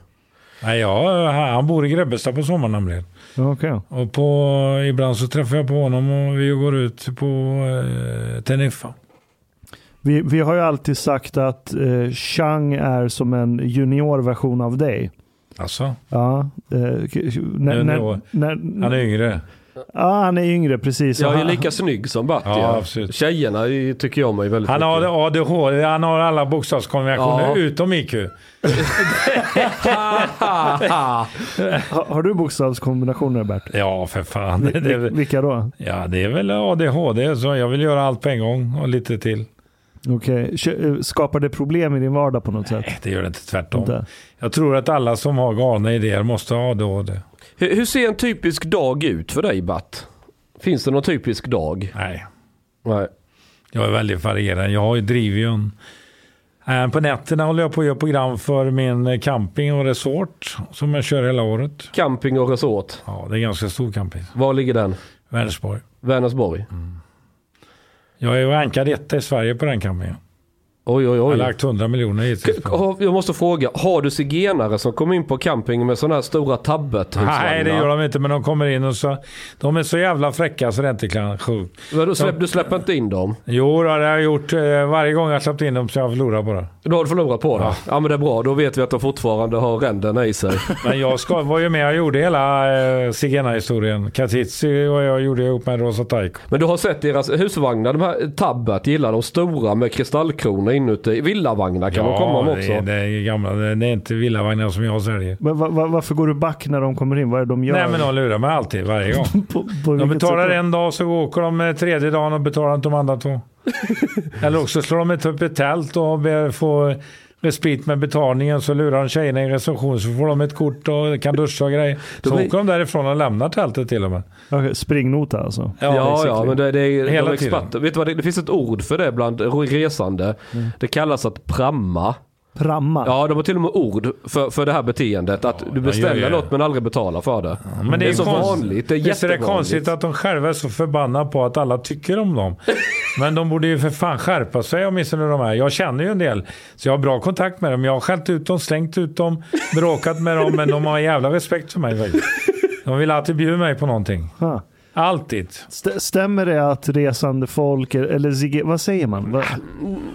Nej, ja, han bor i Grebbestad på sommaren nämligen. Okej. Och på, ibland så träffar jag på honom och vi går ut på eh, Teneriffa. Vi, vi har ju alltid sagt att eh, Chang är som en juniorversion av dig. Alltså, Ja, eh, när, när, när, han är yngre. Ja, han är yngre, precis. Jag är Han- lika snygg som Batti. Ja, absolut. Tjejerna är- tycker jag mig väldigt Han mycket. har ADHD, han har alla bokstavskombinationer Ja. utom IQ. Ha, [LAUGHS] har du bokstavskombinationer Bert? Ja, för fan. [LAUGHS] Det, Vi- det, Vilka då? ja, det är väl ADHD, så jag vill göra allt på en gång och lite till. Okej. Kö- eh, Skapar det problem i din vardag på något sätt? Nej, det gör det inte tvärtom. Inte? Jag tror att alla som har galna idéer måste ha ADHD. Hur, hur ser en typisk dag ut för dig Batt? Finns det någon typisk dag? Nej, Nej. jag är väldigt varierad. Jag driver ju en... Eh, På nätterna håller jag på att göra program för min eh, camping och resort som jag kör hela året. Camping och resort. Ja, det är ganska stor camping. Var ligger den? Vänersborg. Vänersborg? Jag är ju rankad etta i Sverige på den campingen. Oj, oj, Jag har oj. lagt 100 miljoner hittills. Jag måste fråga, har du zigenare som kommer in på camping med sådana här stora tabbet Nej, det gör de inte, men de kommer in och så... De är så jävla fräcka så det är inte kan sjukt. Du, släpp, du släpper inte in dem? Jo, det har jag gjort. eh, Varje gång jag släppt in dem så har jag förlorat på det. Då har du förlorat på det? Ja. Ja. men det är bra, då vet vi att de fortfarande har ränderna i sig. [LAUGHS] Men jag ska, var ju med och gjorde hela eh, zigenarhistorien. Katitzi och jag gjorde ihop med Rosa Taiko. Men du har sett deras husvagnar, de här Tabbat gillar de stora med kristallkrona inuti. Villavagnar kan de komma med också. det, det är gamla. Det, det är inte villavagnar som jag säljer. Men va, va, varför går du back när de kommer in? Vad är det de gör? Nej, men de lurar mig alltid, varje gång. [LAUGHS] på, på De betalar sätt? en dag så åker de eh, tredje dagen och betalar inte de andra två. [LAUGHS] Eller också slår de inte upp ett tält och ber få respit med betalningen så lurar de tjejerna i reception så får de ett kort och kan duscha och grejer. Så De är- åker de därifrån och lämnar tältet till och med. Okej, springnota alltså? Ja, ja, basically. men det, det är Hela de tiden. experter. Vet du vad, det, det finns ett ord för det bland resande. Mm. Det kallas att pramma. Pramma? Ja, de har till och med ord för, för det här beteendet. Att du de gör beställer ju- något men aldrig betalar för det. Men det, är så konst- vanligt. Det är Visst är det konstigt att de själva är så förbannade på att alla tycker om dem. [LAUGHS] Men de borde ju för fan skärpa sig åtminstone de här. Jag känner ju en del. Så jag har bra kontakt med dem. Jag har skällt ut dem, slängt ut dem, bråkat med dem. Men de har jävla respekt för mig faktiskt. De vill alltid bjuda mig på någonting. Ha. Alltid. St- stämmer det att resande folk, eller zige, vad säger man? Va?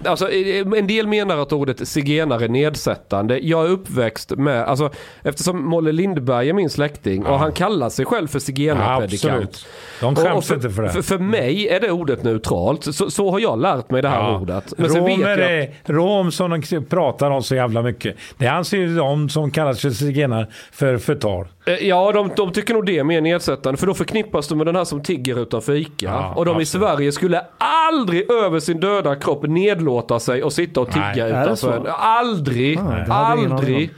Alltså, en del menar att ordet zigenare är nedsättande. Jag är uppväxt med, alltså eftersom Molle Lindberg är min släkting och han kallar sig själv för Ja, zigenarpredikant. absolut. De skäms och för, inte för det. För, för mig är det ordet neutralt. Så, så har jag lärt mig det här Ja. ordet. Men Romer är, rom som de pratar om så jävla mycket. Det anser ju de som kallas för zigenare för förtal. Eh, Ja, de, de tycker nog det är mer nedsättande. För då förknippas de med den här som tigger utanför ICA. Ja, och de i absolut. Sverige skulle aldrig över sin döda kropp nedlåta sig och sitta och tigga Nej. Utanför. Aldrig. Aning aldrig.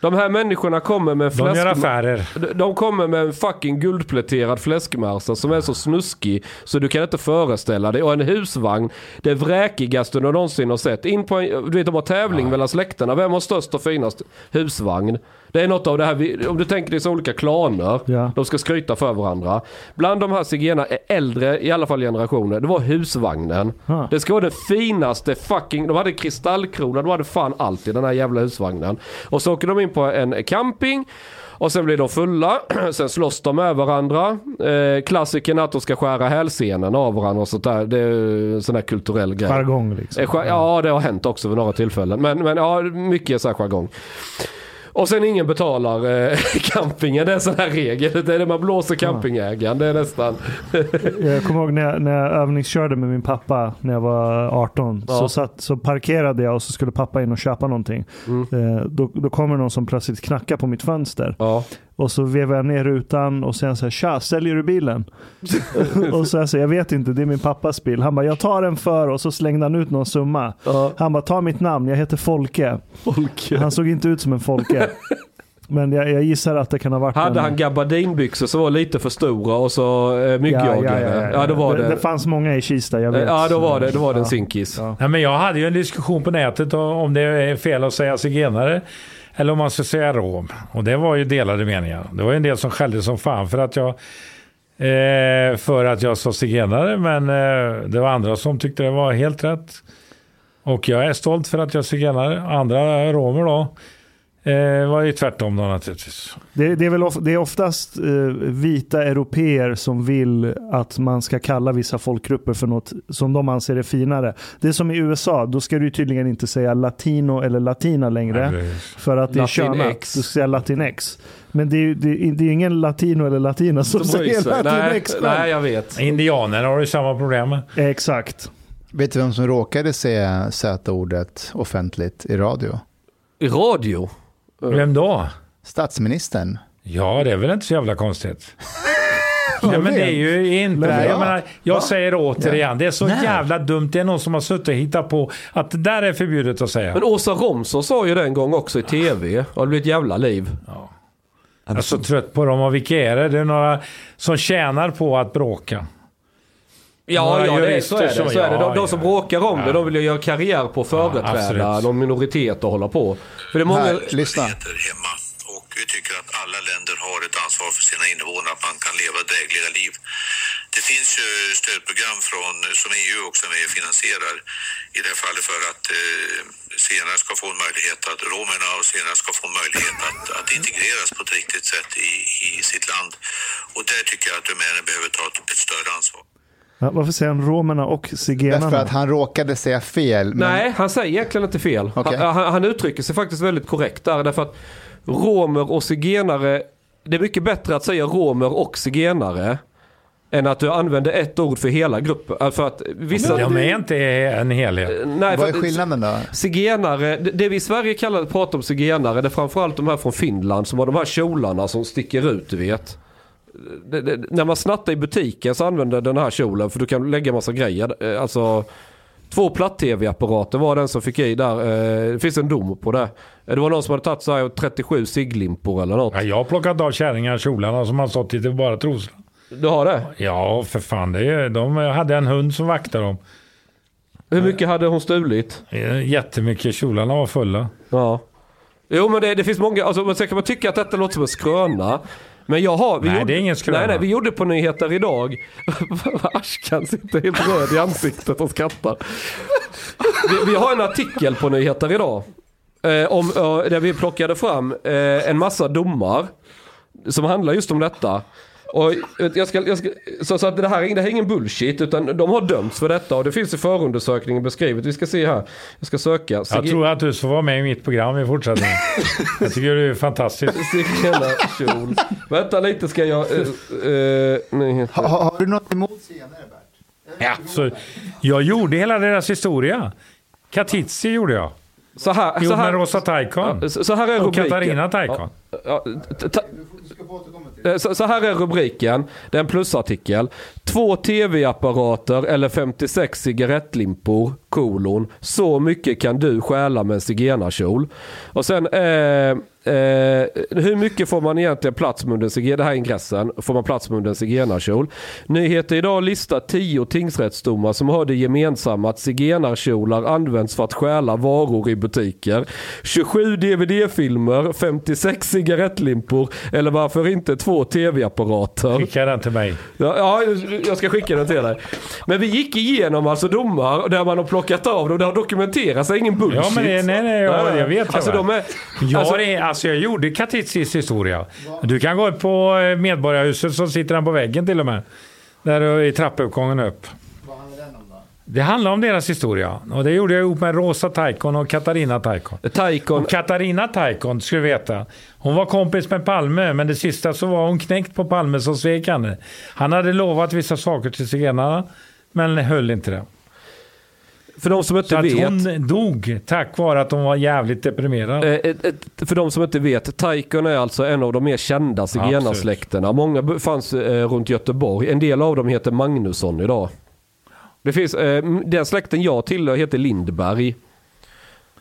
De här människorna kommer med De gör fläsk... affärer. De- kommer med en fucking guldpläterad fläskmassa som är så snuskig så du kan inte föreställa dig. Och en husvagn, det vräkigaste du någonsin har sett. In på en, du vet de har tävling mellan släkterna. Vem har störst och finast husvagn? Det är något av det här, om du tänker dig så olika klaner. Ja. De ska skryta för varandra. Bland de här zigenarna, äldre i alla fall generationer, det var husvagnen. Ah. Det ska vara den finaste fucking, de hade kristallkrona, de hade fan allt i den här jävla husvagnen. Och så åker de in på en camping. Och sen blir de fulla, [CLEARS THROAT] sen slåss de med varandra. Eh, klassikern att de ska skära hälsenen av varandra och sånt där. Det är en sån här kulturell grej. Jargong liksom. Eh, Ja, det har hänt också vid några tillfällen. Men, men ja, mycket så här jargong. Och sen ingen betalar eh, [LAUGHS] campingen, det är en sån här regel. Det är det man blåser campingägaren, det är nästan. [LAUGHS] Jag kommer ihåg när jag, när jag övningskörde med min pappa när jag var 18. Ja. Så, satt, så parkerade jag och så skulle pappa in och köpa någonting. Eh, då, då kommer någon som plötsligt knackar på mitt fönster. Ja. Och så vevar jag ner rutan och sen säger tja, säljer du bilen? [LAUGHS] och så jag säger, jag vet inte, det är min pappas bil. Han bara, jag tar den för och så slängde han ut någon summa. Ja. Han bara, ta mitt namn, jag heter Folke. Folk. Han såg inte ut som en Folke. Men jag, jag gissar att det kan ha varit Hade en... han gabardinbyxor som var lite för stora och så eh, myggjagare? Ja, då var det. det. fanns många i Kista, jag vet. Ja, då var det, då var det en Ja. sinkis. Ja. Nej, men jag hade ju en diskussion på nätet om det är fel att säga zigenare eller om man ska säga rom. Och det var ju delade meningar. Det var ju en del som skällde som fan för att jag eh, för att jag sa zigenare, men eh, det var andra som tyckte det var helt rätt. Och jag är stolt för att jag är zigenare. Andra romer då eh, var ju tvärtom då naturligtvis. Det, det, är väl of, det är oftast eh, vita europeer som vill att man ska kalla vissa folkgrupper för något som de anser är finare. Det är som i USA, då ska du tydligen inte säga latino eller latina längre. Nej. För att det är könat. Du ska säga latinx. Men det är ju det, är- det är ingen latino eller latina som Som säger sig. Nej, nej, jag vet. Indianer har ju samma problem. Exakt. Vet du vem som råkade säga Z-ordet offentligt i radio? I radio? Vem då? Statsministern. Ja, det är väl inte så jävla konstigt. [LAUGHS] Ja, men det är ju inte... Nej, jag ja. menar, jag Va? säger återigen, det är så Nej. jävla dumt. Det är någon som har suttit och hittat på att det där är förbjudet att säga. Men Åsa Romson sa ju det en gång också i tv. Och det blev ett jävla liv. Jag är så trött på dem. Och vilka är det? Det är några som tjänar på att bråka. Ja, Några ja det, är- så är det. Så är det. De, ja, de ja. som bråkar om det, Ja. de vill ju göra karriär på att företräda absolut. någon minoritet och hålla på. För det är många... Här, lyssna. hemma och vi tycker att alla länder har ett ansvar för sina invånare, att man kan leva drägliga liv. Det finns ju stödprogram från, som EU också är med och finansierar i det här fallet för att eh, senare ska få en möjlighet att romerna och senare ska få en möjlighet att, att integreras på ett riktigt sätt i, i sitt land. Och där tycker jag att rumäner behöver ta ett, ett större ansvar. Ja, varför säger han romerna och Därför zigenarna? att han råkade säga fel. Men Nej, han säger egentligen inte fel. Okej. Han, han, han uttrycker sig faktiskt väldigt korrekt där. Därför att romer och zigenare, det är mycket bättre att säga romer och zigenare än att du använder ett ord för hela gruppen. Äh, För att vissa... De är inte en helhet. Nej, vad är för- skillnaden då? Zigenare, det det vi i Sverige kallar pratar om zigenare, det är framförallt de här från Finland som har de här kjolarna som sticker ut, du vet. Det, det, när man snattar i butiken så använder den här kjolen för du kan lägga massa grejer. Eh, Alltså, två platt-tv-apparater var den som fick i där. Eh, Det finns en dom på det. Eh, Det var någon som hade tagit så här 37 cigglimpor eller något. Ja, jag har plockat av kärringar kjolarna som har stått i bara trosor. Du har det? Ja, för fan. Det är, de hade en hund som vaktade dem. Hur mycket hade hon stulit? Jättemycket. Kjolarna var fulla. Ja. Jo men det, det finns många, alltså, sen kan man tycka att detta låter som en skröna. Men jag har... Vi Nej, gjorde, det är ingen skröna. Nej, nej, vi gjorde på nyheter idag. [LAUGHS] Ashkan sitter helt röd i ansiktet och skrattar. Vi, vi har en artikel på nyheter idag. Eh, om, eh, där vi plockade fram eh, en massa domar. Som handlar just om detta. Och jag ska, jag ska, så, så att det här, är- det här är ingen bullshit utan de har dömts för detta och det finns i förundersökningen beskrivet. Vi ska se här. Jag ska söka. Jag tror att du ska vara med i mitt program i fortsättningen. [LAUGHS] jag tycker du är fantastisk. Zigenarkjol. Vänta lite ska jag... Uh, uh. Ha, ha- har du något emot zigenare Bert? Ja, så jag gjorde hela deras historia. Katitzi gjorde jag. Så här, Jo, så här, med Rosa Taikon. Så, så här är Och rubriken. Katarina Taikon. Ja, t- ta- Eh, Så, så här är rubriken. Det är en plusartikel. Två tv-apparater eller 56 cigarettlimpor, kolon. Så mycket kan du stjäla med en zigenarkjol. Och sen, eh, eh, hur mycket får man egentligen plats med under Det här är ingressen. Får man plats med under en zigenarkjol? Nyheter idag listar 10 tingsrättsdomar som har det gemensamma att zigenarkjolar används för att stjäla varor i butiker. 27 DVD-filmer, 56 cigarettlimpor eller varför inte två tv-apparater. Skicka den till mig. Ja, ja, jag ska skicka den till dig. Men vi gick igenom alltså domar där man har plockat av dem. Det har dokumenterats, det är ingen bullshit. Ja, men det, nej, nej, jag, jag vet Alltså de är... Alltså, är, alltså jag gjorde Katitsis historia. Du kan gå upp på eh, Medborgarhuset så sitter den på väggen till och med. Där i trappuppgången upp. Det handlar om deras historia. Och det gjorde jag ihop med Rosa Taikon och Katarina Taikon. Taikon, Och Katarina Taikon, ska du veta. Hon var kompis med Palme, men det sista så var hon knäckt på Palme som svek henne. Han hade lovat vissa saker till zigenarna, men höll inte det. För de som inte Så vet. hon dog tack vare att hon var jävligt deprimerad. Eh, ett- ett- För de som inte vet, Taikon är alltså en av de mer kända zigenarsläkterna. Många fanns eh, runt Göteborg. En del av dem heter Magnusson idag. Det finns, eh, den släkten jag tillhör heter Lindberg.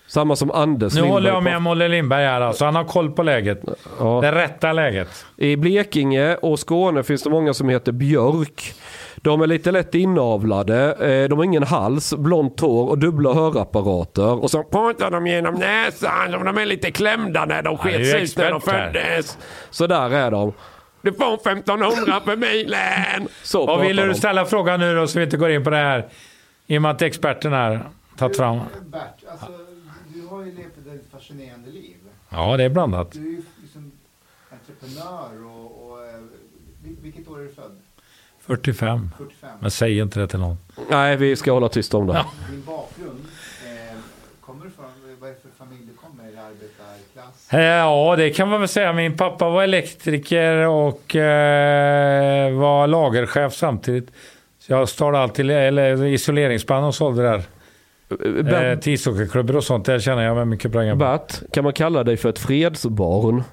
Samma som Anders Nu Lindberg. håller jag med Molle Lindberg här alltså. Han har koll på läget. Ja. Det rätta läget. I Blekinge och Skåne finns det många som heter Björk. De är lite lätt inavlade, eh, de har ingen hals, blont hår och dubbla hörapparater. Och så pratar de genom näsan, som de är lite klämda när de skets ut när de föddes. Så där är de. Du får 1500 per milen. Så Vad pratar vill du ställa frågan nu då så vi inte går in på det här? I och med att experten här tagit fram. Bert, alltså, du har ju levt ett väldigt fascinerande liv. Ja, det är blandat. Du är ju liksom entreprenör och, och eh, vil- vilket år är du född? 45. 45. Men säg inte det till någon. Nej, vi ska hålla tyst om det. Din bakgrund, eh, kommer du från, vad är det för familj du kommer? Det arbetarklass? Eh, Ja, det kan man väl säga. Min pappa var elektriker och eh, var lagerchef samtidigt. Så jag stal alltid eller, isoleringsband och sålde där. Eh, Bert, till ishockeyklubbor och sånt. Där tjänar jag mig mycket pengar. Bert, kan man kalla dig för ett fredsbarn?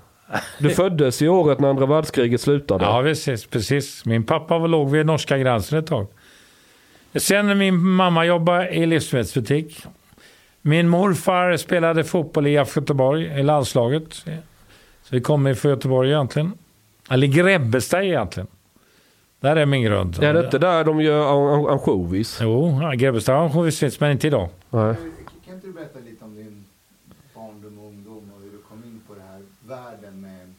Du föddes i året när andra världskriget slutade. Ja, precis, precis. Min pappa var låg vid norska gränsen ett tag. Sen min mamma jobbade i livsmedelsbutik. Min morfar spelade fotboll i IFK Göteborg, i landslaget. Så vi kommer från Göteborg egentligen. Eller Grebbestad egentligen. Där är min grund. Är det inte där de gör an- an- ansjovis? Jo, Grebbestad har vi finns, men inte idag. Nej. Kan inte du berätta lite om din barndom och ungdom och hur du kom in på den här världen med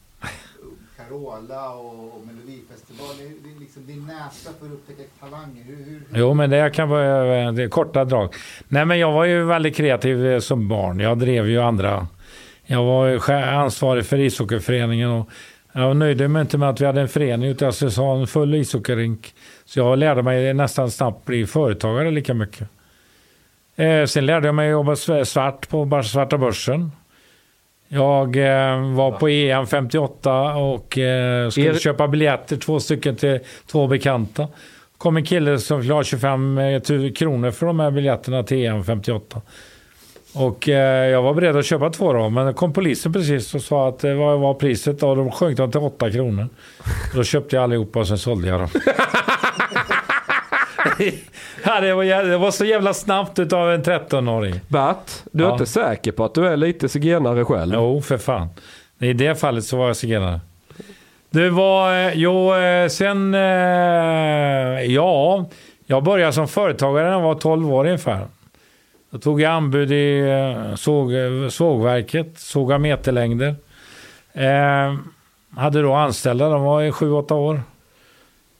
Carola och, och Melodifestivalen? Det är liksom din näsa för att upptäcka talanger. Hur, hur, hur? Jo, men det kan vara eh, det är korta drag. Nej, men jag var ju väldigt kreativ eh, som barn. Jag drev ju andra. Jag var ansvarig för ishockeyföreningen och jag nöjde mig inte med att vi hade en förening utan jag skulle ha en full ishockeyrink. Så jag lärde mig nästan snabbt bli företagare lika mycket. Eh, sen lärde jag mig jobba svart på svarta börsen. Jag eh, var på EM 58 och eh, skulle Er- köpa biljetter, två stycken till två bekanta. kom en kille som ville ha 25 000 kronor för de här biljetterna till EM 58. Och eh, jag var beredd att köpa två då, men då kom polisen precis och sa att det var, var priset och de sjönk dem till 8 kronor. Då köpte jag allihopa och sen sålde jag dem. [LAUGHS] ja, det, var, jä- det var så jävla snabbt utav en 13-åring. Bert, du är Ja. inte säker på att du är lite zigenare själv? Jo, för fan. I det fallet så var jag zigenare. Det var, eh, jo, eh, sen, eh, ja, jag började som företagare när jag var 12 år ungefär. Då tog jag anbud i såg, sågverket, såga meterlängder. Eh, hade då anställda, de var i 7-8 år.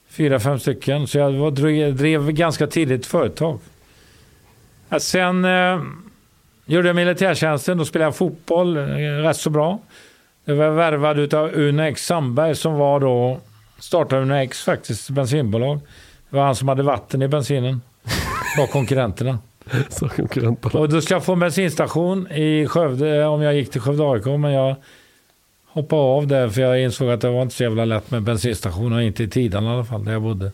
Fyra, fem stycken. Så jag var, drev, drev ganska tidigt företag. Sen eh, gjorde jag militärtjänsten, då spelade jag fotboll eh, rätt så bra. Jag var värvad av Uno X Sandberg som var då, startade Uno X faktiskt, bensinbolag. Det var han som hade vatten i bensinen. Var konkurrenterna. [LAUGHS] Så konkurrenterna. Och då skulle jag få en bensinstation i Skövde om jag gick till Skövde AIK. Men jag hoppade av där för jag insåg att det var inte så jävla lätt med bensinstationer. Inte i Tidan i alla fall, där jag bodde.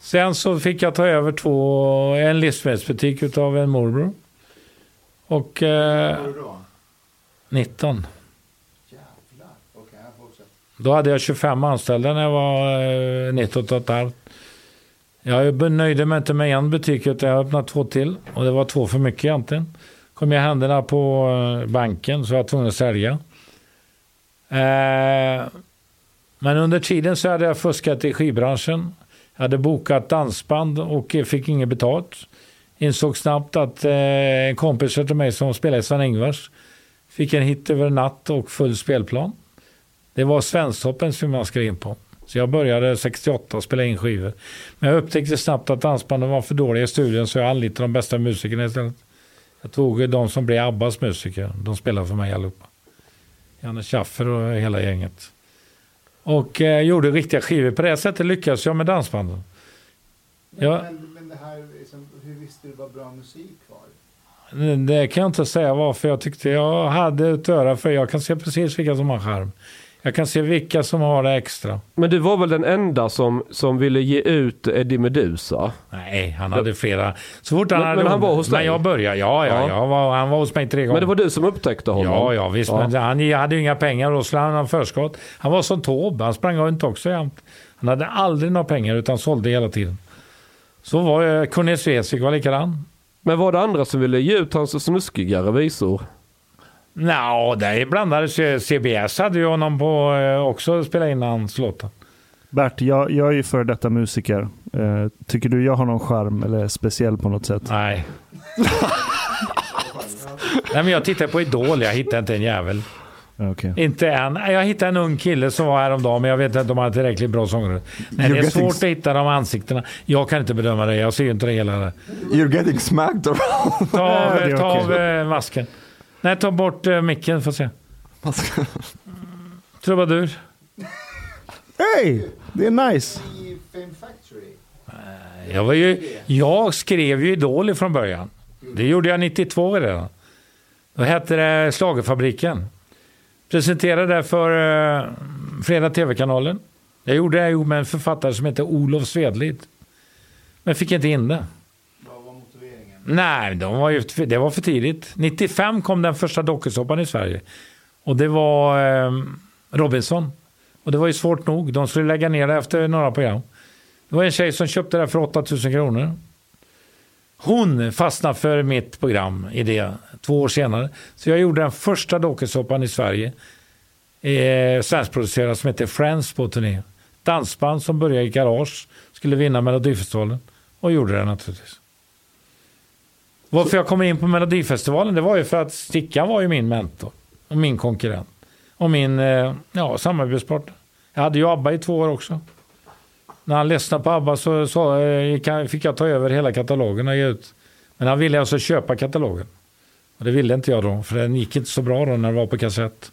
Sen så fick jag ta över två, en livsmedelsbutik utav en morbror. Och... Eh, 19. Då hade jag 25 anställda när jag var eh, 19 och ett halvt. Jag nöjde mig inte med en butik utan jag öppnade två till. Och det var två för mycket egentligen. Kom jag händerna på eh, banken så jag var tvungen att sälja. Eh, men under tiden så hade jag fuskat i skivbranschen. Jag hade bokat dansband och fick inget betalt. Insåg snabbt att eh, en kompis till mig som spelade i Sven-Ingvars fick en hit över natt och full spelplan. Det var Svensktoppen som jag skrev in på. Så jag började 68 och spela in skivor. Men jag upptäckte snabbt att dansbanden var för dåliga i studion så jag anlitade de bästa musikerna istället. Jag tog de som blev Abbas musiker. De spelade för mig allihopa. Janne Schaffer och hela gänget. Och eh, gjorde riktiga skivor. På det sättet lyckades jag med dansbanden. Men, Ja. men, men det här, liksom, hur visste du vad bra musik var? Det kan jag inte säga varför jag tyckte jag hade ett öra för. Jag kan se precis vilka som har charm. Jag kan se vilka som har det extra. Men du var väl den enda som, som ville ge ut Eddie Meduza? Nej, han hade flera. Så fort han Men- hade men han var hos Men dig? jag började, ja, ja, Ja. Var, han var hos mig tre gånger. Men det var du som upptäckte honom? Ja, ja visst. Ja. Men han hade ju inga pengar och då skulle han ha förskott. Han var som Taube, han sprang runt också jämt. Han hade aldrig några pengar utan sålde hela tiden. Så var Cornelis Vreeswijk var likadan. Men var det andra som ville ge ut hans snuskigare visor? Nå, det blandades ju. CBS hade ju honom på eh, också spela in hans låtar. Bert, jag, jag är ju för detta musiker. Eh, tycker du jag har någon charm eller är speciell på något sätt? Nej. [LAUGHS] Nej men jag tittade på Idol, jag hittade inte en jävel. Okej. Inte en. Jag hittade en ung kille som var häromdagen, men jag vet inte om han är tillräckligt bra sångare. Det är svårt s- att hitta de ansiktena. Jag kan inte bedöma det, jag ser ju inte det hela. Där. You're getting smacked around. Ta av, ta av eh, masken. Nej, ta bort eh, micken får se. Trubadur. Hej! Det är nice. I Fame Factory? Jag, var ju, jag skrev ju Idol från början. Det gjorde jag 92 redan. Då hette det Schlagerfabriken. Presenterade det för uh, Fredag TV-kanalen. Jag gjorde det ihop med en författare som heter Olof Svedlid. Men fick inte in det. Nej, de var ju, det var för tidigt. 95 kom den första dokusåpan i Sverige. Och det var eh, Robinson. Och det var ju svårt nog. De skulle lägga ner det efter några program. Det var en tjej som köpte det för 8000 kronor. Hon fastnade för mitt program i det två år senare. Så jag gjorde den första dokusåpan i Sverige. Eh, svenskproducerad som heter Friends på turné. Dansband som började i garage. Skulle vinna Melodifestivalen. Och gjorde det naturligtvis. Varför jag kom in på Melodifestivalen det var ju för att Stickan var ju min mentor. Och min konkurrent. Och min eh, ja, samarbetspartner. Jag hade ju ABBA i två år också. När han ledsnade på ABBA så, så eh, fick jag ta över hela katalogen och ge ut. Men han ville alltså köpa katalogen. Och det ville inte jag då, för den gick inte så bra då när det var på kassett.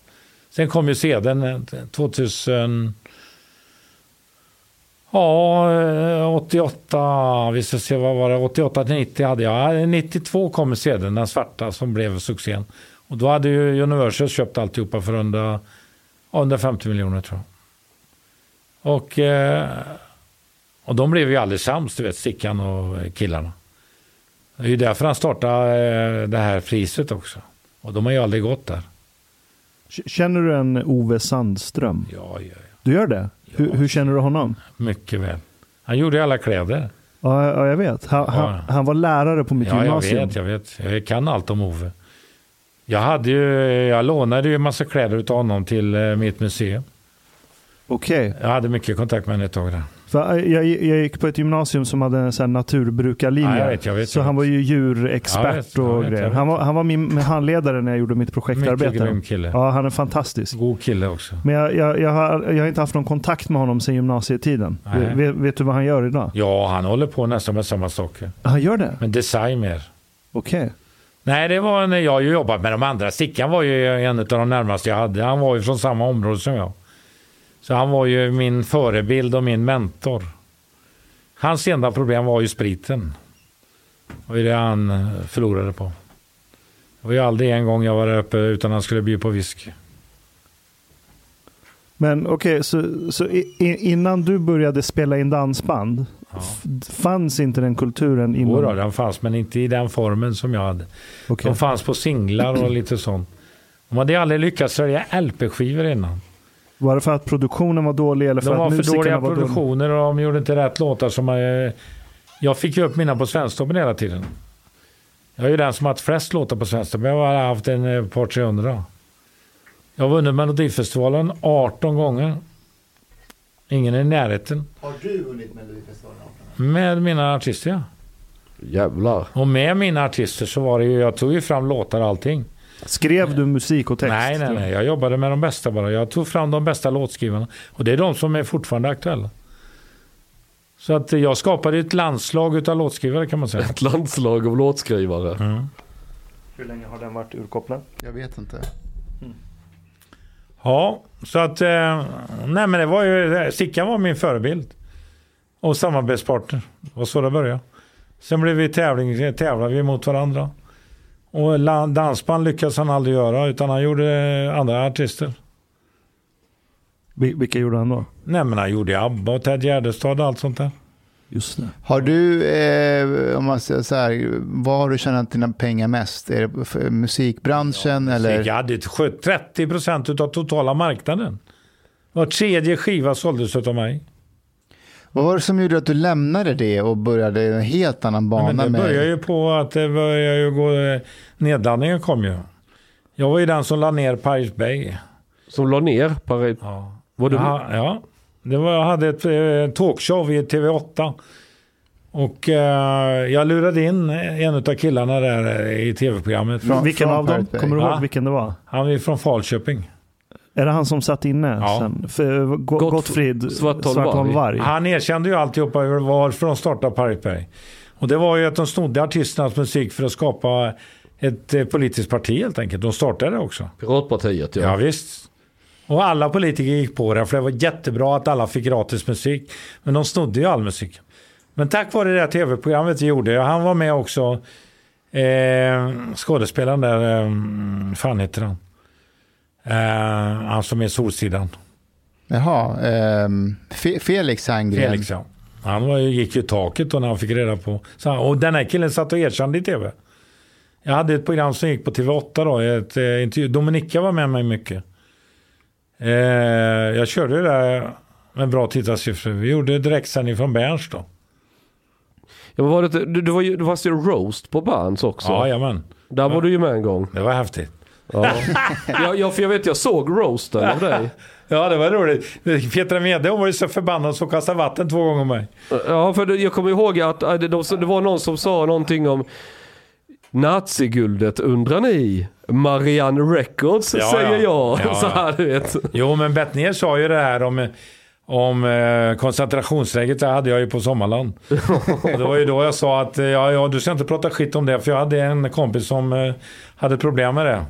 Sen kom ju eh, sedan 2000... Ja, eh, 88, vi ska se vad var det, 88 till 90 hade jag. 92 kom sedan den svarta som blev succén. Och då hade ju Universal köpt alltihopa för under, ja, 150 miljoner tror jag. Och, eh, och de blev ju alldeles sams, du vet, Stickan och killarna. Det är ju därför han startade eh, det här priset också. Och de har ju aldrig gått där. Känner du en Ove Sandström? Ja, ja, ja. Du gör det? Hur, hur känner du honom? mycket väl. Han gjorde alla kläder. Ja, ja jag vet. Han, han, Ja. han var lärare på mitt Ja, jag gymnasium. vet, jag vet. Jag kan allt om Ove. Jag, hade ju, jag lånade ju en massa kläder av honom till eh, mitt museum. Okej. Jag hade mycket kontakt med henne ett tag där. För jag, jag gick på ett gymnasium som hade en sån naturbrukarlinje. Ja, vet, jag vet, så han var ju djurexpert jag och grejer. Han var, han var min handledare när jag gjorde mitt Mycket projektarbete. grym kille. Ja, han är fantastisk. God kille också. Men jag, jag, jag, har, jag har inte haft någon kontakt med honom sedan gymnasietiden. Vet, vet du vad han gör idag? Ja, han håller på nästan med samma saker. Han gör det? Men design mer. Okej. Nej, det var när jag jobbat med de andra. Stickan var ju en av de närmaste jag hade. Han var ju från samma område som jag. Så han var ju min förebild och min mentor. Hans enda problem var ju spriten. Det var ju det han eh, förlorade på. Det var ju aldrig en gång jag var där uppe utan han skulle bjuda på whisky. Men okej, så, så i- innan du började spela in dansband, F- Fanns inte den kulturen Jo då, den fanns, men inte i den formen som jag hade. Okej. De fanns på singlar och lite sånt. De hade aldrig lyckats sälja LP-skivor innan. Var det för att produktionen var dålig eller för De var att för musikerna dåliga var dåliga? produktioner och de gjorde inte rätt låtar. Som jag, jag fick ju upp mina på Svensktoppen hela tiden. Jag är ju den som har haft flest låtar på Svensktoppen. Jag har haft en eh, par 300. Jag har vunnit Melodifestivalen 18 gånger. Ingen är i närheten. Har du vunnit Melodifestivalen? Med mina artister ja. Jävlar. Och med mina artister så var det ju, jag tog ju fram låtar och allting. Skrev du musik och text? Nej, nej, nej. Jag jobbade med de bästa bara. Jag tog fram de bästa låtskrivarna. Och det är de som är fortfarande aktuella. Så att jag skapade ett landslag utav låtskrivare kan man säga. Ett landslag av låtskrivare. Mm. Hur länge har den varit urkopplad? Jag vet inte. Ja, så att... Eh, nej men det var ju... Sickan var min förebild. Och samarbetspartner. Var så det började. Sen blev vi tävling, tävlade vi mot varandra. Och dansband lyckades han aldrig göra utan han gjorde andra artister. Vil- Vilka gjorde han då? Nej men han gjorde ABBA och Ted Gärdestad och allt sånt där. Just det. Har du, eh, om man säger så här, vad har du tjänat dina pengar mest? Är det musikbranschen eller? Jag hade ett skö- 30 procent utav totala marknaden. Var tredje skiva såldes utav mig. Vad var det som gjorde att du lämnade det och började en helt annan bana Men det med? började ju på att det började ju gå... eh, Nedladdningen kom ju. Jag var ju den som la ner Pirate Bay. Som la ner Paris. Ja. Var du... Ja, ja. Det var, jag hade ett eh, talkshow i TV8. Och eh, jag lurade in en av killarna där eh, i tv-programmet. Från- vilken från av dem? Pirate. Kommer du ihåg Va? vilken det var? Han är från Falköping. Är det han som satt inne Ja. sen? För, Go- Gott- Gottfrid Svartholm Svartholm Varg. Han erkände ju alltihopa varför de startade Pirate. Och det var ju att de snodde artisternas musik för att skapa ett eh, politiskt parti helt enkelt. De startade det också. Piratpartiet ja. Ja, visst. Och alla politiker gick på det för det var jättebra att alla fick gratis musik. Men de snodde ju all musik. Men tack vare det här tv-programmet vi gjorde, han var med också, eh, skådespelaren där, eh, fan heter han? Eh, han som är Solsidan. Jaha, Fe- Felix Herngren. Felix ja. Han var, ju- gick ju taket då när han fick reda på. Så, han- och den här killen satt och erkände i tv. Jag hade ett program som gick på TV8 då. Ett, eh, intervju. Dominika var med mig mycket. Eh, jag körde det där med bra tittarsiffror. Vi gjorde direktsändning från Berns då. Ja, var det, du, du var ju, du var roast på Berns också. Ja, jajamän. Där var du ju med en gång. Det var häftigt. Ja. [LAUGHS] ja, ja, för jag vet, jag såg roasten av dig. [LAUGHS] Ja, det var roligt. Petra Mede hon var ju så förbannad så hon kastade vatten två gånger mig. Ja, för jag kommer ihåg att äh, det, de, det var någon som sa någonting om Naziguldet undrar ni? Marianne Records Ja, säger ja. jag. [LAUGHS] Ja, så här, du vet. Jo, men Bettner sa ju det här om, om eh, koncentrationsläget. Det hade jag ju på Sommarland. det var ju då jag sa att eh, ja, ja, du ska inte prata skit om det. För jag hade en kompis som eh, hade problem med det.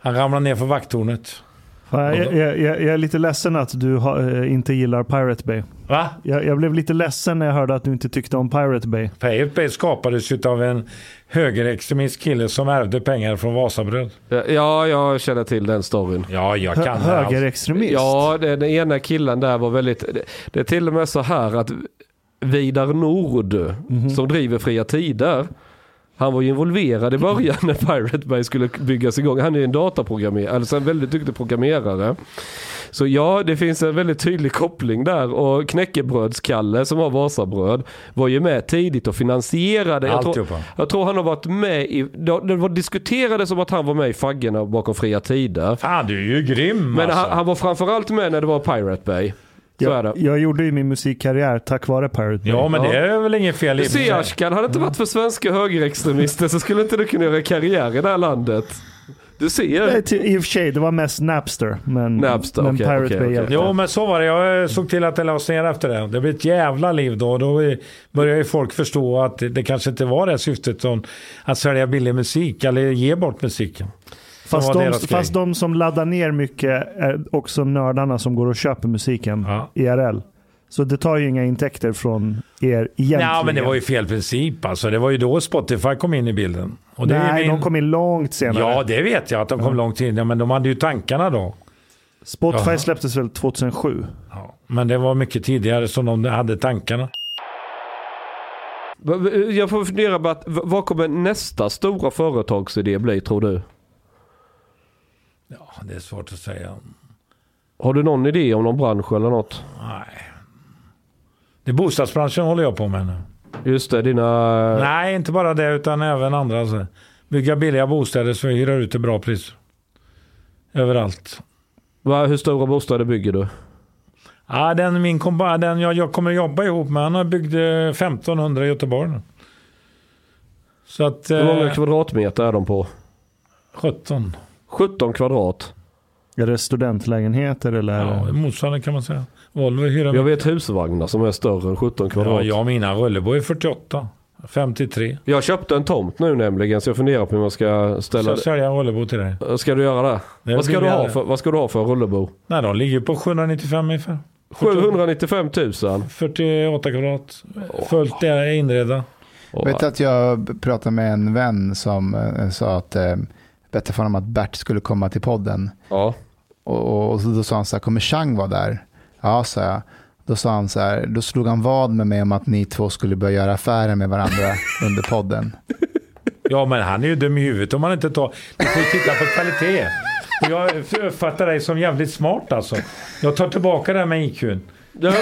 Han ramlade ner för vakttornet. Jag, jag, jag, jag är lite ledsen att du har, eh, inte gillar Pirate Bay. Va? Jag, jag blev lite ledsen när jag hörde att du inte tyckte om Pirate Bay. Pirate Bay skapades ju av en högerextremist kille som ärvde pengar från Wasabröd. Ja, jag känner till den storyn. Ja, jag kan det. Alltså. högerextremist? Ja, den ena killen där var väldigt... Det, det är till och med så här att Vidar Nord, Mhm. som driver Fria Tider, han var ju involverad i början [LAUGHS] när Pirate Bay skulle byggas igång. Han är ju en dataprogrammerare, alltså en väldigt duktig programmerare. Så ja, det finns en väldigt tydlig koppling där och Knäckebrödskalle som har Vasabröd var ju med tidigt och finansierade. Jag tror, jag tror han har varit med i, det var diskuterades om att han var med i faggorna bakom Fria Tider. Fan, du är ju grym Men alltså. han, han var framförallt med när det var Pirate Bay. Så jag, det. jag gjorde ju min musikkarriär tack vare Pirate Bay. Ja, men det är väl inget fel i sig. Ashkan, hade det inte varit för svenska högerextremister så skulle inte du kunna göra karriär i det här landet. Du Nej, ser. till- I och för sig, det var mest Napster. Men, Napster, men okej, Pirate okej, Bay okej. hjälpte. Jo, men så var det. Jag såg till att det lades ner efter det. Det blev ett jävla liv då. Då började ju folk förstå att det kanske inte var det syftet som att sälja billig musik eller ge bort musiken. Fast de, fast de som laddar ner mycket är också nördarna som går och köper musiken Ja. IRL. Så det tar ju inga intäkter från er egentligen. Ja, men det var ju fel princip. Alltså, det var ju då Spotify kom in i bilden. Och det Nej, min... de kom in långt senare. Ja, det vet jag att de kom långt in. Ja, men de hade ju tankarna då. Spotify Jaha. släpptes väl 2007? Ja. Men det var mycket tidigare som de hade tankarna. Jag får fundera på att, vad kommer nästa stora företagsidé bli tror du? Ja, det är svårt att säga. Har du någon idé om någon bransch eller något? Nej. Det är bostadsbranschen håller jag på med nu. Just det, dina... Nej, inte bara det utan även andra. Alltså. Bygga billiga bostäder så vi hyrar ut till bra pris. Överallt. Va, hur stora bostäder bygger du? Ja, den, min kompa, den jag, jag kommer jobba ihop med, han har byggt eh, 1500 i Göteborg nu. Så att... Hur många Eh, kvadratmeter är de på? 17. 17 kvadrat. Är det studentlägenheter eller? Ja, motsvarande kan man säga. Volvo hyr Jag vet husvagnar som är större än 17 Ja, kvadrat. jag och mina Röllebo är 48. 53. Jag köpte en tomt nu nämligen så jag funderar på hur man ska ställa jag säljer en Röllebo till dig. det. Ska du göra det? Det Vad ska, du ha för, vad ska du ha för rullebo? Nej, de ligger på 795 ungefär. 795 000. 48 kvadrat. Fullt inredda. Och- Vet att jag pratade med en vän som eh, sa att berättade för honom att Bert skulle komma till podden. Ja. Och, och, då sa han så här, kommer Chang vara där? Ja, sa jag. Då sa han så här, då slog han vad med mig om att ni två skulle börja göra affärer med varandra [LAUGHS] under podden. Ja, men han är ju dum i huvudet om man inte tar... Du får ju titta på kvalitet. Och Jag uppfattar dig som jävligt smart alltså. Jag tar tillbaka det här med IQn. Du,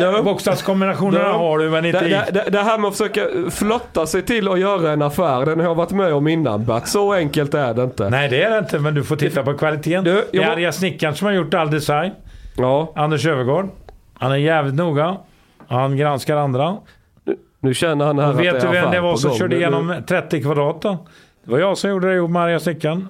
du, bokstavskombinationerna du. har du, men inte det, det, det, här med att försöka flotta sig till och göra en affär, den har jag varit med om innan Bert. Så enkelt är det inte. Nej, det är det inte, men du får titta på kvaliteten. Du, det är arga snickaren som har gjort all design. Ja, Anders Övergård. Han är jävligt noga. Han granskar andra. nu känner han här Och att vet det du vem det var som körde Nu- igenom 30 kvadrat då? Det var jag som gjorde det ihop med arga snickaren.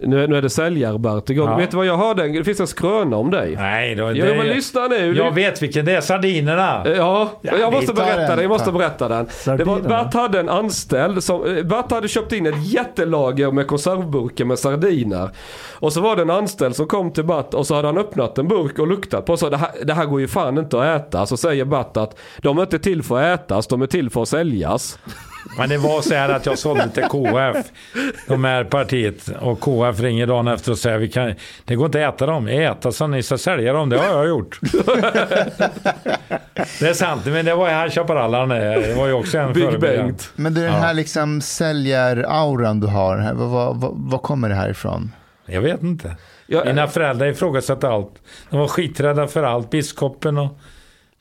Nu, nu är det säljar-Bert igång. Ja. Vet du vad jag hörde? Det finns en skröna om dig. Nej, var Jo det. men lyssna nu. Jag vet vilken det är. Sardinerna. Ja, Ja, jag måste berätta den. den. Jag måste Ta. berätta den. Det var. Bert hade en anställd som, eh, Bert hade köpt in ett jättelager med konservburkar med sardiner. Och så var det en anställd som kom till Bert och så hade han öppnat en burk och luktat på och sa det här, det här går ju fan inte att äta. Så säger Bert att de är inte till för att ätas, de är till för att säljas. Men det var så här att jag sålde till KF. De här partiet. Och KF ringer dagen efter och säger vi kan, det går inte att äta dem. Äta så ni ska sälja dem. Det har jag gjort. det är sant. Men det var här Chaparral. Det var ju också en Big förebild. Bengt. Men du, den här liksom säljarauran du har, vad, vad, vad, vad kommer det här ifrån? Jag vet inte. Jag, Mina föräldrar ifrågasatte allt. De var skiträdda för allt. Biskopen och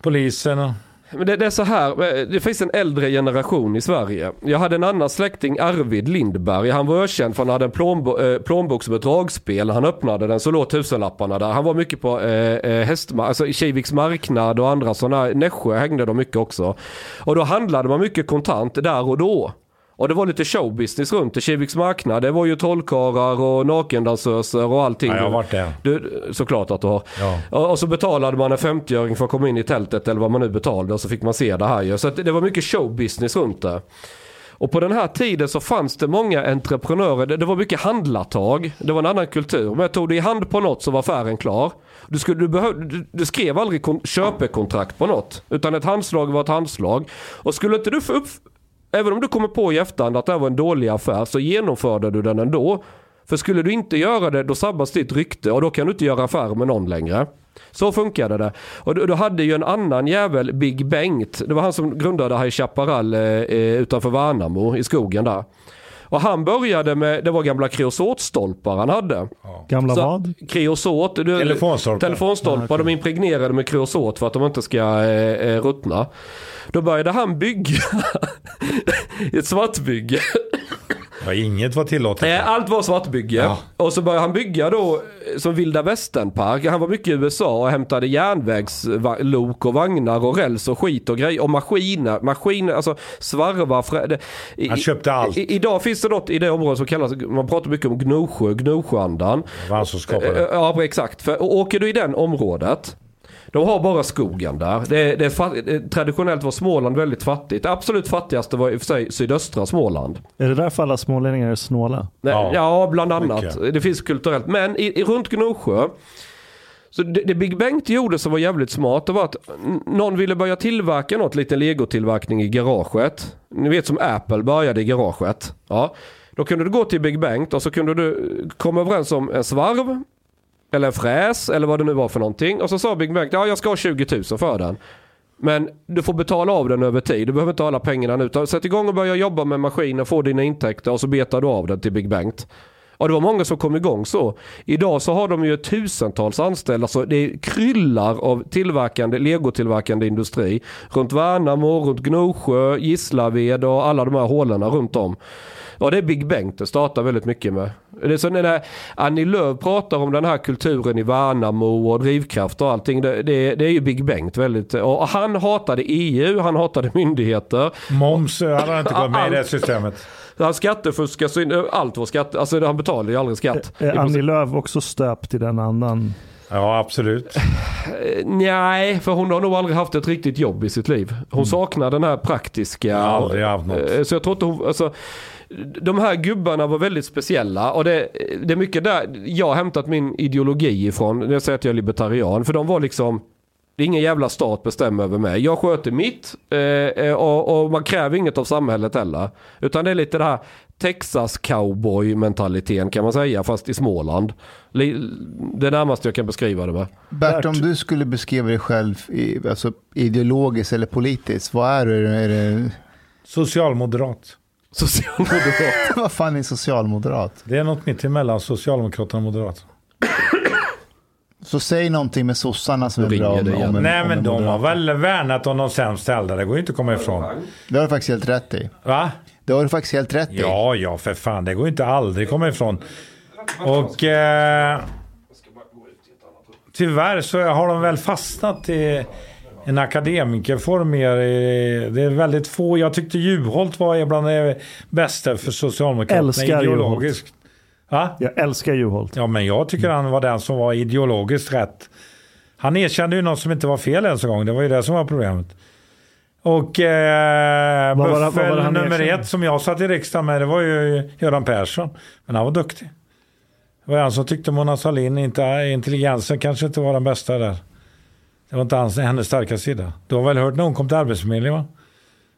polisen. Och... Men det, det är så här, eh, det finns en äldre generation i Sverige. Jag hade en annan släkting, Arvid Lindberg. Han var ökänd för han hade en plånbo, eh, plånbok som ett dragspel. Han öppnade den så låg tusenlapparna där. Han var mycket på eh, eh, hästma- alltså Kiviks marknad och andra sådana. Nässjö hängde de mycket också. Och då handlade man mycket kontant där och då. Och det var lite showbusiness runt det. Kiviks marknad, det var ju trollkarlar och nakendansöser och allting. Ja, jag har varit där. Du, såklart att du har. Ja. Och, och så betalade man en 50-öring för att komma in i tältet eller vad man nu betalade och så fick man se det här ju. Så det, det var mycket showbusiness runt det. Och på den här tiden så fanns det många entreprenörer. Det, det var mycket handlartag. Det var en annan kultur. Men jag tog det i hand på något så var affären klar. Du, skulle, du, behöv, du, du skrev aldrig kon, köpekontrakt på något. Utan ett handslag var ett handslag. Och skulle inte du få upp... Även om du kommer på i efterhand att det här var en dålig affär så genomförde du den ändå. För skulle du inte göra det då sabbas ditt rykte och då kan du inte göra affär med någon längre. Så funkade det. Och då, då hade ju en annan jävel, Big Bengt, det var han som grundade High Chaparral eh, eh, utanför Värnamo i skogen där. Och han började med, det var gamla kreosotstolpar han hade. Gamla Så- vad? Kreosot, du, Telefonstolpar. telefonstolpar, de impregnerade med kreosot för att de inte ska eh, eh, ruttna. Då började han bygga [LAUGHS] ett svartbygge. Ja, inget var tillåtet. Eh, Allt var svartbygge. Ja. Och så började han bygga då eh, som vilda västernpark. Han var mycket i USA och hämtade järnvägslok och vagnar och räls och skit och grejer. Och maskiner, maskiner alltså svarvar. frä- det- Han köpte allt. I, idag finns det något i det området som kallas, man pratar mycket om Gnosjö, Gnosjöandan. Det var han som skapade Eh, det. Ja, exakt. För åker du i den området de har bara skogen där. Det, det fatt, traditionellt var Småland väldigt fattigt. Det absolut fattigaste var i och för sig sydöstra Småland. Är det därför alla smålänningar är snåla? Nej, Ja, Ja, bland annat. mycket. Det finns kulturellt. Men i, i, runt Gnosjö, så det, det Big Bengt gjorde som var jävligt smart, det var att någon ville börja tillverka något, lite legotillverkning i garaget. Ni vet som Apple började i garaget. Ja. Då kunde du gå till Big Bengt och så kunde du komma överens om en svarv, eller en fräs, eller vad det nu var för någonting. Och så sa Big att ja jag ska ha 20 000 för den. Men du får betala av den över tid. Du behöver inte ha alla pengarna nu. Sätt igång och börja jobba med maskinen, få dina intäkter och så betar du av den till Big Bengt. Ja, det var många som kom igång så. Idag så har de ju tusentals anställda. Så det kryllar av tillverkande, legotillverkande industri. Runt Värnamo, runt Gnosjö, Gislaved och alla de här hålorna runt om. Ja, det är Big Bengt det startar väldigt mycket med. Det är så när Annie Lööf pratar om den här kulturen i Värnamo och drivkraft och allting. Det, det, det är ju Big Bengt väldigt. Och han hatade EU, han hatade myndigheter. Moms eh, hade han inte gått med i det systemet. Han skattefuskar så allt var skatt. Alltså han betalar ju aldrig skatt. Är Annie Lööf också stöpt i den andan? Ja, absolut. Eh, Nej, för hon har nog aldrig haft ett riktigt jobb i sitt liv. Hon saknar den här praktiska. Jag har aldrig haft något. Eh, Så jag tror inte hon, alltså, de här gubbarna var väldigt speciella och det, det är mycket där jag har hämtat min ideologi ifrån när jag säger att jag är libertarian. För de var liksom, det är ingen jävla stat bestämmer över mig. Jag sköter mitt eh, eh, och, och man kräver inget av samhället heller. Utan det är lite det här Texas cowboy mentaliteten kan man säga fast i Småland. Det närmaste jag kan beskriva det med. Bert, om du skulle beskriva dig själv i, alltså, ideologiskt eller politiskt, vad är du? Är det, Socialmoderat. Socialdemokrat. [LAUGHS] vad fan är socialmoderat? Det är något mitt emellan Socialdemokraterna och Moderaterna. Så säg någonting med sossarna som är bra om, det om igen. en, Nej, om men en de har moderat. väl värnat om de sämst ställda. Det går ju inte att komma ifrån. Det har du faktiskt helt rätt i. Va? Det har du faktiskt helt rätt i. Ja, ja, för fan. Det går inte aldrig komma ifrån. Och eh, tyvärr så har de väl fastnat i en akademikerform mer. Det är väldigt få. Jag tyckte Juholt var bland det bästa för Socialdemokraterna. Älskar ideologiskt. Va? Jag älskar Juholt. Ja, men jag tycker han var den som var ideologiskt rätt. Han erkände ju något som inte var fel ens en gång. Det var ju det som var problemet. Och eh, Vad var det- vad var buffel nummer erkände? ett som jag satt i riksdagen med, det var ju Göran Persson. Men han var duktig. Det var han som tyckte Mona Sahlin inte, intelligensen kanske inte var den bästa där. Det var inte hans, hennes starka sida. Du har väl hört när hon kom till Arbetsförmedlingen va?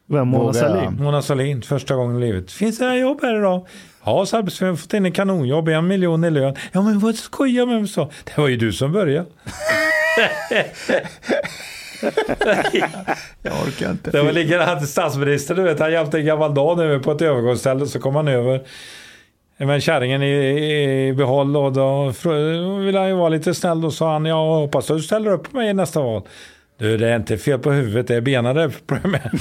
Vem? Mona Sahlin? Mona Sahlin, första gången i livet. Finns det här jobb här idag? Ja, så Arbetsförmedlingen har fått in en kanonjobb, en miljon i lön. Ja, men vad skojar med mig så? Det var ju du som började. [LAUGHS] Jag orkar inte. Det var likadant statsminister, du vet. Han hjälpte en gammal dam över på ett övergångsställe. Så kom han över med kärringen i, i behåll. Och då ville han ju vara lite snäll. Då sa han, jag hoppas att du ställer upp på mig i nästa val. Du, det är inte fel på huvudet, det är benen det är problem med.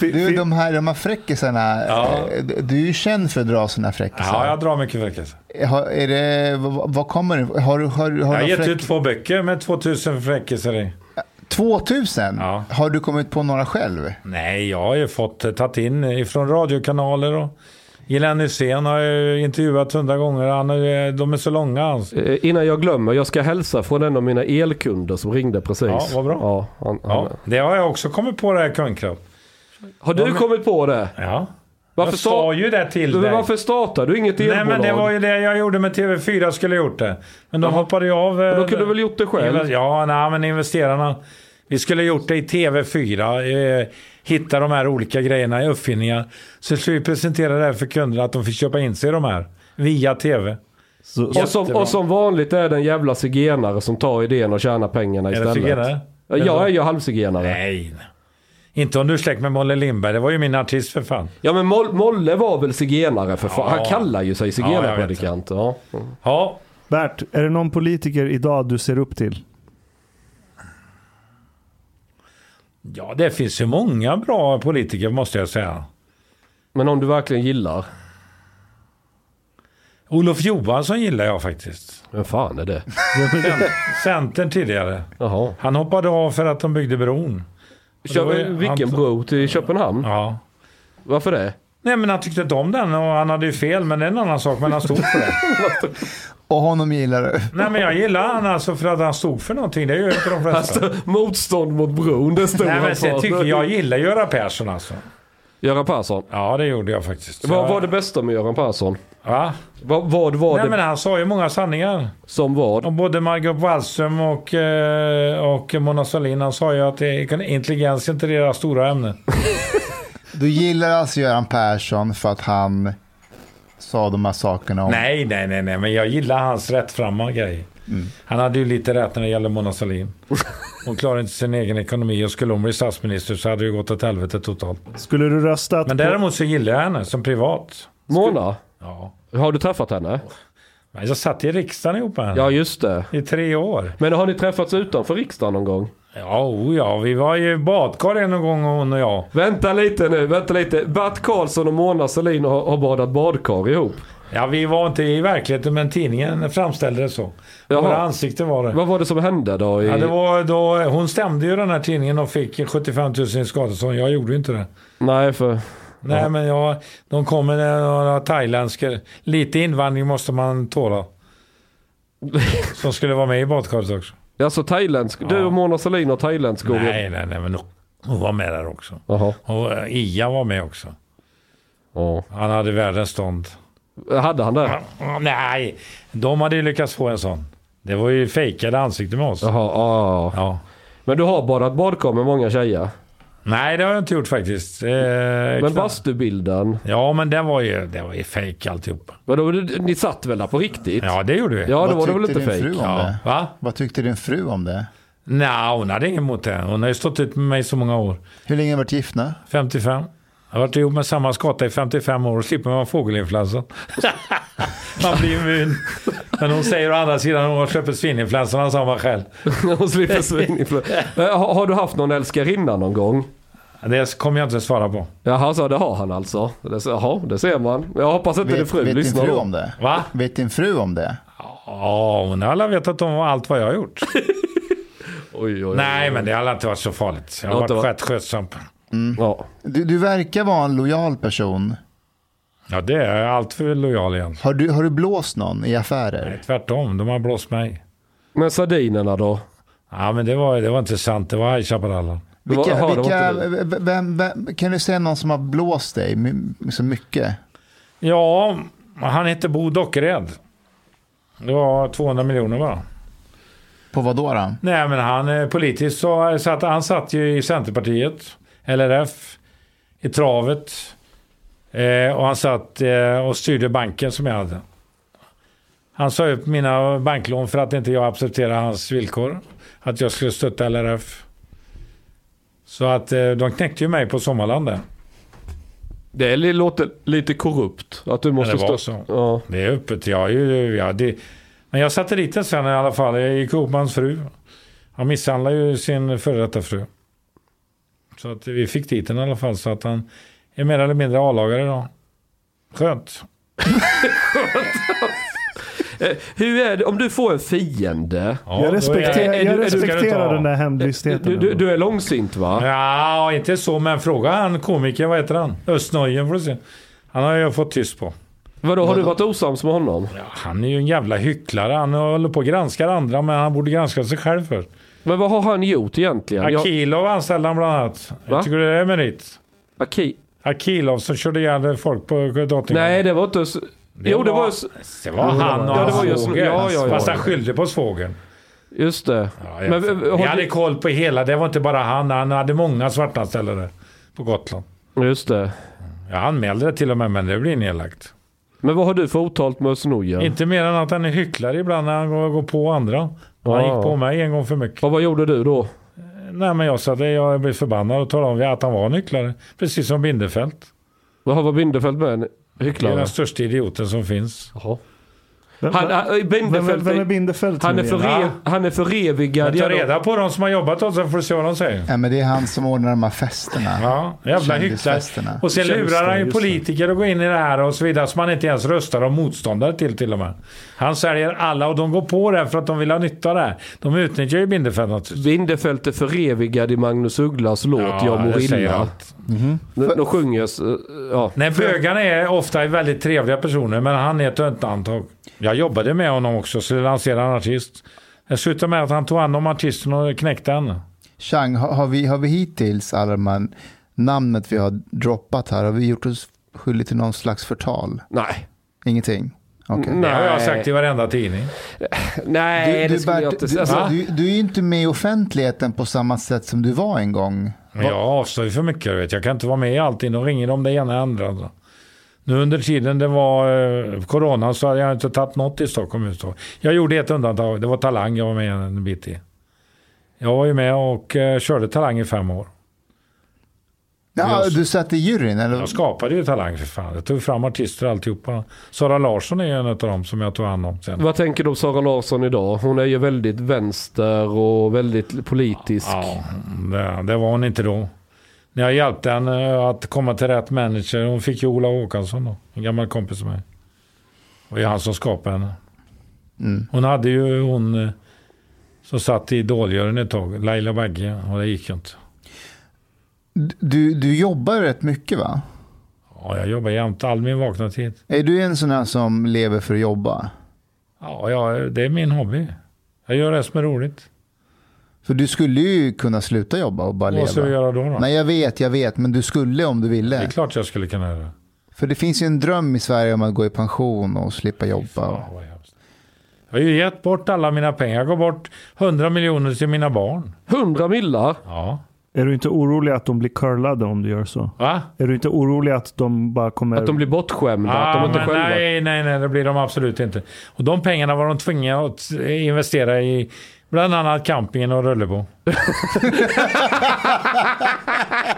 Du, de här, de här fräckisarna, Ja. eh, du är ju känd för att dra sådana fräckisar. Ja, jag drar mycket fräckisar. Har, är det, vad, vad kommer det Har du har, har Jag har du gett fräck... ut två böcker med 2000 fräckisar i. 2000? Ja. Har du kommit på några själv? Nej, jag har ju fått eh, tagit in ifrån radiokanaler och Glenn Hysén har jag ju intervjuat hundra gånger. Han är, de är så långa. Alltså. Eh, Innan jag glömmer, jag ska hälsa från en av mina elkunder som ringde precis. Ja, vad bra. Ja, han, Ja, han, det har jag också kommit på det här kundkrav. har du kommit på det? Ja. Varför jag sa ju det till Men dig. varför startar du inget Nej elbolag? men det var ju det jag gjorde med TV4 skulle jag gjort det. Men de hoppade ju av. eh, Då kunde du väl gjort det själv? Ja, nej, men investerarna. Vi skulle gjort det i TV4. Eh, hitta de här olika grejerna, uppfinningar. Så skulle vi presentera det här för kunderna att de fick köpa in sig i de här. Via TV. Så, Och som, och som vanligt är det en jävla zigenare som tar idén och tjänar pengarna Är det istället. zigenare? Ja, Jag är ju halvzigenare. Nej. Inte om du är släkt med Molle Lindberg. Det var ju min artist för fan. Ja men Moll- Molle var väl zigenare för fan. Ja. Han kallar ju sig Ja, zigenarpredikant. Ja, Mm. Ja, Bert, är det någon politiker idag du ser upp till? ja, det finns ju många bra politiker måste jag säga. Men om du verkligen gillar. Olof Johansson gillar jag faktiskt. Vem fan är det? Centern tidigare. Jaha. Han hoppade av för att de byggde bron. Det var ju- Kö- vilken han- bro till Köpenhamn? Ja. Varför det? Nej men han tyckte inte om den och han hade ju fel men det är en annan sak men han stod för det. [LAUGHS] Och honom gillar du? Nej men jag gillar han alltså för att han stod för någonting. Det gör ju inte de flesta. Alltså, motstånd mot bron, det stod Nej men sen tycker jag gillar Göran Persson alltså. Göran Persson. Ja det gjorde jag faktiskt. Vad var det bästa med Göran Persson? Va? Vad, vad var Nej det men han sa ju många sanningar. som vad? Om både Margot Wallström och, eh, och Mona Sahlin. Han sa ju att intelligens är inte deras stora ämne. [LAUGHS] Du gillar alltså Göran Persson för att han sa de här sakerna om... Nej, nej, nej, nej, men jag gillar hans rättframma grej. Han hade ju lite rätt när det gäller Mona Sahlin. [LAUGHS] Hon klarade inte sin egen ekonomi och skulle hon bli statsminister så hade det gått åt helvete totalt. Skulle du röstat Men däremot så gillar jag henne som privat. Mona, Ja. har du träffat henne? Men jag satt i riksdagen ihop med henne Ja, just det. i tre år. Men har ni träffats utanför riksdagen någon gång? Ja, oh ja, vi var i badkar en gång hon och jag. Vänta lite nu, vänta lite. Bert Karlsson och Mona Sahlin har, har badat badkar ihop. Ja, vi var inte i verkligheten men tidningen framställde det så. Jaha. Våra ansikten var det. Vad var det som hände då? I... Ja, det var då, hon stämde ju den här tidningen och fick 75 000 i skadestånd. Jag gjorde ju inte det. Nej, för... Nej, men jag, de kom med några thailändska. Lite invandring måste man tåla. [LAUGHS] Som skulle vara med i badkaret också. Alltså thailändsk. Du Ja. och Mona Sahlin har thailändsk skog. Nej, nej, nej, men hon var med där också. Jaha. Och eh, Ia var med också. Ja. Han hade världens stånd. Hade han det? Nej, de hade ju lyckats få en sån. Det var ju fejkade ansikten med oss. Jaha, ja. Ja. Men du har badat badkar med många tjejer? Nej, det har jag inte gjort faktiskt. Eh, Men bastubilden? Ja, men det var ju, det var ju fejk alltihopa. Vadå, ni satt väl där på riktigt? Ja, det gjorde vi. Ja, då Vad var det väl inte fejk? Ja. Va? Vad tyckte din fru om det? Nej, hon hade inget emot det. Hon har ju stått ut med mig så många år. Hur länge har ni varit gifta? 55. Jag har varit ihop med samma skata i 55 år och slipper man fågelinfluensan. [LAUGHS] man blir immun. Men hon säger å andra sidan att hon har släppt svininfluensan, sa man själv. [LAUGHS] Hon slipper svininfluensa. Men har, har du haft någon älskarinna någon gång? Det kommer jag inte svara på. Jaha, så det har han alltså? Det, jaha, det ser man. Jag hoppas inte din Vet, fru vet din lyssnar fru då. om det? Va? Vet din fru om det? Ja, hon har alla vetat om allt vad jag har gjort. [LAUGHS] Oj, oj, oj. Nej, men det har inte varit så farligt. Jag har varit varit- rätt skötsam. Ja. Du, du verkar vara en lojal person. Ja, det är jag allt för lojal igen. Har du, har du blåst någon i affärer? Nej, tvärtom, de har blåst mig. Men sardinerna då? Ja, men det var, det var inte sant. Det var High Chaparral. Vilka, var vilka, vem, vem, kan du säga någon som har blåst dig så mycket? Ja, han hette Bo Dockered. Det var 200 miljoner bara. På vad då? då? Nej, men han eh, politiskt så satt han satt ju i Centerpartiet, LRF, i travet. Eh, och han satt eh, och styrde banken som jag hade. Han sa upp mina banklån för att inte jag accepterade hans villkor. Att jag skulle stötta LRF. Så att eh, de knäckte ju mig på Sommarland där. Det låter lite korrupt. Att du måste stå... så. Ja. Det är öppet. Jag, är ju, ja, det, men jag satte dit den sen i alla fall. Jag gick ihop med hans fru. Han misshandlade ju sin före detta fru. Så att vi fick dit den i alla fall. Så att han är mer eller mindre A-lagare idag. Skönt. [LAUGHS] Eh, Hur är det om du får en fiende? Ja, jag respekterar, är- är du- jag du- du respekterar ta- den där hämndlystheten. Du, du, du är långsint va? Ja, inte så. Men fråga han komikern. Vad heter han? Östnöjen får du se. Han har jag fått tyst på. Vadå, har du varit osams med honom? Ja, han är ju en jävla hycklare. Han håller på och granskar andra. Men han borde granska sig själv först. Men vad har han gjort egentligen? Akilov anställde han bland annat. Va? Jag tycker det är merit. Aki... Akilov som körde ihjäl folk på Drottninggatan. Nej, det var inte... s- Jo, det var... Det var han och Ja, det hans var just- svåger. ja, ja, ja. Fast han skyllde på svågen. Just det. Ja, Men, eh, jag har hade du... koll på hela. Det var inte bara han. Han hade många svartanställda där på Gotland. Just det. Jag anmälde det till och med, men det blir nedlagt. Men vad har du för otalt med Snojen? Inte mer än att han är hycklare ibland när han går på andra. Han gick på mig en gång för mycket. Och vad gjorde du då? Nej, men jag sa det. Jag blev förbannad och talade om att han var en hycklare. Precis som Bindefält. Vad har Bindefeld med en Det är hycklare? den största idioten som finns. Jaha. Vem, Han, vem, han, vem, Bindefeld, vem är Bindefeld? han, är för re, han är förevigad. Genom- reda på de som har jobbat åt så får du se vad de säger. Ja, men det är han som ordnar de här festerna. Ja, jävla hycklare. Kändisfesterna. Och sen lurar han ju politiker att gå in i det här och så vidare som man inte ens röstar om motståndare till till och med. Han säljer alla och de går på det för att de vill ha nytta av det. här. De utnyttjar ju Bindefeld naturligtvis. Bindefeld är förevigad i Magnus Ugglas låt Jag mår illa. allt. De, de sjunger... Ja. Nej, bögarna är ofta väldigt trevliga personer, men han är ett undantag. Jag jobbade med honom också, så lanserade en artist. Det slutade med att han tog hand om artisten och knäckte henne. Chang, har, har, vi, har vi hittills, här namnet vi har droppat här, har vi gjort oss skyldiga till någon slags förtal? Nej. Ingenting? Okej. Det har jag Nej. sagt i varenda tidning. Nej, det skulle jag Bert, inte du, säga. Alltså, du, du är ju inte med i offentligheten på samma sätt som du var en gång. Men jag avstår ju för mycket, du vet. Jag kan inte vara med i allting. De ringer om det ena och andra. Nu under tiden det var eh, corona så hade jag inte tagit något i Stockholm. just då. Jag gjorde ett undantag. Det var Talang jag var med en bit i. Jag var ju med och eh, körde Talang i fem år. Ja, Jag- du satt i juryn eller? Jag skapade ju Talang för fan. Jag tog fram artister och alltihopa. Sara Larsson är en av dem som jag tog hand om sen. Vad tänker du om Sara Larsson idag? Hon är ju väldigt vänster och väldigt politisk. Ja, det, det var hon inte då. När jag hjälpte henne att komma till rätt manager. Hon fick ju Ola Håkansson då. En gammal kompis med mig. Och det är han som skapade henne. Mm. Hon hade ju hon eh, som satt i Idoljuryn ett tag. Laila Bagge. Och det gick ju inte. Du, du jobbar rätt mycket va? Ja, jag jobbar jämt. All min vakna tid. Är du en sån här som lever för att jobba? Ja, ja, det är min hobby. Jag gör det som är roligt. För du skulle ju kunna sluta jobba och bara Vad ska leva. vi göra då? då? Nej, jag vet, jag vet, men du skulle om du Det ville. är klart jag skulle kunna göra det. För det finns ju en dröm i Sverige om att gå i pension och slippa jobba. Hemskt. Jag har ju gett bort alla mina pengar. Jag går bort 100 miljoner till mina barn. 100 millar? Ja. Är du inte orolig att de blir curlade om du gör så? Va? Är du inte orolig att de bara kommer... Att de blir bortskämda? att Ja, de inte men själva... nej, nej, nej, det blir de absolut inte. Och de pengarna var de tvungna att investera i bland annat campingen och Rullebo. [LAUGHS]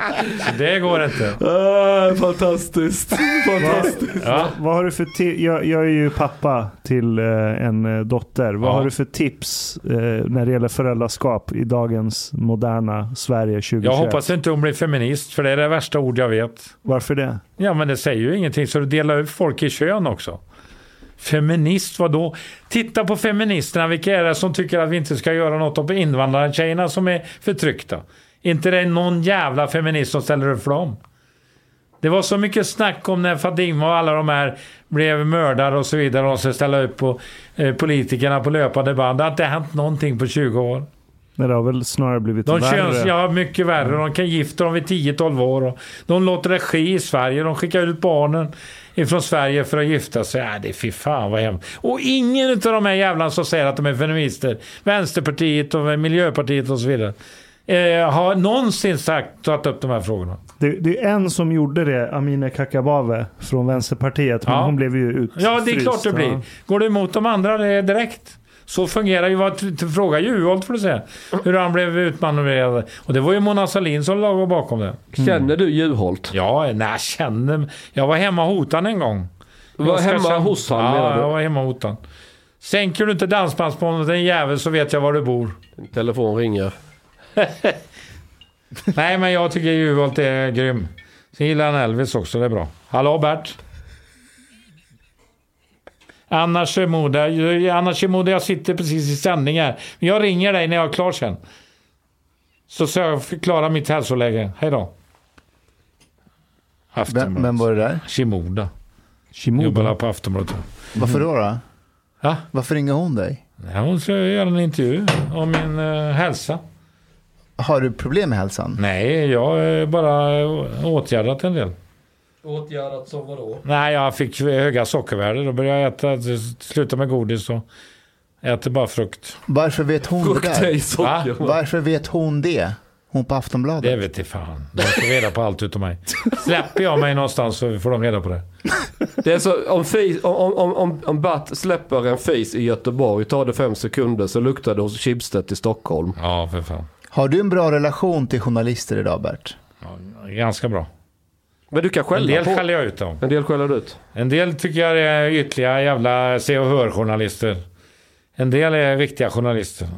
[LAUGHS] Det går inte. Ah, fantastiskt. fantastiskt. Ja. Vad har du för jag, jag är ju pappa till eh, en eh, dotter. Vad Ja. har du för tips eh, när det gäller föräldraskap i dagens moderna Sverige 2021? Jag hoppas inte hon blir feminist, för det är det värsta ord jag vet. Varför det? Ja, men det säger ju ingenting, så du delar upp folk i kön också. Feminist, vad då? Titta på feministerna, vilka är det som tycker att vi inte ska göra något åt invandrartjejerna som är förtryckta? Inte det är någon jävla feminist som ställer upp för dem. Det var så mycket snack om när Fadima och alla de här blev mördare och så vidare och så ställa upp på eh, politikerna på löpande band. Det har inte hänt någonting på 20 år. Men det har väl snarare blivit De värre. köns, ja, mycket värre. De kan gifta dem vid 10-12 år. De låter det ske i Sverige. De skickar ut barnen ifrån Sverige för att gifta sig. Ja, det är fy fan vad hemskt. Och ingen av de här jävlarna som säger att de är feminister, Vänsterpartiet och Miljöpartiet och så vidare, eh, har någonsin sagt, tagit upp de här frågorna. Det, det är en som gjorde det, Amineh Kakabaveh från Vänsterpartiet. Men Ja. hon blev ju utfryst. Ja, det är klart det blir. Går du emot de andra det är direkt. Så fungerar ju. Vad- Fråga Juholt får du se. Hur han blev utmanövrerad. Och det var ju Mona Sahlin som låg bakom det. Känner du Juholt? Ja, nej, jag känner... Jag var hemma hos han en gång. Var Jag ska hemma känna- hos han ja, menar du? jag var hemma hos han. Sänker du inte dansbandsbandet en jävel så vet jag var du bor. Din telefon ringer. [LAUGHS] Nej, men jag tycker Juholt är grym. Sen gillar han Elvis också, det är bra. Hallå Bert? Anna Shimoda, Anna Shimoda, jag sitter precis i sändning här. Jag ringer dig när jag är klar sen. Så ska jag förklara mitt hälsoläge. Hej då. Vem, vem var det där? Shimoda. Shimoda. Jobbar på Aftonbladet. Varför då? då? Ja, Varför ringer hon dig? Ja, hon ska göra en intervju om min uh, hälsa. Har du problem med hälsan? Nej, jag har bara åtgärdat en del. Åtgärdat som vadå? Nej, jag fick höga sockervärden. Då började jag äta, sluta med godis och äter bara frukt. Varför vet hon det Frukta i där? socker. Varför vet hon det? Hon på Aftonbladet? Det vet jag fan. De får reda på allt utom mig. Släpper jag mig någonstans så får de reda på det. Det är så, om, om, om, om, om Bart släpper en face i Göteborg, tar det fem sekunder så luktar det hos Schibsted i Stockholm. Ja, för fan. Har du en bra relation till journalister idag, Bert? Ja, ganska bra. Men du kan En skälla del på... skäller jag ut dem. En del skäller du ut. En del tycker jag är ytliga jävla se och hör-journalister. En del är riktiga journalister.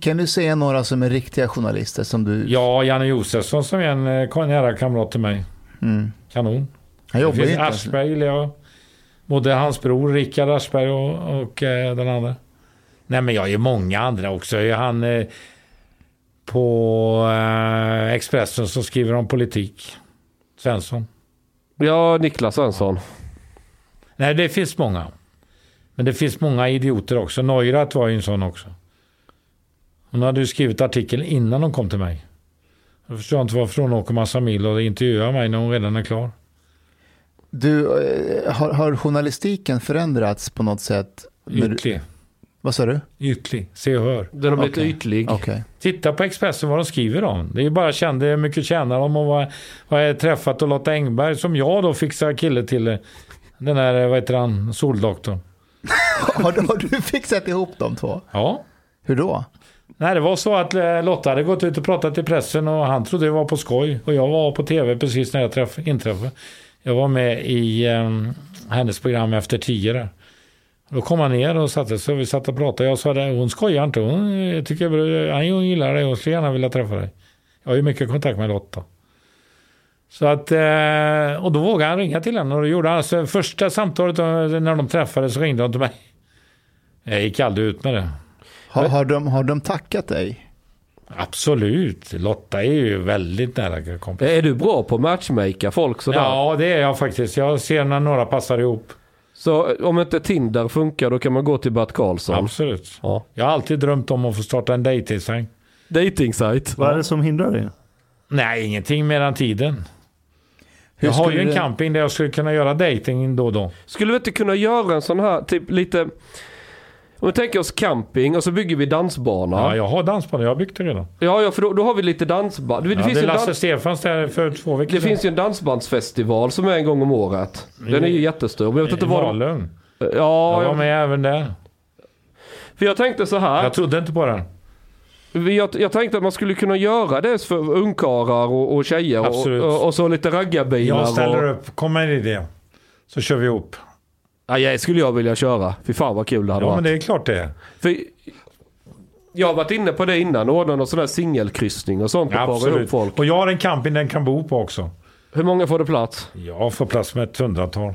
Kan du säga några som är riktiga journalister som du... Ja, Janne Josefsson som är en nära kamrat till mig. Mm. Kanon. Han Det jobbar ju inte. Aschberg gillar jag. Både hans bror Rickard Aschberg och, och eh, den andra. Nej men jag är ju många andra också. Jag är han eh, på eh, Expressen som skriver om politik. Svensson. Ja, Niklas Svensson. Nej det finns många. Men det finns många idioter också. Neurath var ju en sån också. Hon hade ju skrivit artikeln innan hon kom till mig. Jag förstår inte varför hon åker massa mil och intervjuar mig när hon redan är klar. Du, eh, har, har journalistiken förändrats på något sätt? Ytlig. Vad sa du? Ytlig. Se och hör. Den har blivit Okej. ytlig. Okej. Titta på Expressen vad de skriver om. Det är ju bara kända, hur mycket tjänar de och vad, vad jag träffat och Lotta Engberg som jag då fixar kille till. eh, Den här, vad heter han, soldoktorn. [LAUGHS] Har, du, har du fixat ihop de två? Ja. Hur då? Nej, det var så att eh, Lotta hade gått ut och pratat i pressen och han trodde det var på skoj. Och jag var på tv precis när jag träff, inträffade. Jag var med i eh, hennes program Efter tio där. Då kom han ner och satte sig och vi satt och pratade. Jag sa det, hon skojar inte. Hon, jag tycker hon gillar dig och skulle gärna vilja träffa dig. Jag har ju mycket kontakt med Lotta. Så att, eh, och då vågade han ringa till henne och det gjorde han. Så första samtalet eh, när de träffades så ringde de till mig. Jag gick aldrig ut med det. Har, har, de, har de tackat dig? Absolut. Lotta är ju väldigt nära kompis. Är du bra på att matchmaka folk sådär? Ja, det är jag faktiskt. Jag ser när några passar ihop. Så om inte Tinder funkar då kan man gå till Bert Karlsson. Absolut. Ja. Jag har alltid drömt om att få starta en dejtingsajt. Dating-sajt. Vad är det som hindrar dig? Nej, ingenting mer än tiden. Hur jag har ju en det- camping där jag skulle kunna göra dating då och då. Skulle vi inte kunna göra en sån här, typ lite... Om vi tänker oss camping och så bygger vi dansbana. Ja, Ja, jag har dansbana. Jag har byggt det redan. ja, för då, då har vi lite dansband. Det, Ja, finns det är en Lasse dans, Stefans där för två veckor det finns ju en dansbandsfestival som är en gång om året. Den är ju jättestor. Men jag vet inte vad de... Malung. Jag Ja, var jag, med även där. för jag tänkte så här. Jag trodde inte på den. Jag, jag tänkte att man skulle kunna göra det för ungkarlar och, och tjejer och, och, och så lite raggarbilar. Jag ställer upp. Kom med en idé. Så kör vi ihop. Ja, det skulle jag vilja köra. Fy fan vad kul det hade Ja, varit. men det är klart det är. För jag har varit inne på det innan, ordna någon sån här singelkryssning och sånt och Ja, para ihop absolut. folk. Och jag har en camping den kan bo på också. Hur många får det plats? Jag får plats med ett hundratal.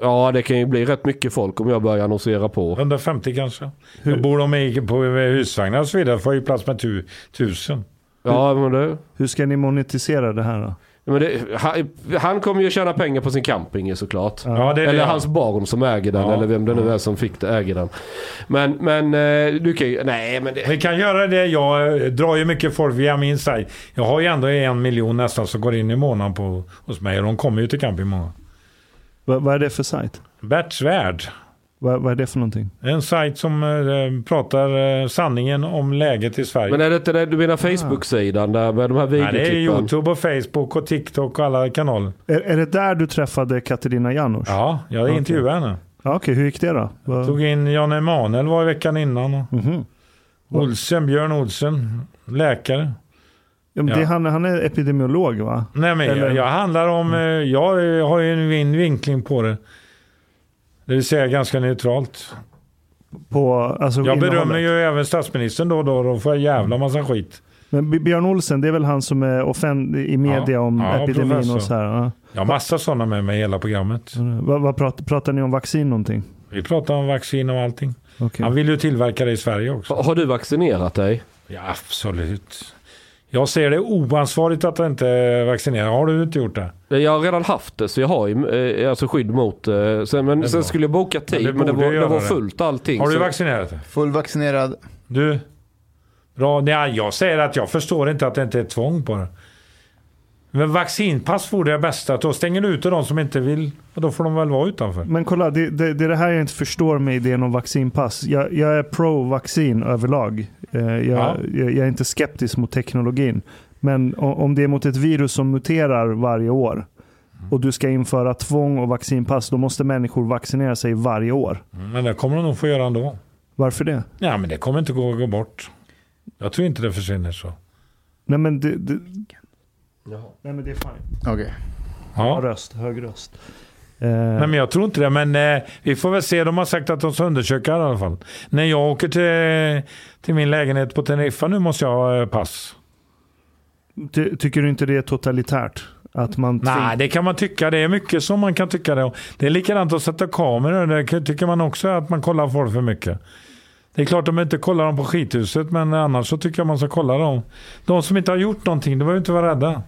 Ja, det kan ju bli rätt mycket folk om jag börjar annonsera på. 150 kanske. Jag bor de i, på husvagnar och så vidare. Får ju plats med tu, tusen. Ja, men det... Hur ska ni monetisera det här då? Men det han, han kommer ju tjäna pengar på sin camping såklart. Ja, det är eller det. hans barn som äger den, Ja, eller vem det nu är som fick det, äger den. Men, men eh, du kan ju... Nej, men det... Vi kan göra det. Jag eh, drar ju mycket folk via min sajt. Jag har ju ändå en miljon nästan som går in i månaden på, hos mig. Och de kommer ju till camping många. Va, vad är det för sajt? Berts Värld. Va, vad är det för någonting? En sajt som eh, pratar eh, sanningen om läget i Sverige. Men är det inte det, du menar Facebook-sidan där med de här Nej, det är? YouTube och Facebook och TikTok och alla kanaler. Är, är det där du träffade Katarina Janouch? Ja, jag Okej. intervjuade henne. Ja, Okej, hur gick det då? Va, Tog in Jan Emanuel var i veckan innan. Och Mhm. Olsen, Björn Olsen, läkare. Ja, men det, Ja. han, han är epidemiolog va? Nej men Eller- jag, jag handlar om, eh, jag har ju en vin- vinkling på det. Det vill säga ganska neutralt. På, alltså, Jag berömmer ju även statsministern då och då. Då får jag jävla massa skit. Men Björn Olsen, det är väl han som är offen i media Ja, om ja, epidemin professor. och så här? Ja. Jag har massa sådana med mig i hela programmet. Vad, vad pratar, pratar ni om vaccin någonting? Vi pratar om vaccin och allting. Okej. Han vill ju tillverka det i Sverige också. Har du vaccinerat dig? Ja, absolut. Jag ser det oansvarigt att inte vaccinera. Har du inte gjort det? Jag har redan haft det så jag har ju eh, alltså skydd mot eh, sen, Men sen bra. skulle jag boka tid det men det var, det var fullt allting. Har du så, vaccinerat dig? Fullvaccinerad. Du? Bra. Nej, jag säger att jag förstår inte att det inte är tvång på det. Men vaccinpass vore det bästa. Då stänger du ute de som inte vill. Och då får de väl vara utanför. Men kolla, det, det, det är det här jag inte förstår med idén om vaccinpass. Jag, jag är pro-vaccin överlag. Eh, jag, Ja. jag, jag är inte skeptisk mot teknologin. Men om det är mot ett virus som muterar varje år och du ska införa tvång och vaccinpass, då måste människor vaccinera sig varje år. Men det kommer de nog få göra ändå. Varför det? Ja, men det kommer inte gå gå bort. Jag tror inte det försvinner så. Nej men det, det, Nej, men det är fine. Okej. Ja. Röst, hög röst. Eh, Nej, men jag tror inte det. Men eh, vi får väl se. De har sagt att de ska undersöka i alla fall. När jag åker till, till min lägenhet på Teneriffa nu måste jag ha eh, pass. ty, tycker du inte det är totalitärt? Att man Nej, det kan man tycka. Det är mycket som man kan tycka det. Det är likadant att sätta kameror. Det tycker man också att man kollar folk för mycket. Det är klart de inte kollar dem på skithuset, men annars så tycker jag man ska kolla dem. De som inte har gjort någonting, de behöver inte vara rädda.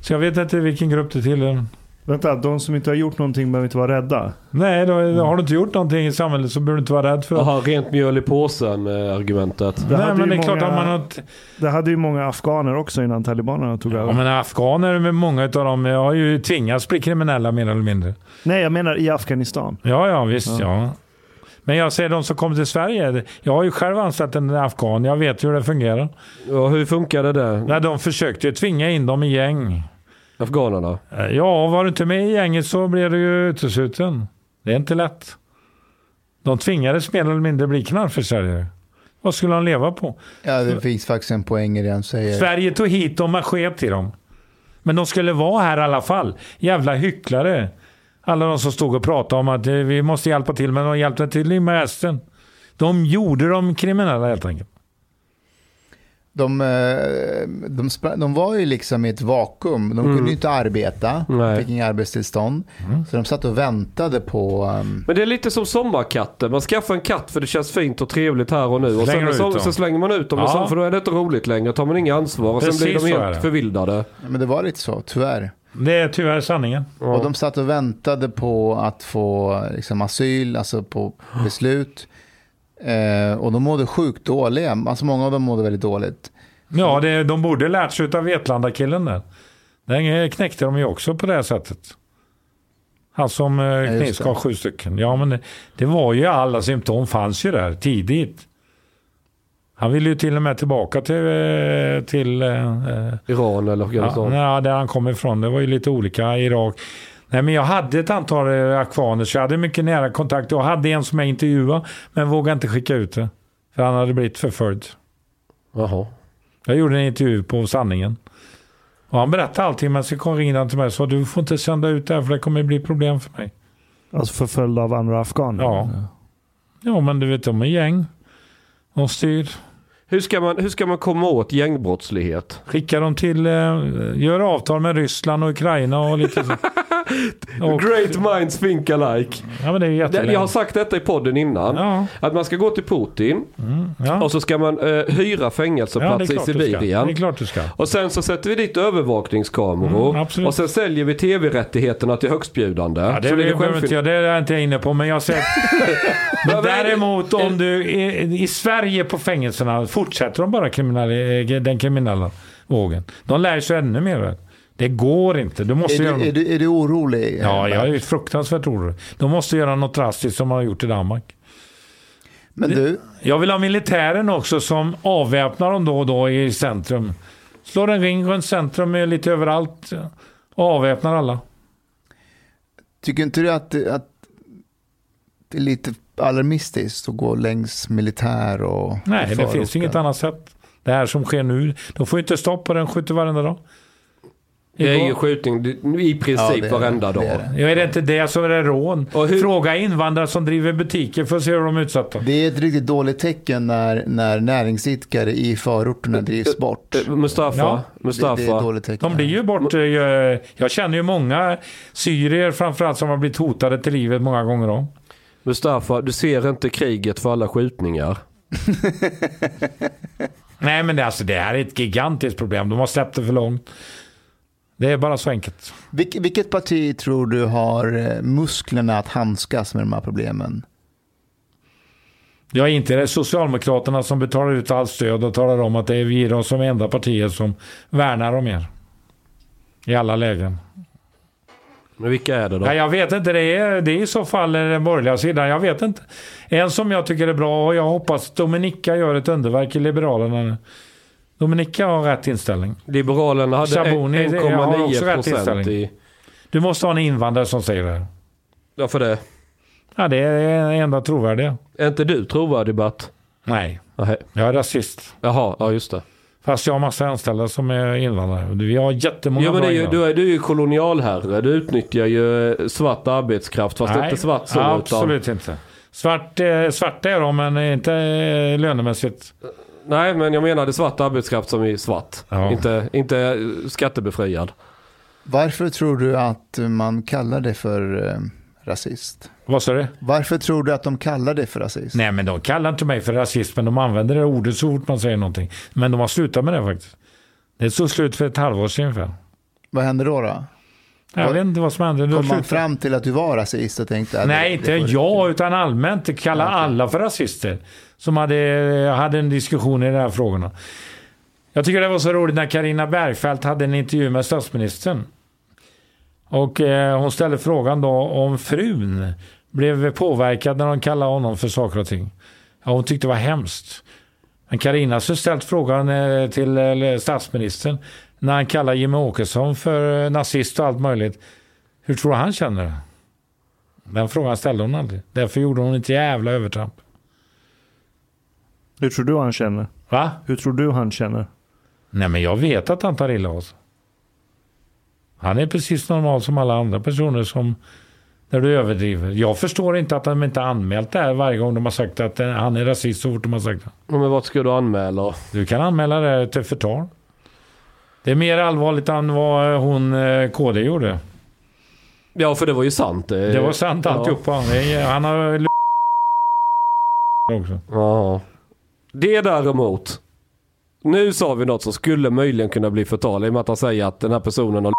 Så jag vet inte vilken grupp det tillhör. Vänta, de som inte har gjort någonting behöver inte vara rädda. Nej, då, har du inte gjort någonting i samhället så behöver du inte vara rädd för det. Jaha, rent mjöl i påsen eh, argumentet. Det Nej, hade men ju det är klart många- att man har... Det hade ju många afghaner också innan talibanerna tog Ja, över. men afghaner, med många av dem har ju tvingats bli kriminella mer eller mindre. Nej, jag menar i Afghanistan. Ja, ja, visst, ja. Men jag säger de som kommer till Sverige. Jag har ju själv anställt en afghan. Jag vet hur det fungerar. Ja, hur funkade det? När de försökte ju tvinga in dem i gäng. Afghanerna? Ja, var du inte med i gänget så blir du ju utesluten. Det är inte lätt. De tvingades mer eller mindre bli knarkförsäljare. Vad skulle de leva på? Ja, det finns faktiskt en poäng i det han säger. Sverige tog hit dem och sket till dem. Men de skulle vara här i alla fall. Jävla hycklare. Alla de som stod och pratade om att eh, vi måste hjälpa till, men de hjälpte till med resten. De gjorde dem kriminella helt enkelt. De, eh, de, de var ju liksom i ett vakuum. De kunde ju inte arbeta. De Nej. fick inga arbetstillstånd. Så de satt och väntade på... ehm, Men det är lite som sommarkatter. Man skaffar en katt för det känns fint och trevligt här och nu. Och Slänger sen, så, så slänger man ut dem. Ja. Och så, för då är det inte roligt längre. tar man inga ansvar. Och sen Precis blir de helt förvildade. men det var lite så, tyvärr. Det är tyvärr sanningen. Och de satt och väntade på att få liksom, asyl, alltså på beslut. Eh, och de mådde sjukt dåliga. Alltså många av dem mådde väldigt dåligt. Ja, det, de borde lärt sig av Vetlanda-killen där. Den knäckte de ju också på det här sättet. Han som eh, knivskar det. sju stycken. Ja, men det, det var ju alla symptom fanns ju där tidigt. Han ville ju till och med tillbaka till, eh, till eh, eh, Iran eller Afghanistan. ja, där han kom ifrån. Det var ju lite olika. Irak. Nej, men jag hade ett antal afghaner så jag hade mycket nära kontakt. Jag hade en som jag intervjuade men vågade inte skicka ut det. För han hade blivit förföljd. Jaha. Jag gjorde en intervju på sanningen. Och han berättade allting men så kom ringde han till mig och sa du får inte sända ut det här för det kommer bli problem för mig. Alltså förföljd av andra afghaner. Ja. Ja men du vet de är gäng. De styr. Hur ska, man, hur ska man komma åt gängbrottslighet? Skickar dem till, eh, gör avtal med Ryssland och Ukraina och lite så. [LAUGHS] Och, Great minds think alike. ja men det är Det- jättelätt. Jag har sagt detta i podden innan. Ja, Att man ska gå till Putin ja. och så ska man eh, hyra ja, det fängelseplats är i ska. Det Sibirien. är klart du ska. Och sen så sätter vi dit övervakningskameror. Mm, och sen säljer vi tv-rättigheterna till högstbjudande. Ja, det så det inte självfin- jag, det är jag inte inne på. Men jag men [LAUGHS] [LAUGHS] Men- däremot om du är, i Sverige på fängelserna fortsätter de bara kriminell, den kriminella vågen. De lär sig ännu mer. Det går inte. Du måste Är göra du, är, du, är du orolig? Ja, Eh, jag är fruktansvärt orolig. De måste göra något drastiskt som man har gjort i Danmark. Men du, Jag vill ha militären också som avväpnar dem då och då i centrum. Slår en ring runt centrum lite överallt och avväpnar alla. tycker inte du att, att det är lite alarmistiskt att gå längs militär och Nej, och det finns inget annat sätt. Det här som sker nu, de får ju inte stopp på den skjuter varenda dag. Det är ju skjutning i Ja, princip det. varenda dag. det. Ja, är det inte det så är det rån. Och hur- Fråga invandrare som driver butiker för att se hur de är utsatta. Det är ett riktigt dåligt tecken när, när näringsidkare i förorterna drivs bort. Eh, Mustafa, Ja, Mustafa. Det, det är ett dåligt tecken. De blir ju bort. eh, Jag, jag känner ju många syrier framförallt som har blivit hotade till livet många gånger om. Mustafa, du ser inte kriget för alla skjutningar. [LAUGHS] Nej men det, alltså, det här är ett gigantiskt problem. De har släppt det för långt. Det är bara så enkelt. Vilk, vilket parti tror du har eh, musklerna att handskas med de här problemen? Jag är inte det Socialdemokraterna som betalar ut allt stöd och talar om att det är vi de som är enda partiet som värnar om er. I alla lägen. Men vilka är det då? Nej, jag vet inte. Det är, det är i så fall den borgerliga sidan. Jag vet inte. En som jag tycker är bra och jag hoppas Dominika gör ett underverk i Liberalerna. Dominika har rätt inställning. Liberalerna hade Sabuni, en- det- jag har också rätt 1,9 procent i... Du måste ha en invandrare som säger det här. Varför det? Ja, det är enda trovärdiga. Är inte du trovärdig Bert? Nej, Nej. jag är rasist. Jaha, ja just det. Fast jag har massa anställda som är invandrare. Vi har jättemånga Jo men det bra är ju, du, är, du är ju kolonialherre. Du utnyttjar ju eh, svart arbetskraft. Fast det är inte svart så. Utan, absolut inte. Svart, eh, svarta är de, men inte eh, lönemässigt. nej men jag menade svart arbetskraft som är svart. Ja. Inte, inte skattebefriad. Varför tror du att man kallar det för rasist? Vad sa du? Varför tror du att de kallar det för rasist? Nej, men de kallar inte mig för rasist, men de använder det ordet så fort man säger någonting. Men de har slutat med det faktiskt. Det stod slut för ett halvår sedan ungefär. Vad hände då? då? Jag Vad- vet inte vad som hände. De Kom man fram till att du var rasist och tänkte... Nej, inte jag, utan allmänt. Kalla okej. alla för rasister. Som hade, hade en diskussion i de här frågorna. Jag tycker det var så roligt när Karina Bergfeldt hade en intervju med statsministern. Och eh, hon ställde frågan då om frun blev påverkad när de kallade honom för saker och ting. Ja, hon tyckte det var hemskt. Men Carina har ställt frågan eh, till statsministern när han kallar Jimmie Åkesson för eh, nazist och allt möjligt. Hur tror han känner? Den frågan ställde hon aldrig. Därför gjorde hon ett jävla övertramp. Hur tror du han känner? Va? Hur tror du han känner? Nej, men jag vet att han tar illa av sig. Han är precis normal som alla andra personer som när du överdriver. Jag förstår inte att de inte har anmält det här varje gång de har sagt att eh, han är rasist så fort de har sagt det. Men vad ska du anmäla? Du kan anmäla det till förtal. Det är mer allvarligt än vad hon eh, KD gjorde. Ja, för det var ju sant. Det var sant alltihopa. Det- Han har också. Ja. Det däremot. Nu sa vi något som skulle möjligen kunna bli förtal i och med att han säger att den här personen har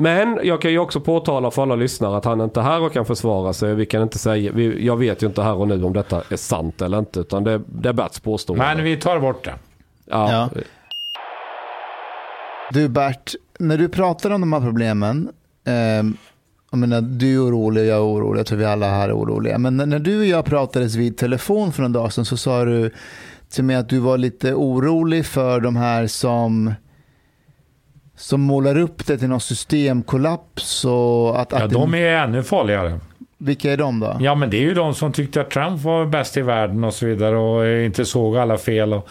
Men jag kan ju också påtala för alla lyssnare att han inte är här och kan försvara sig. Vi kan inte säga, vi, jag vet ju inte här och nu om detta är sant eller inte. Utan det, det är Berts påstående. Men vi tar bort det. ja. Ja. Du Bert, när du pratar om de här problemen, eh, jag menar, du är orolig, jag är orolig, jag tror vi alla här är oroliga. Men när, när du och jag pratades vid telefon för en dag sedan så sa du till mig att du var lite orolig för de här som som målar upp det till någon systemkollaps och att, att Ja, de är ännu farligare. Vilka är de då? Ja, men det är ju de som tyckte att Trump var bäst i världen och så vidare och eh, inte såg alla fel. Och,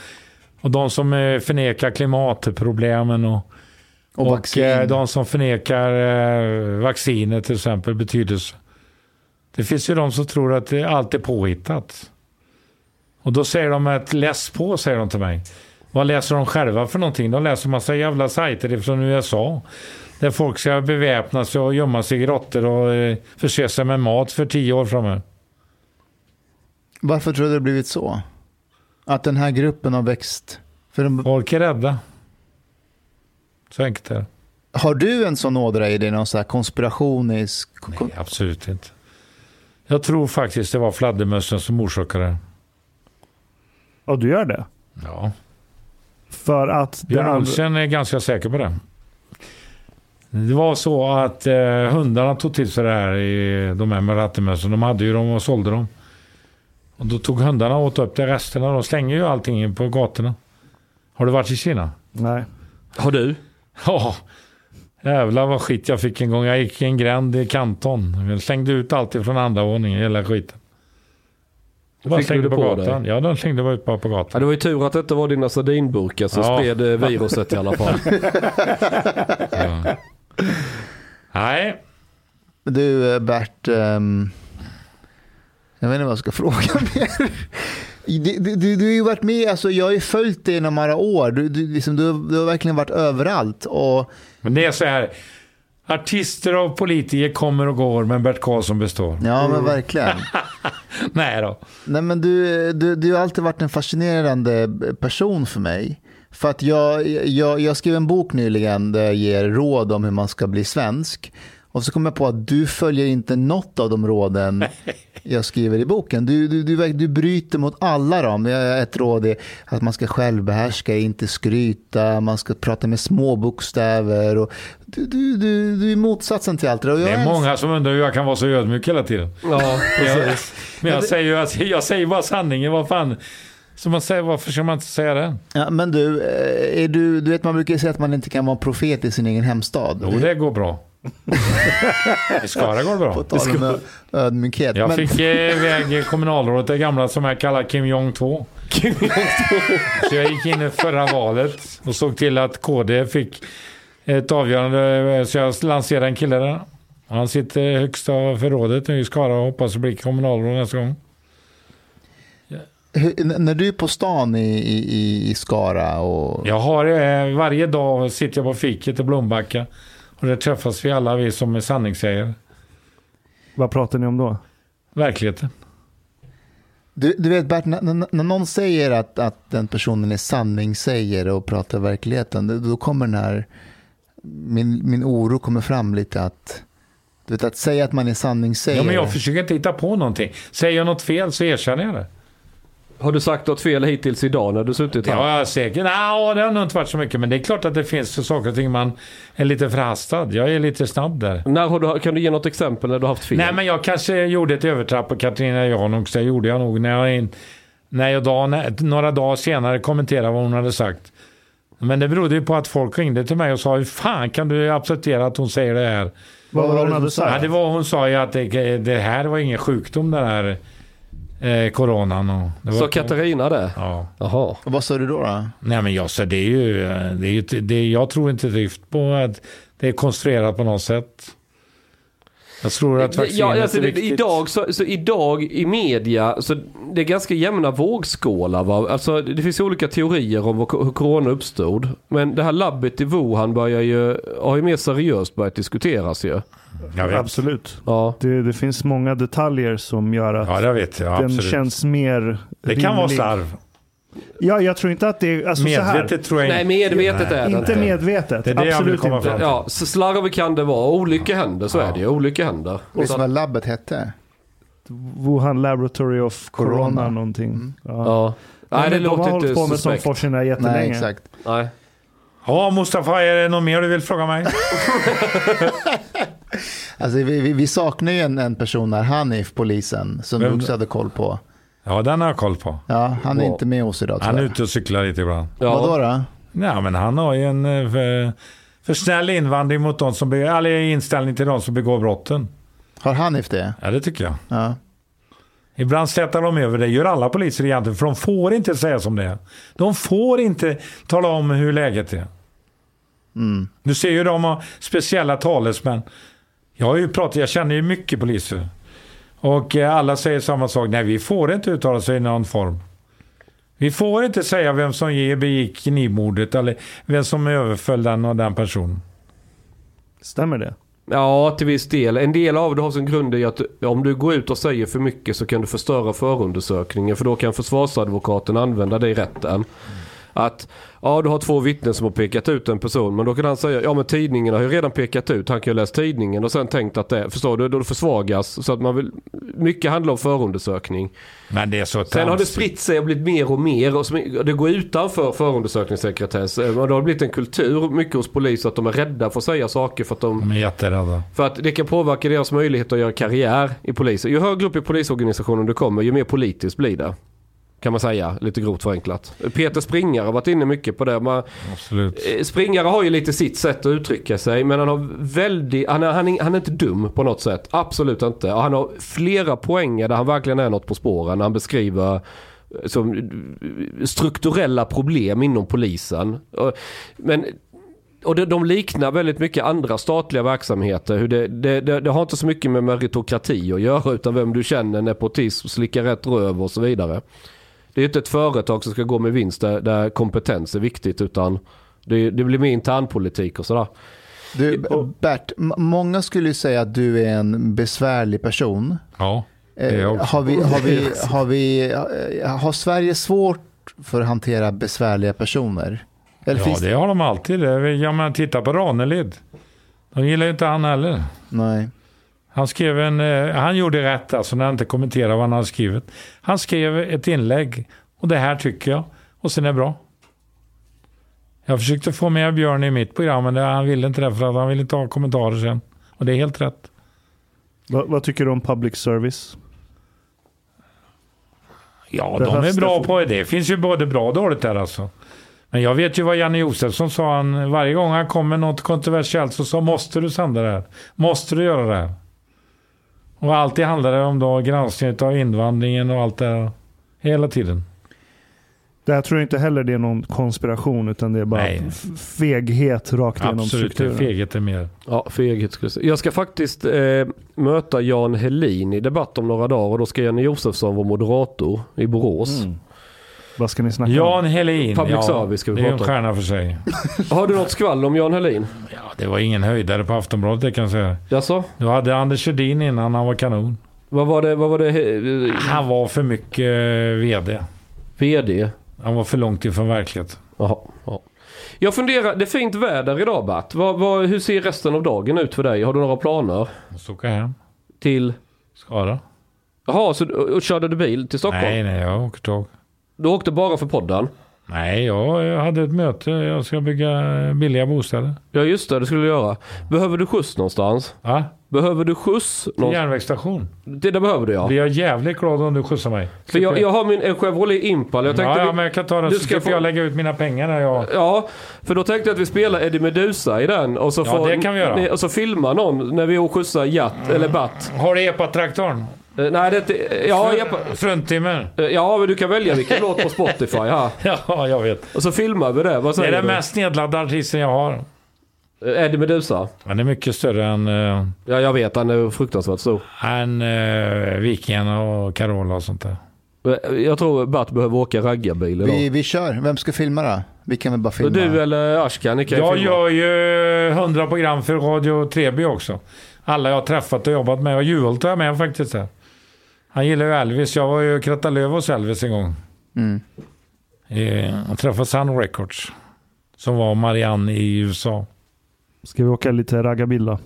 och de som eh, förnekar klimatproblemen och, Och och, vaccin. eh, de som förnekar vacciner till exempel betydelse. Det finns ju de som tror att allt är påhittat. Och då säger de att läs på, säger de till mig. Vad läser de själva för någonting? De läser massa jävla sajter från USA. Där folk ska beväpna sig och gömma sig i grottor och eh, förse sig med mat för tio år framöver. Varför tror du det har blivit så? Att den här gruppen har växt? För de, Folk är rädda. Så enkelt är det. har du en sån ådra i dig, någon så här konspirationisk? Nej, absolut inte. Jag tror faktiskt det var fladdermössen som orsakade det. Ja, du gör det? Ja. För att... Björn Olsen är ganska säker på det. Det var så att eh, hundarna tog till sig det här, i, de här med rattemössen. De hade ju dem och sålde dem. Och då tog hundarna och åt upp det resterna. De slänger ju allting på gatorna. Har du varit i Kina? Nej. Har du? Ja. Jävlar vad skit jag fick en gång. Jag gick i en gränd i Kanton. Jag slängde ut allt från andra våningen, hela skiten. Bara slängde på på gatan. Ja, de slängde bara ut bara på Ja, gatan. det var ju tur att det inte var dina sardinburkar som Ja. spred eh, viruset i alla fall. [LAUGHS] Ja. Nej, Du eh, Bert, ehm, jag vet inte vad jag ska [LAUGHS] fråga mer. Du, du, du, du har ju varit med, alltså jag har ju följt dig inom några år. Du, du, liksom, du, har- du har verkligen varit överallt. Och, men det är så här. Artister och politiker kommer och går, men Bert Karlsson består. ja men verkligen. [LAUGHS] Nej då. Nej, men du, du, du har alltid varit en fascinerande person för mig. För att jag, jag, jag skrev en bok nyligen där jag ger råd om hur man ska bli svensk. Och så kom jag på att du följer inte något av de råden jag skriver i boken. Du, du, du, du bryter mot alla dem. Jag- Ett råd är att man ska självbehärska, inte skryta, man ska prata med små bokstäver. Och du, du, du, du är motsatsen till allt det jag Det är många som undrar hur jag kan vara så ödmjuk hela tiden. Ja, Jag, men jag säger ju att jag säger bara sanningen. Vad fan. Så man säger, varför ska man inte säga det? Ja, men du, eh, är du, du vet man brukar säga att man inte kan vara profet i sin egen hemstad. Jo, det går bra. [LAUGHS] I Skara går det På bra. tal om ödmjukhet. Jag men, fick eh, iväg kommunalrådet, det gamla som jag kallar Kim Jong 2. Så jag gick in i förra valet och såg till att KD fick ett avgörande. Så jag lanserade en kille där. Han sitter högsta förrådet nu i Skara och hoppas bli kommunalråd nästa gång. hur, när du är på stan i, i, i- i Skara och... Jag har eh, varje dag sitter jag på fiket i Blombacka. Och där träffas vi alla vi som är sanningssägare. Vad pratar ni om då? Verkligheten. Du, du vet Bert, när, när, någon säger att, att den personen är sanningssägare och pratar verkligheten, då, då kommer den här... Min, min oro kommer fram lite att... Du vet, att säga att man är sanningssägare. Ja, men jag försöker inte hitta på någonting. Säger jag något fel så erkänner jag det. Har du sagt något fel hittills idag när du suttit här? Ja, säkert. Nej, det har nog inte varit så mycket. Men det är klart att det finns saker och ting man är lite förhastad. Jag är lite snabb där. När har du, kan du ge något exempel när du har haft fel? Nej, men jag kanske gjorde ett övertrapp på Katarina Janouch. Det gjorde jag nog när jag, in, när jag dag, när, några dagar senare kommenterade vad hon hade sagt. Men det berodde ju på att folk ringde till mig och sa hur fan kan du acceptera att hon säger det här? Vad var det hon hade som Ja, sagt? det var, hon sa ju att det, det här var ingen sjukdom den här eh, coronan. Och det var Så Katarina det? Ja. Jaha. Och vad sa du då? då? Nej men jag, så det är ju, eh, det är ju det är, jag tror inte drift på att det är konstruerat på något sätt. Jag tror att vaccinet Ja, alltså, är viktigt. idag, så, så idag i media, så det är ganska jämna vågskålar. Va? Alltså, det finns olika teorier om hur corona uppstod. Men det här labbet i Wuhan börjar ju, har ju mer seriöst börjat diskuteras ju. jag vet. Absolut. Ja. Det, det finns många detaljer som gör att Ja, jag. den Absolut. känns mer det kan vara rimlig. slarv. Ja, jag tror inte att det är... Alltså så här, Medvetet tror jag Nej, medvetet är det Inte medvetet. Det är det jag vill Absolut komma inte. fram Ja, så slarv kan det vara. Olyckor händer, så är det ju. Olyckor händer. Så, vad labbet hette? Wuhan Laboratory of Corona, Corona. någonting. Ja. ja. Nej, det Men de har låter hållit inte på med suspekt. sån forskning där jättelänge. Nej, exakt. Nej. Ja, Mustafa, är det något mer du vill fråga mig? [LAUGHS] Alltså, vi, vi, vi saknar ju en, en person här, Hanif, polisen, som Vem du också hade koll på. Ja, den har jag koll på. Ja, han är Ja. inte med oss idag Han är tyvärr. ute och cyklar lite ibland. Ja. Vadå då? Ja, men han har ju en eh, för, för snäll invandring mot de som eller inställning till de som begår brotten. Har Hanif det? Ja, det tycker jag. Ja. Ibland slätar de över det, gör alla poliser egentligen, för de får inte säga som det är. De får inte tala om hur läget är. Mm. Du ser ju de har speciella talesmän. Jag har ju pratat, jag känner ju mycket poliser. Och eh, alla säger samma sak, nej vi får inte uttala sig i någon form. Vi får inte säga vem som begick knivmordet eller vem som överföll den och den personen. Stämmer det? Ja, till viss del. En del av det har sin grund i att om du går ut och säger för mycket så kan du förstöra förundersökningen. För då kan försvarsadvokaten använda det i rätten. Att ja, du har två vittnen som har pekat ut en person. Men då kan han säga, ja men tidningen har ju redan pekat ut. Han kan ju läsa tidningen och sen tänkt att det, förstår du, då försvagas. Så att man vill, mycket handlar om förundersökning. Men det är så Sen har det spritt sig och blivit mer och mer. Och som- det går utanför förundersökningssekretess. Eh, det har blivit en kultur mycket hos polis att de är rädda för att säga saker för att de De är jätterädda. för att det kan påverka deras möjlighet att göra karriär i polisen. Ju högre upp i polisorganisationen du kommer, ju mer politiskt blir det. Kan man säga, lite grovt förenklat. Peter Springare har varit inne mycket på det. Man, Absolut. eh, Springare har ju lite sitt sätt att uttrycka sig, men han har väldigt, han är, han är, han är inte dum på något sätt. Absolut inte. Och han har flera poänger där han verkligen är något på spåren. Han beskriver eh, som eh, strukturella problem inom polisen. Men och de, de liknar väldigt mycket andra statliga verksamheter. Hur det, det, det, det har inte så mycket med meritokrati att göra utan vem du känner, nepotism, slicka rätt röv och så vidare. Det är inte ett företag som ska gå med vinst där, där kompetens är viktigt utan det, det blir mer internpolitik och sådär. Du, Bert, många skulle ju säga att du är en besvärlig person. Ja, det är jag Eh, också. har, vi, har, vi, [LAUGHS] har, vi, eh, har Sverige svårt för att hantera besvärliga personer? Eller Ja, finns det har de alltid. Det- Ja, men titta på Ranelid. De gillar ju inte han heller. Nej. Han skrev en, eh, han gjorde rätt alltså när han inte kommenterade vad han hade skrivit. Han skrev ett inlägg och det här tycker jag och sen är det bra. Jag försökte få med Björn i mitt program men han ville inte det för att han ville inte ha kommentarer sen. Och det är helt rätt. Vad, vad tycker du om public service? Ja, Det de är bra det. på det. Det finns ju både bra och dåligt där alltså. Men jag vet ju vad Janne Josefsson sa. Han, varje gång han kom med något kontroversiellt så sa måste du sända det här? Måste du göra det här? Och alltid handlar det om då granskning av invandringen och allt det här. Hela tiden. Det här tror jag inte heller det är någon konspiration utan det är bara Nej. feghet rakt igenom Absolut, det strukturen. feghet är mer. Ja, feghet skulle jag säga. Jag ska faktiskt eh, möta Jan Helin i debatt om några dagar och då ska Janne Josefsson vara moderator i Borås. Mm. Vad ska ni snacka Jan om? Helin, Public ja, service ska vi det är en prata om. stjärna för sig. Har du något skvall om Jan Helin? Ja, det var ingen höjdare på Aftonbladet det kan jag säga. Jaså? Du hade Anders Hedin innan, han var kanon. Vad var det? Vad var det eh, Han var för mycket eh, VD. VD? Han var för långt ifrån verkligheten. Jaha. Ja. Jag funderar, det är fint väder idag Bert. Vad, vad, hur ser resten av dagen ut för dig? Har du några planer? Så åka hem. Till? Skara? Jaha, så och, och körde du bil till Stockholm? Nej, nej, jag åker tåg. Du åkte bara för podden? Nej, jag, hade ett möte. Jag ska bygga billiga bostäder. Ja just det, det skulle du göra. Behöver du skjuts någonstans? Ja, Behöver du skjuts? till Någonstans? järnvägsstation. Det, det behöver du ja. Blir jag jävligt glad om du skjutsar mig. För jag, jag har min en Chevrolet Impala. Jag tänkte ja, ja, men jag kan ta den du så ska ska få- jag lägga ut mina pengar när jag... Ja, för då tänkte jag att vi spelar Eddie Meduza i den och så, Ja, får, det kan vi göra. och så filmar någon när vi skjutsar Jatt eller Batt. Har du epatraktorn? Eh, Nej, det. Ja, Epa- Fruntimmer? eh, ja, men du kan välja vilken [LAUGHS] låt på Spotify här. Ja, jag vet. Och så filmar vi det. Vad Det är säger den du? mest nedladdade artisten jag har. Eh, Eddie Meduza. Han är mycket större än, uh, Ja, jag vet. Han är fruktansvärt stor. än uh, Vikingarna och Carola och sånt där. Jag tror Batt behöver åka raggarbil idag. Vi, vi kör. Vem ska filma då? Vi kan väl bara filma. Du eller Ashkan, ni kan Jag filma. gör ju 100 program för Radio Treby också. Alla jag har träffat och jobbat med. Och Juholt är med faktiskt. Där. Han gillar ju Elvis. Jag var ju kratta löv hos Elvis en gång. Mm. Eh, Jag träffade Sun Records. Som var Marianne i USA. Ska vi åka lite raggarbil då?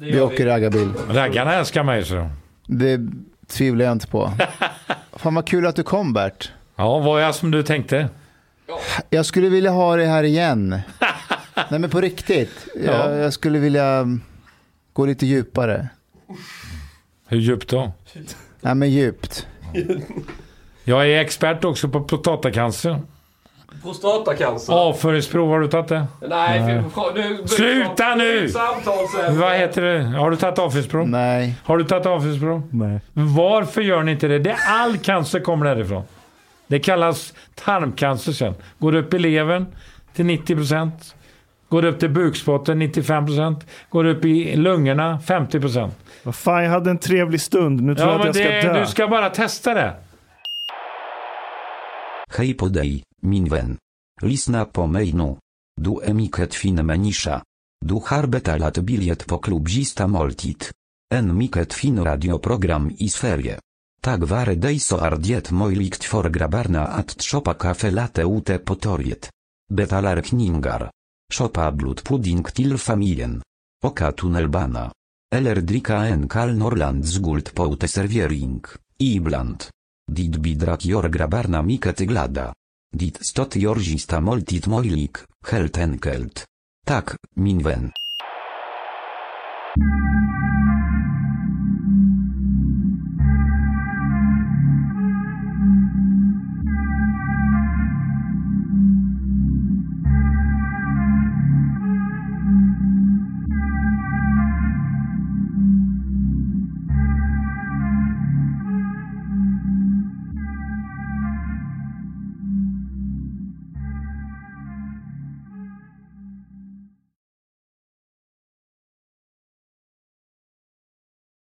Vi åker raggarbil. Raggarna älskar mig så. Det tvivlar jag inte på. [LAUGHS] Fan vad kul att du kom Bert. Ja, vad är jag som du tänkte? Jag skulle vilja ha det här igen. [LAUGHS] Nej men på riktigt. Jag, jag skulle vilja gå lite djupare. Hur djupt då? Nej men djupt. Jag är expert också på prostatacancer. Prostatacancer. Avföringsprov, har du tagit det? Nej, för, nu... Sluta nu! Vad heter det? Har du tagit avföringsprov? Nej. Har du tagit avföringsprov? Nej. Varför gör ni inte det? det är all cancer kommer därifrån. Det kallas tarmcancer sen. Går upp i levern till 90%. Går upp till bukspotten 95%. Går upp i lungorna 50%. Vad fan, jag hade en trevlig stund. Nu tror Ja, jag att jag ska det, dö. du ska bara testa det. Hej podej, min vän. Lisna po mejnu. Du emiket fin menisza. Du harbeta lat biliet po klubzista moltit. En miket fin radioprogram i sferie. Tak ware dejso ardiet mojlikt for grabarna at trzopa kafe late ute potoriet. Betalar kningar. Szopa blut pudding til familien. Oka tunnelbana. Eller drika en kal norland z guld poute serviering. Ibland. Dit bidrak jor grabarna miket glada. Dit stot jorzista moltit mojlik, helt enkelt. Tak, min wen.